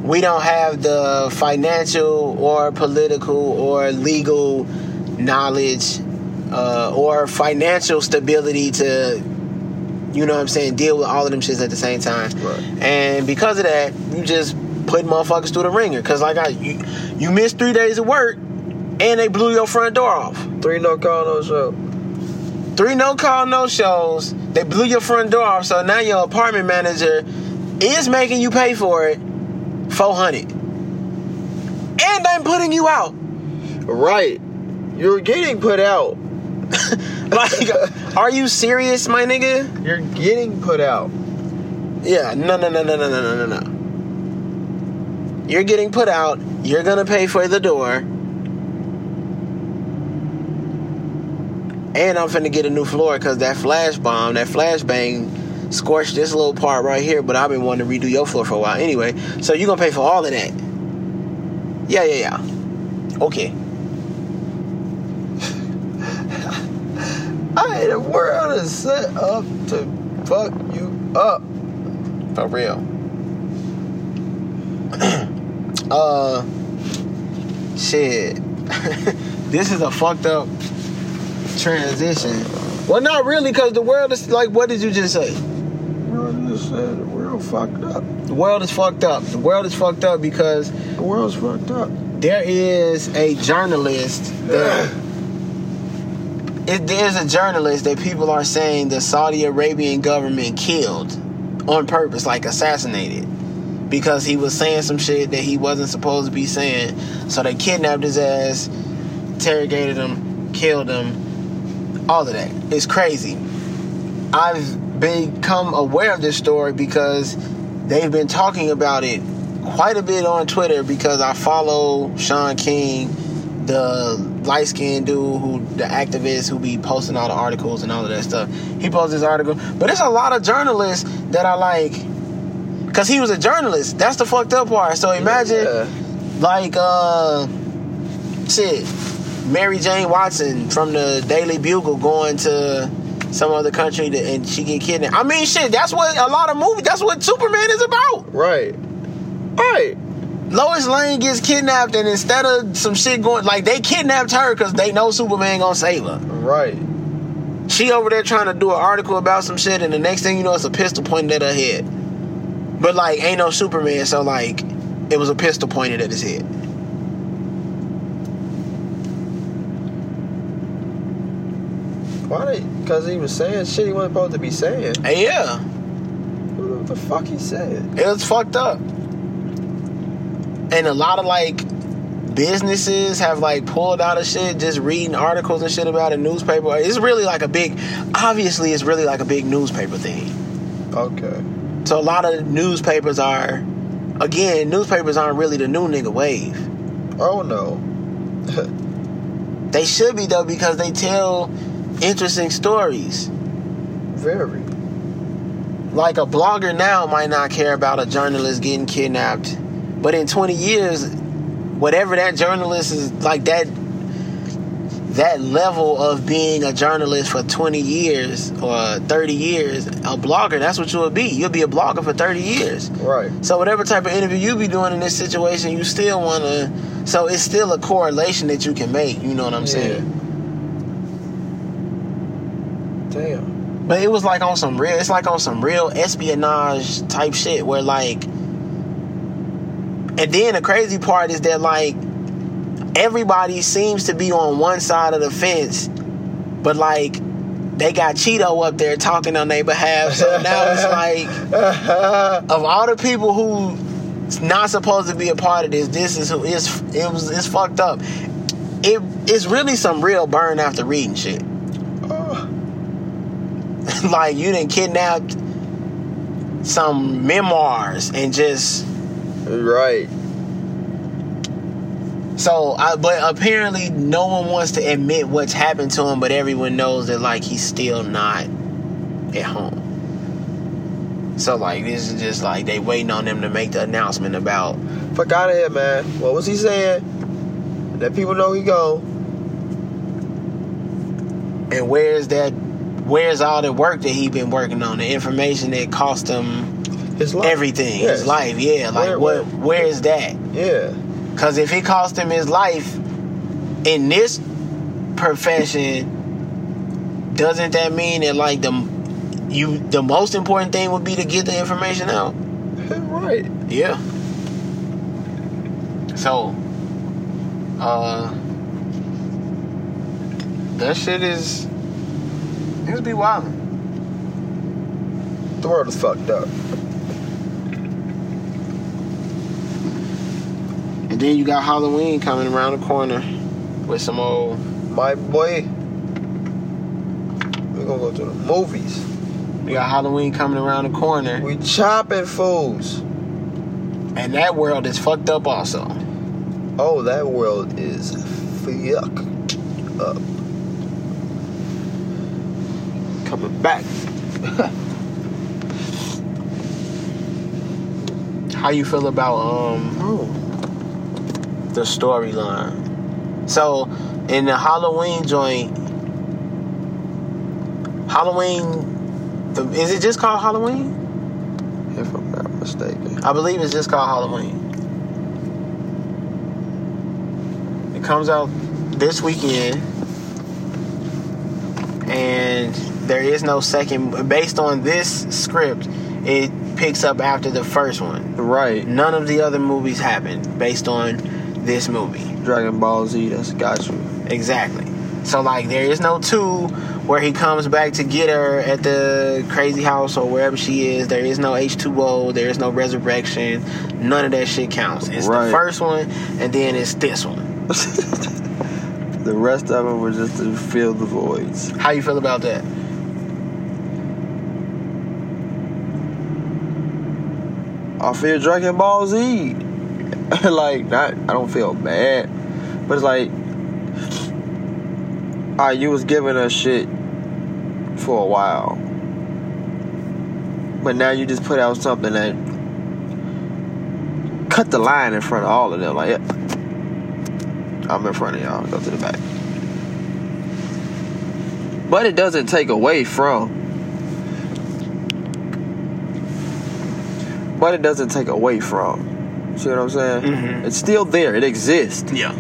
we don't have the financial or political or legal knowledge uh, or financial stability to you know what I'm saying deal with all of them shits at the same time Right. and because of that you just put motherfuckers through the ringer because like I you, you missed three days of work and they blew your front door off Three no call, no show. three no call no shows they blew your front door off so now your apartment manager is making you pay for it 400 and I'm putting you out Right. You're getting put out. like are you serious my nigga You're getting put out. yeah no no no no no no no no you're getting put out you're gonna pay for the door and I'm finna get a new floor because that flash bomb, that flashbang scorched this little part right here, but I've been wanting to redo your floor for a while anyway. So you're gonna pay for all of that. Yeah, yeah, yeah. Okay. Hey, the world is set up to fuck you up. For real. uh shit. this is a fucked up transition. Well not really, cause the world is like what did you just say? The world just said the world fucked up. The world is fucked up. The world is fucked up because The world's fucked up. there is a journalist that it, there's a journalist that people are saying the Saudi Arabian government killed on purpose, like assassinated, because he was saying some shit that he wasn't supposed to be saying. So they kidnapped his ass, interrogated him, killed him, all of that. It's crazy. I've become aware of this story because they've been talking about it quite a bit on Twitter because I follow Shaun King, the light skinned dude who the activist who be posting all the articles and all of that stuff. He posted this article, but there's a lot of journalists that are like, cause he was a journalist. That's the fucked up part. So imagine Yeah. like uh, shit, Mary Jane Watson from the Daily Bugle going to some other country to, and she get kidnapped. I mean, shit, that's what a lot of movies. That's what Superman is about. Right. Right. Lois Lane gets kidnapped, and instead of some shit going, like they kidnapped her because they know Superman gonna save her. Right. She over there trying to do an article about some shit, and the next thing you know, it's a pistol pointed at her head. But like, ain't no Superman, so like, it was a pistol pointed at his head. Why they? Because he was saying shit he wasn't supposed to be saying. And yeah, What the fuck he said? it was fucked up. And a lot of like businesses have like pulled out of shit just reading articles and shit about a newspaper. It's really like a big, obviously, it's really like a big newspaper thing. Okay. So a lot of newspapers are, again, newspapers aren't really the new nigga wave. Oh no. They should be though because they tell interesting stories. Very. Like a blogger now might not care about a journalist getting kidnapped, but in 20 years, whatever that journalist is like that that level of being a journalist for 20 years or 30 years, a blogger, that's what you'll be. You'll be a blogger for 30 years. Right. So whatever type of interview you be doing in this situation, you still want to. So it's still a correlation that you can make. You know what I'm saying? Damn. But it was like on some real. It's like on some real espionage type shit where like. And then the crazy part is that like everybody seems to be on one side of the fence, but like they got Cheeto up there talking on their behalf. So now it's like of all the people who not supposed to be a part of this, this is who is it was it's fucked up. It it's really some real burn after reading shit. like you didn't kidnapped some memoirs and just right. so I, but apparently no one wants to admit what's happened to him but everyone knows that like he's still not at home so like this is just like they waiting on them to make the announcement about Fuck out of here, man. What was he saying? Let people know he go. and where's that where's all the work that he been working on the information that cost him His life. everything Yes. his life yeah like Where- what where- where is that Yeah. Because if it cost him his life in this profession, doesn't that mean that like the you the most important thing would be to get the information out? right. Yeah. So, uh, that shit is niggas be wild. The world is fucked up. And then you got Halloween coming around the corner with some old My boy. We're gonna go to the movies. we got Halloween coming around the corner. We chopping fools. And that world is fucked up also. Oh, that world is fucked up. Coming back. How you feel about um Oh. The storyline? So in the Halloween joint, Halloween, the, is it just called Halloween? If I'm not mistaken. I believe it's just called Halloween. It comes out this weekend, and there is no second. Based on this script, it picks up after the first one. Right. None of the other movies happened based on this movie. Dragon Ball Z, that's got you. Exactly. So like there is no two where he comes back to get her at the crazy house or wherever she is. There is no H2O, there is no resurrection. None of that shit counts. It's Right. the first one and then it's this one. The rest of them were just to fill the voids. How you feel about that? I feel Dragon Ball Z. like, not, I don't feel bad, but it's like, Ah, you was giving us shit for a while, but now you just put out something that cut the line in front of all of them. Like, I'm in front of y'all. Go to the back. But it doesn't take away from. But it doesn't take away from. See what I'm saying? Mhm. It's still there. It exists. Yeah.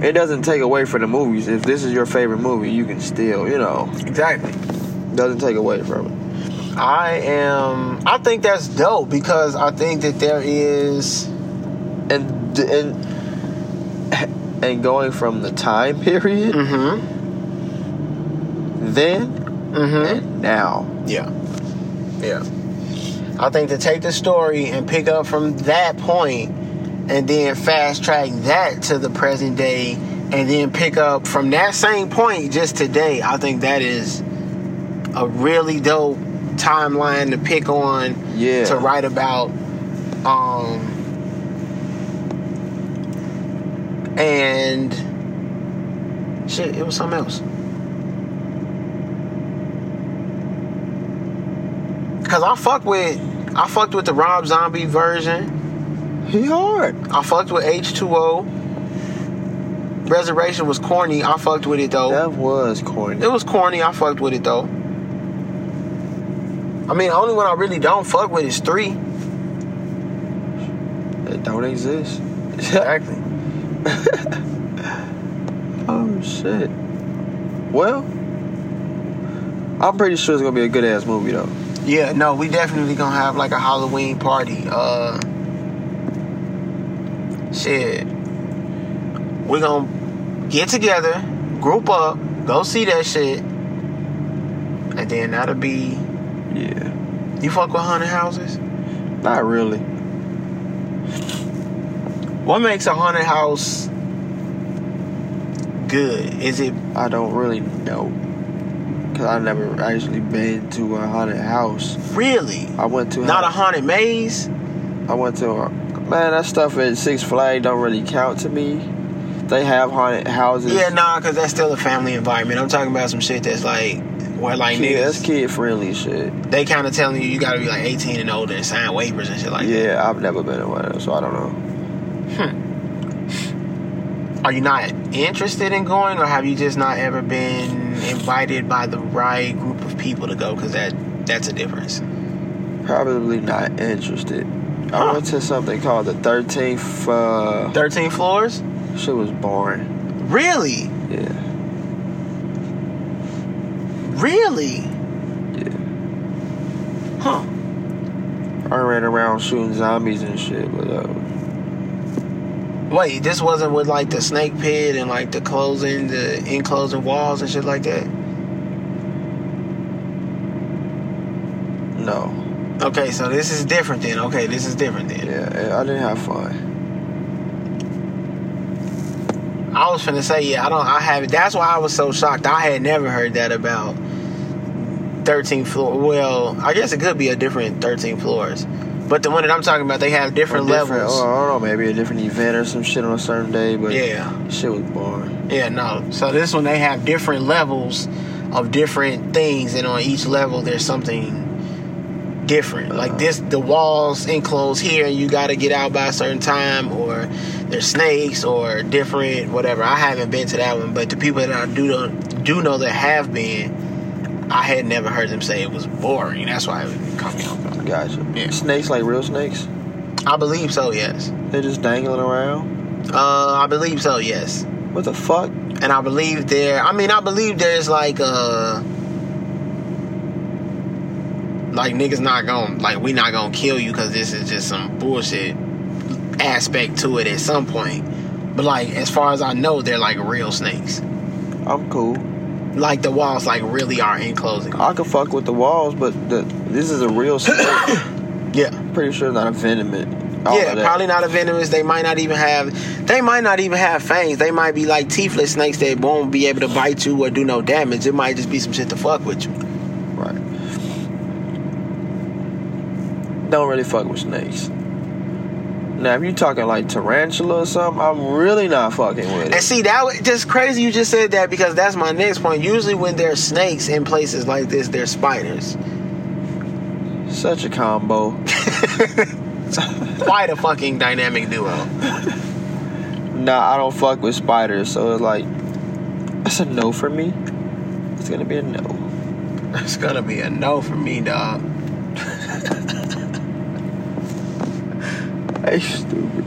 It doesn't take away from the movies. If this is your favorite movie, you can still, you know, Exactly. doesn't take away from it. I am. I think that's dope because I think that there is. And and and going from the time period Mm-hmm. then Mm-hmm. and now. Yeah. Yeah. I think to take the story and pick up from that point and then fast track that to the present day and then pick up from that same point just today, I think that is a really dope timeline to pick on Yeah. to write about. Um and shit, it was something else. Cause i fuck with I fucked with the Rob Zombie version. He hard. I fucked with H2O. Resurrection was corny. I fucked with it though. That was corny. It was corny. I fucked with it though. I mean, the only one I really don't fuck with is three. It don't exist. Exactly. oh shit. Well, I'm pretty sure it's gonna be a good ass movie though. Yeah, no, we definitely gonna have like a Halloween party. Uh shit. we gonna get together, group up, go see that shit. And then that'll be Yeah. you fuck with haunted houses? Not really. What makes a haunted house good? Is it I don't really know. Cause I never actually been to a haunted house. really I went to not a haunted maze? I went to a man. That stuff at Six Flags don't really count to me. They have haunted houses. Yeah, nah, cause that's still a family environment. I'm talking about some shit that's like where like Kid, that's kid friendly shit. they kind of telling you you gotta be like 18 and older and sign waivers and shit like that. yeah, I've never been to one so I don't know. Hmm. Are you not interested in going, or have you just not ever been invited by the right group of people to go? Because that that's a difference. Probably not interested. Huh. I went to something called the 13th. Uh, 13 floors? shit was boring. Really? Yeah, Really? yeah. Huh? I ran around shooting zombies and shit, but uh, Wait, this wasn't with like the snake pit and like the closing, the enclosing walls and shit like that. no. Okay, so this is different then. Okay, this is different then. Yeah, I didn't have fun. I was finna say, yeah, I don't, I have it. That's why I was so shocked. I had never heard that about 13 floor. Well, I guess it could be a different 13 floors. But the one that I'm talking about, they have different, different- levels. Or, I don't know, maybe a different event or some shit on a certain day, but Yeah, shit was boring. yeah, no. So this one, they have different levels of different things, and on each level, there's something different. Like uh-huh. this, the walls enclosed here, and you got to get out by a certain time, or there's snakes, or different whatever. I haven't been to that one, but the people that I do know, do know that have been, I had never heard them say it was boring. That's why it me off guard. Gotcha. Yeah. Snakes like real snakes? I believe so, yes. They're just dangling around? Uh, I believe so, yes. What the fuck? And I believe there. I mean, I believe there's like uh like niggas not gonna like we not gonna kill you because this is just some bullshit aspect to it at some point. But like as far as I know, they're like real snakes. I'm cool. Like the walls like really are enclosing. I could fuck with the walls, but the, this is a real snake. Yeah. Pretty sure it's not a venomous. yeah, probably not a venomous. They might not even have. They might not even have fangs. They might be like teethless snakes that won't be able to bite you or do no damage. It might just be some shit to fuck with you. Right. Don't really fuck with snakes. Now, if you're talking like tarantula or something, I'm really not fucking with it. And see, that was just crazy you just said that because that's my next point. Usually, when there's snakes in places like this, there's spiders. Such a combo. Quite a fucking dynamic duo. Nah, I don't fuck with spiders, so it's like that's a no for me. It's gonna be a no. It's gonna be a no for me, dog. Hey, stupid.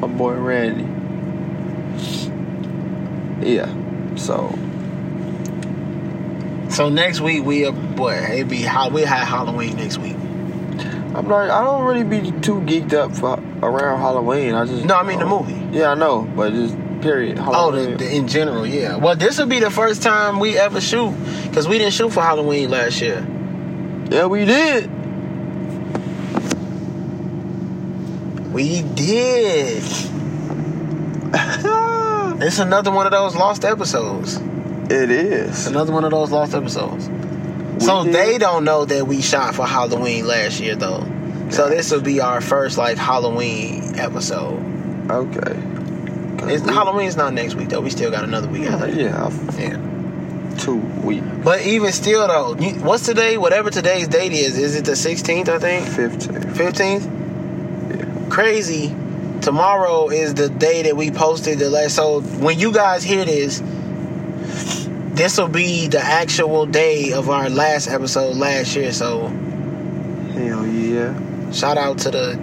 My boy Randy. Yeah. So So next week we uh, boy, it be how we had Halloween next week. I'm not. I don't really be too geeked up for around Halloween. I just No, I mean the movie. Yeah, I know, but just period. Oh, the, the, in general, yeah. Well, this will be the first time we ever shoot because we didn't shoot for Halloween last year. yeah, we did. We did. It's another one of those lost episodes. it is. Another one of those lost episodes. so did. they don't know that we shot for Halloween last year, though. So this will be our first like Halloween episode. Okay. It's, we- Halloween's not next week though. We still got another week that. Yeah, I've- Yeah. two weeks. But even still though, you, what's today? Whatever today's date is, is it the 16th? I think. Fifteen. 15th? Crazy. Tomorrow is the day that we posted the last. So when you guys hear this, this will be the actual day of our last episode last year. So Hell yeah. shout out to the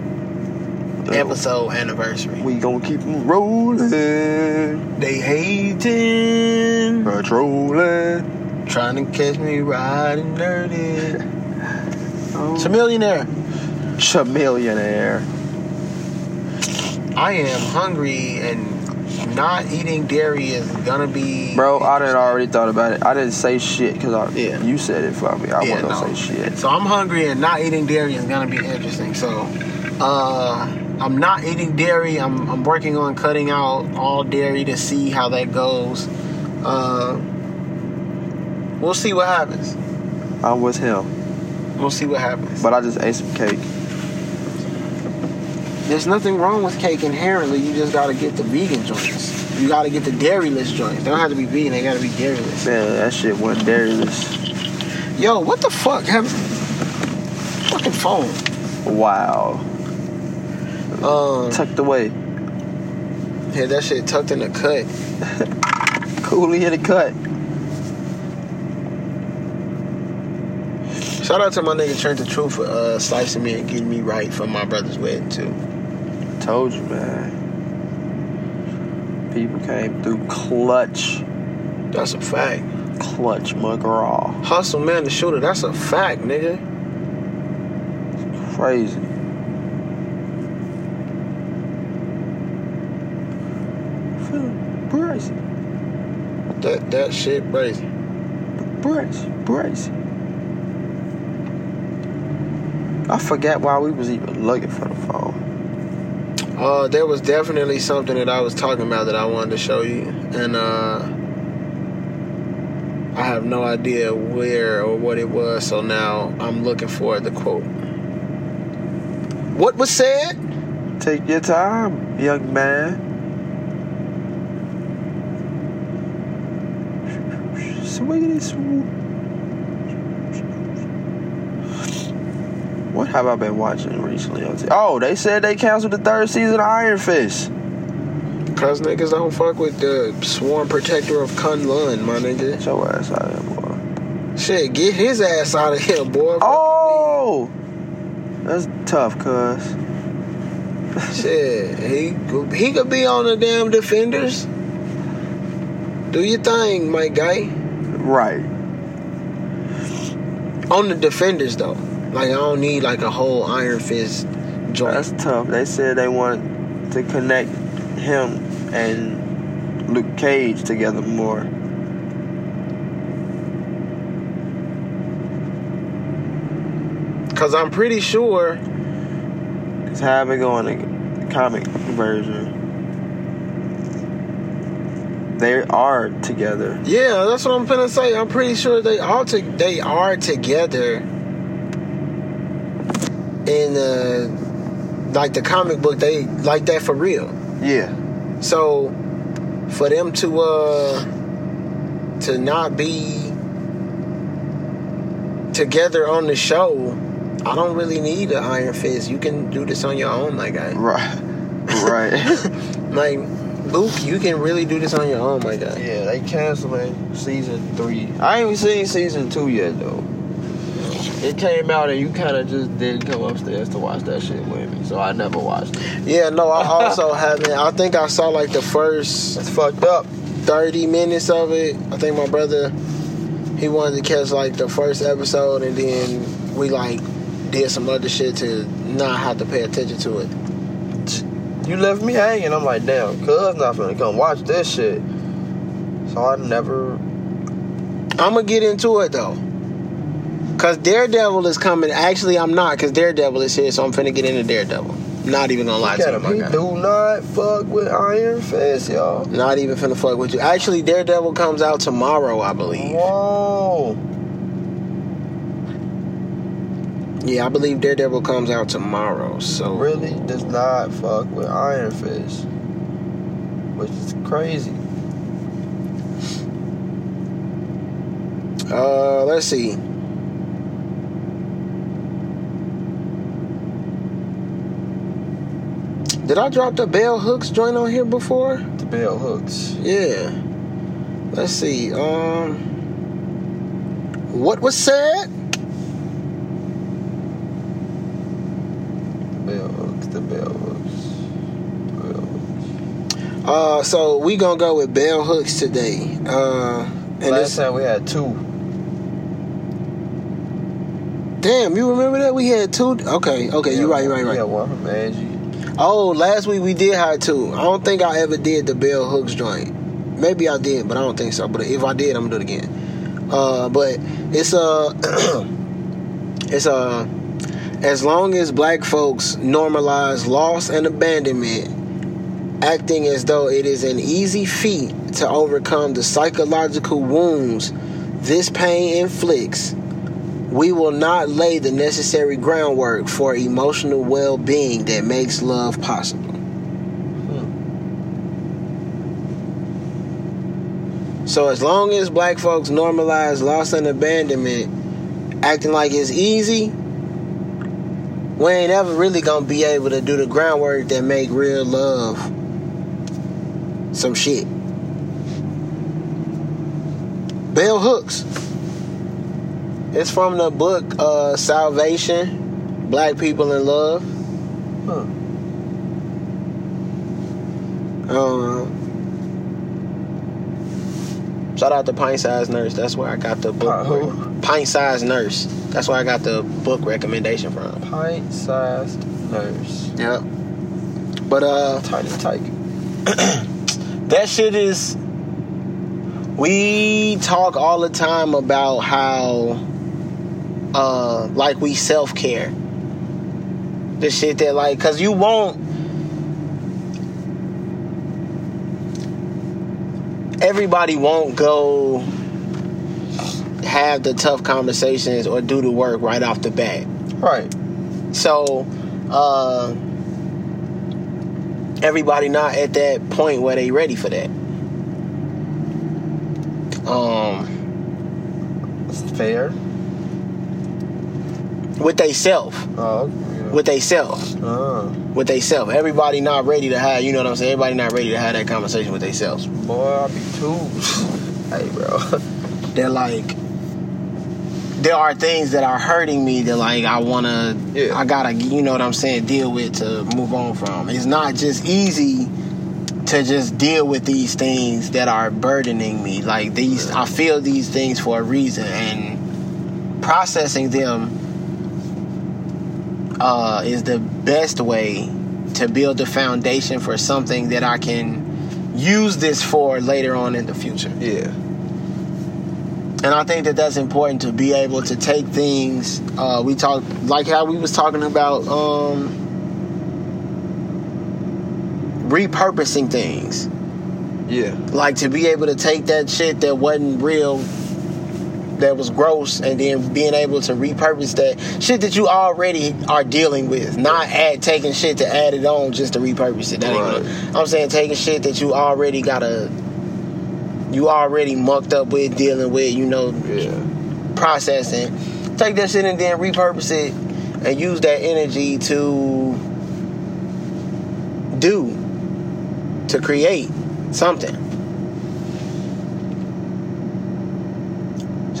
episode anniversary. We gonna keep 'em rolling, They hating, patrolling. trying to catch me riding dirty. Oh. It's a millionaire. I am hungry and not eating dairy is gonna be. Bro, I didn't already thought about it. I didn't say shit because I Yeah. you said it for me. I Yeah, wasn't gonna say shit. So I'm hungry and not eating dairy is gonna be interesting. So uh, I'm not eating dairy. I'm, I'm working on cutting out all dairy to see how that goes. Uh, we'll see what happens. I'm with him, We'll see what happens. but I just ate some cake. There's nothing wrong with cake inherently. You just gotta get the vegan joints. You gotta get the dairyless joints. They don't have to be vegan. They gotta be dairyless. Yeah, that shit went dairyless. Yo, what the fuck? Have fucking phone. Wow. Um, Tucked away. Yeah, that shit tucked in the cut. Coolly in the cut. Shout out to my nigga Trent the Truth for uh, slicing me and getting me right for my brother's wedding too. Told you, man. People came through clutch. That's a fact. Clutch McGraw. Hustle man, the shooter. That's a fact, nigga. Crazy. Brace. That that shit crazy. Brace. Brace. I forget why we was even looking for the phone. Uh, there was definitely something that I was talking about that I wanted to show you, and uh, I have no idea where or what it was. So now I'm looking for the quote. What was said? Take your time, young man. Swiggity swoop. Have I been watching recently? Oh, they said they canceled the third season of Iron Fist. Cause niggas don't fuck with the sworn protector of Kunlun, my nigga. Get your ass out of here, boy. Shit, get his ass out of here, boy. Oh! That's tough, cuz. Shit, he he could be on the damn defenders. Do your thing, my guy. Right. On the defenders though. Like I don't need like a whole Iron Fist joint. That's tough. They said they want to connect him and Luke Cage together more. Cause I'm pretty sure Cause how they go in the comic version, they are together. Yeah, that's what I'm gonna say. I'm pretty sure they all to, they are together in the like the comic book, they like that for real. Yeah. So for them to uh to not be together on the show, I don't really need an Iron Fist. You can do this on your own, my guy. Right. Right. Like Luke, you can really do this on your own, my guy. Yeah, they canceling season three. I ain't even seen season two yet though. It came out and you kind of just didn't come upstairs to watch that shit with me, so I never watched it. Yeah, no, I also haven't. I think I saw like the first It's fucked up. 30 minutes of it. I think my brother he wanted to catch like the first episode and then we like did some other shit to not have to pay attention to it. You left me hanging. I'm like, damn, cuz not finna come watch this shit. So I never. I'm gonna get into it though. Cause Daredevil is coming. Actually, I'm not, cause Daredevil is here, so I'm finna get into Daredevil. Not even gonna lie to you, him. my He guy. do not fuck with Iron Fist, y'all. Not even finna fuck with you. Actually, Daredevil comes out tomorrow, I believe. Whoa. Yeah, I believe Daredevil comes out tomorrow. So Really does not fuck with Iron Fist. Which is crazy. Uh, let's see. Did I drop the bell hooks joint on here before? The bell hooks. Yeah. Let's see. Um, what was said? Bell hooks. The bell hooks. Bell hooks. Uh, so we gonna go with bell hooks today. Uh, and Last this, time we had two. damn, you remember that we had two? Okay, okay, you right, you right, you right. Yeah, one from Angie. Oh, last week we did have two. I don't think I ever did the bell hooks joint. Maybe I did, but I don't think so. But if I did, I'm gonna do it again. Uh, but it's uh it's uh as long as black folks normalize loss and abandonment, acting as though it is an easy feat to overcome the psychological wounds this pain inflicts, we will not lay the necessary groundwork for emotional well being that makes love possible. Hmm. So, as long as black folks normalize loss and abandonment, acting like it's easy, we ain't ever really gonna be able to do the groundwork that make real love some shit. Bell hooks. It's from the book uh, Salvation, Black People in Love. Huh. Um, shout out to Pint Size Nurse. That's where I got the book. Uh, who? Pint Size Nurse. That's where I got the book recommendation from. Pint sized nurse. Yep. But uh, Tiny tyke. that shit is. We talk all the time about how, uh, like we self care. The shit that like, cause you won't. Everybody won't go have the tough conversations or do the work right off the bat. Right. So, uh, everybody not at that point where they ready for that. Um, It's fair. With they self, Oh, yeah. with they self, Uh, with they self. Everybody not ready to have, you know what I'm saying? Everybody not ready to have that conversation with themselves. boy, I'll be too. hey, bro. They're like, there are things that are hurting me that like I wanna, Yeah. I gotta, you know what I'm saying, deal with to move on from. It's not just easy to just deal with these things that are burdening me. Like these, I feel these things for a reason, and processing them uh, is the best way to build the foundation for something that I can use this for later on in the future. Yeah. And I think that that's important to be able to take things. Uh, we talk like how we was talking about um, repurposing things. Yeah. Like to be able to take that shit that wasn't real that was gross and then being able to repurpose that shit that you already are dealing with not add taking shit to add it on just to repurpose it that ain't Right. gonna- i'm saying taking shit that you already gotta you already mucked up with dealing with you know Yeah. processing take that shit and then repurpose it and use that energy to do to create something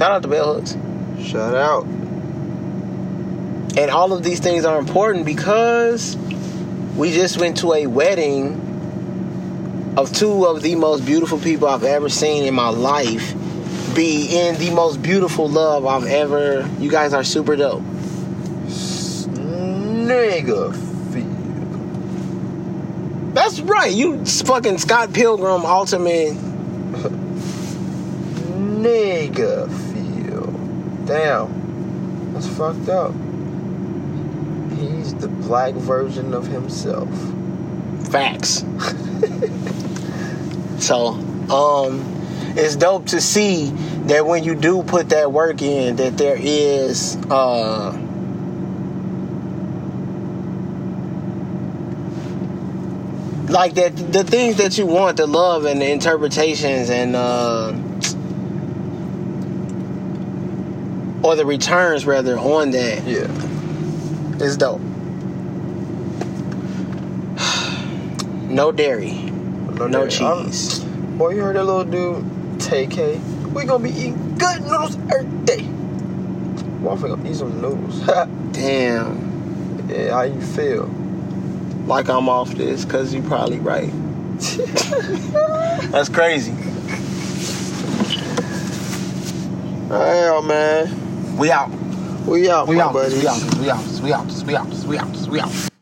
shout out to bell hooks Shout out. and all of these things are important because we just went to a wedding of two of the most beautiful people I've ever seen in my life be in the most beautiful love I've ever. You guys are super dope. Nigga. That's right. You fucking Scott Pilgrim ultimate. Nigga. Damn. That's fucked up. He's the black version of himself. Facts. so, um, it's dope to see that when you do put that work in, that there is uh like that the things that you want, the love and the interpretations and uh or the returns rather on that Yeah. it's dope. No dairy, no dairy. Um, cheese. Boy, you heard that little dude, TK? We gonna be eating good noodles every day. Motherfucker gonna eat some noodles. Damn, yeah, how you feel? like I'm off this because you probably right. That's crazy. Hell, man. We out. We out, We out. We out. We out. We out. We out. We out. We out.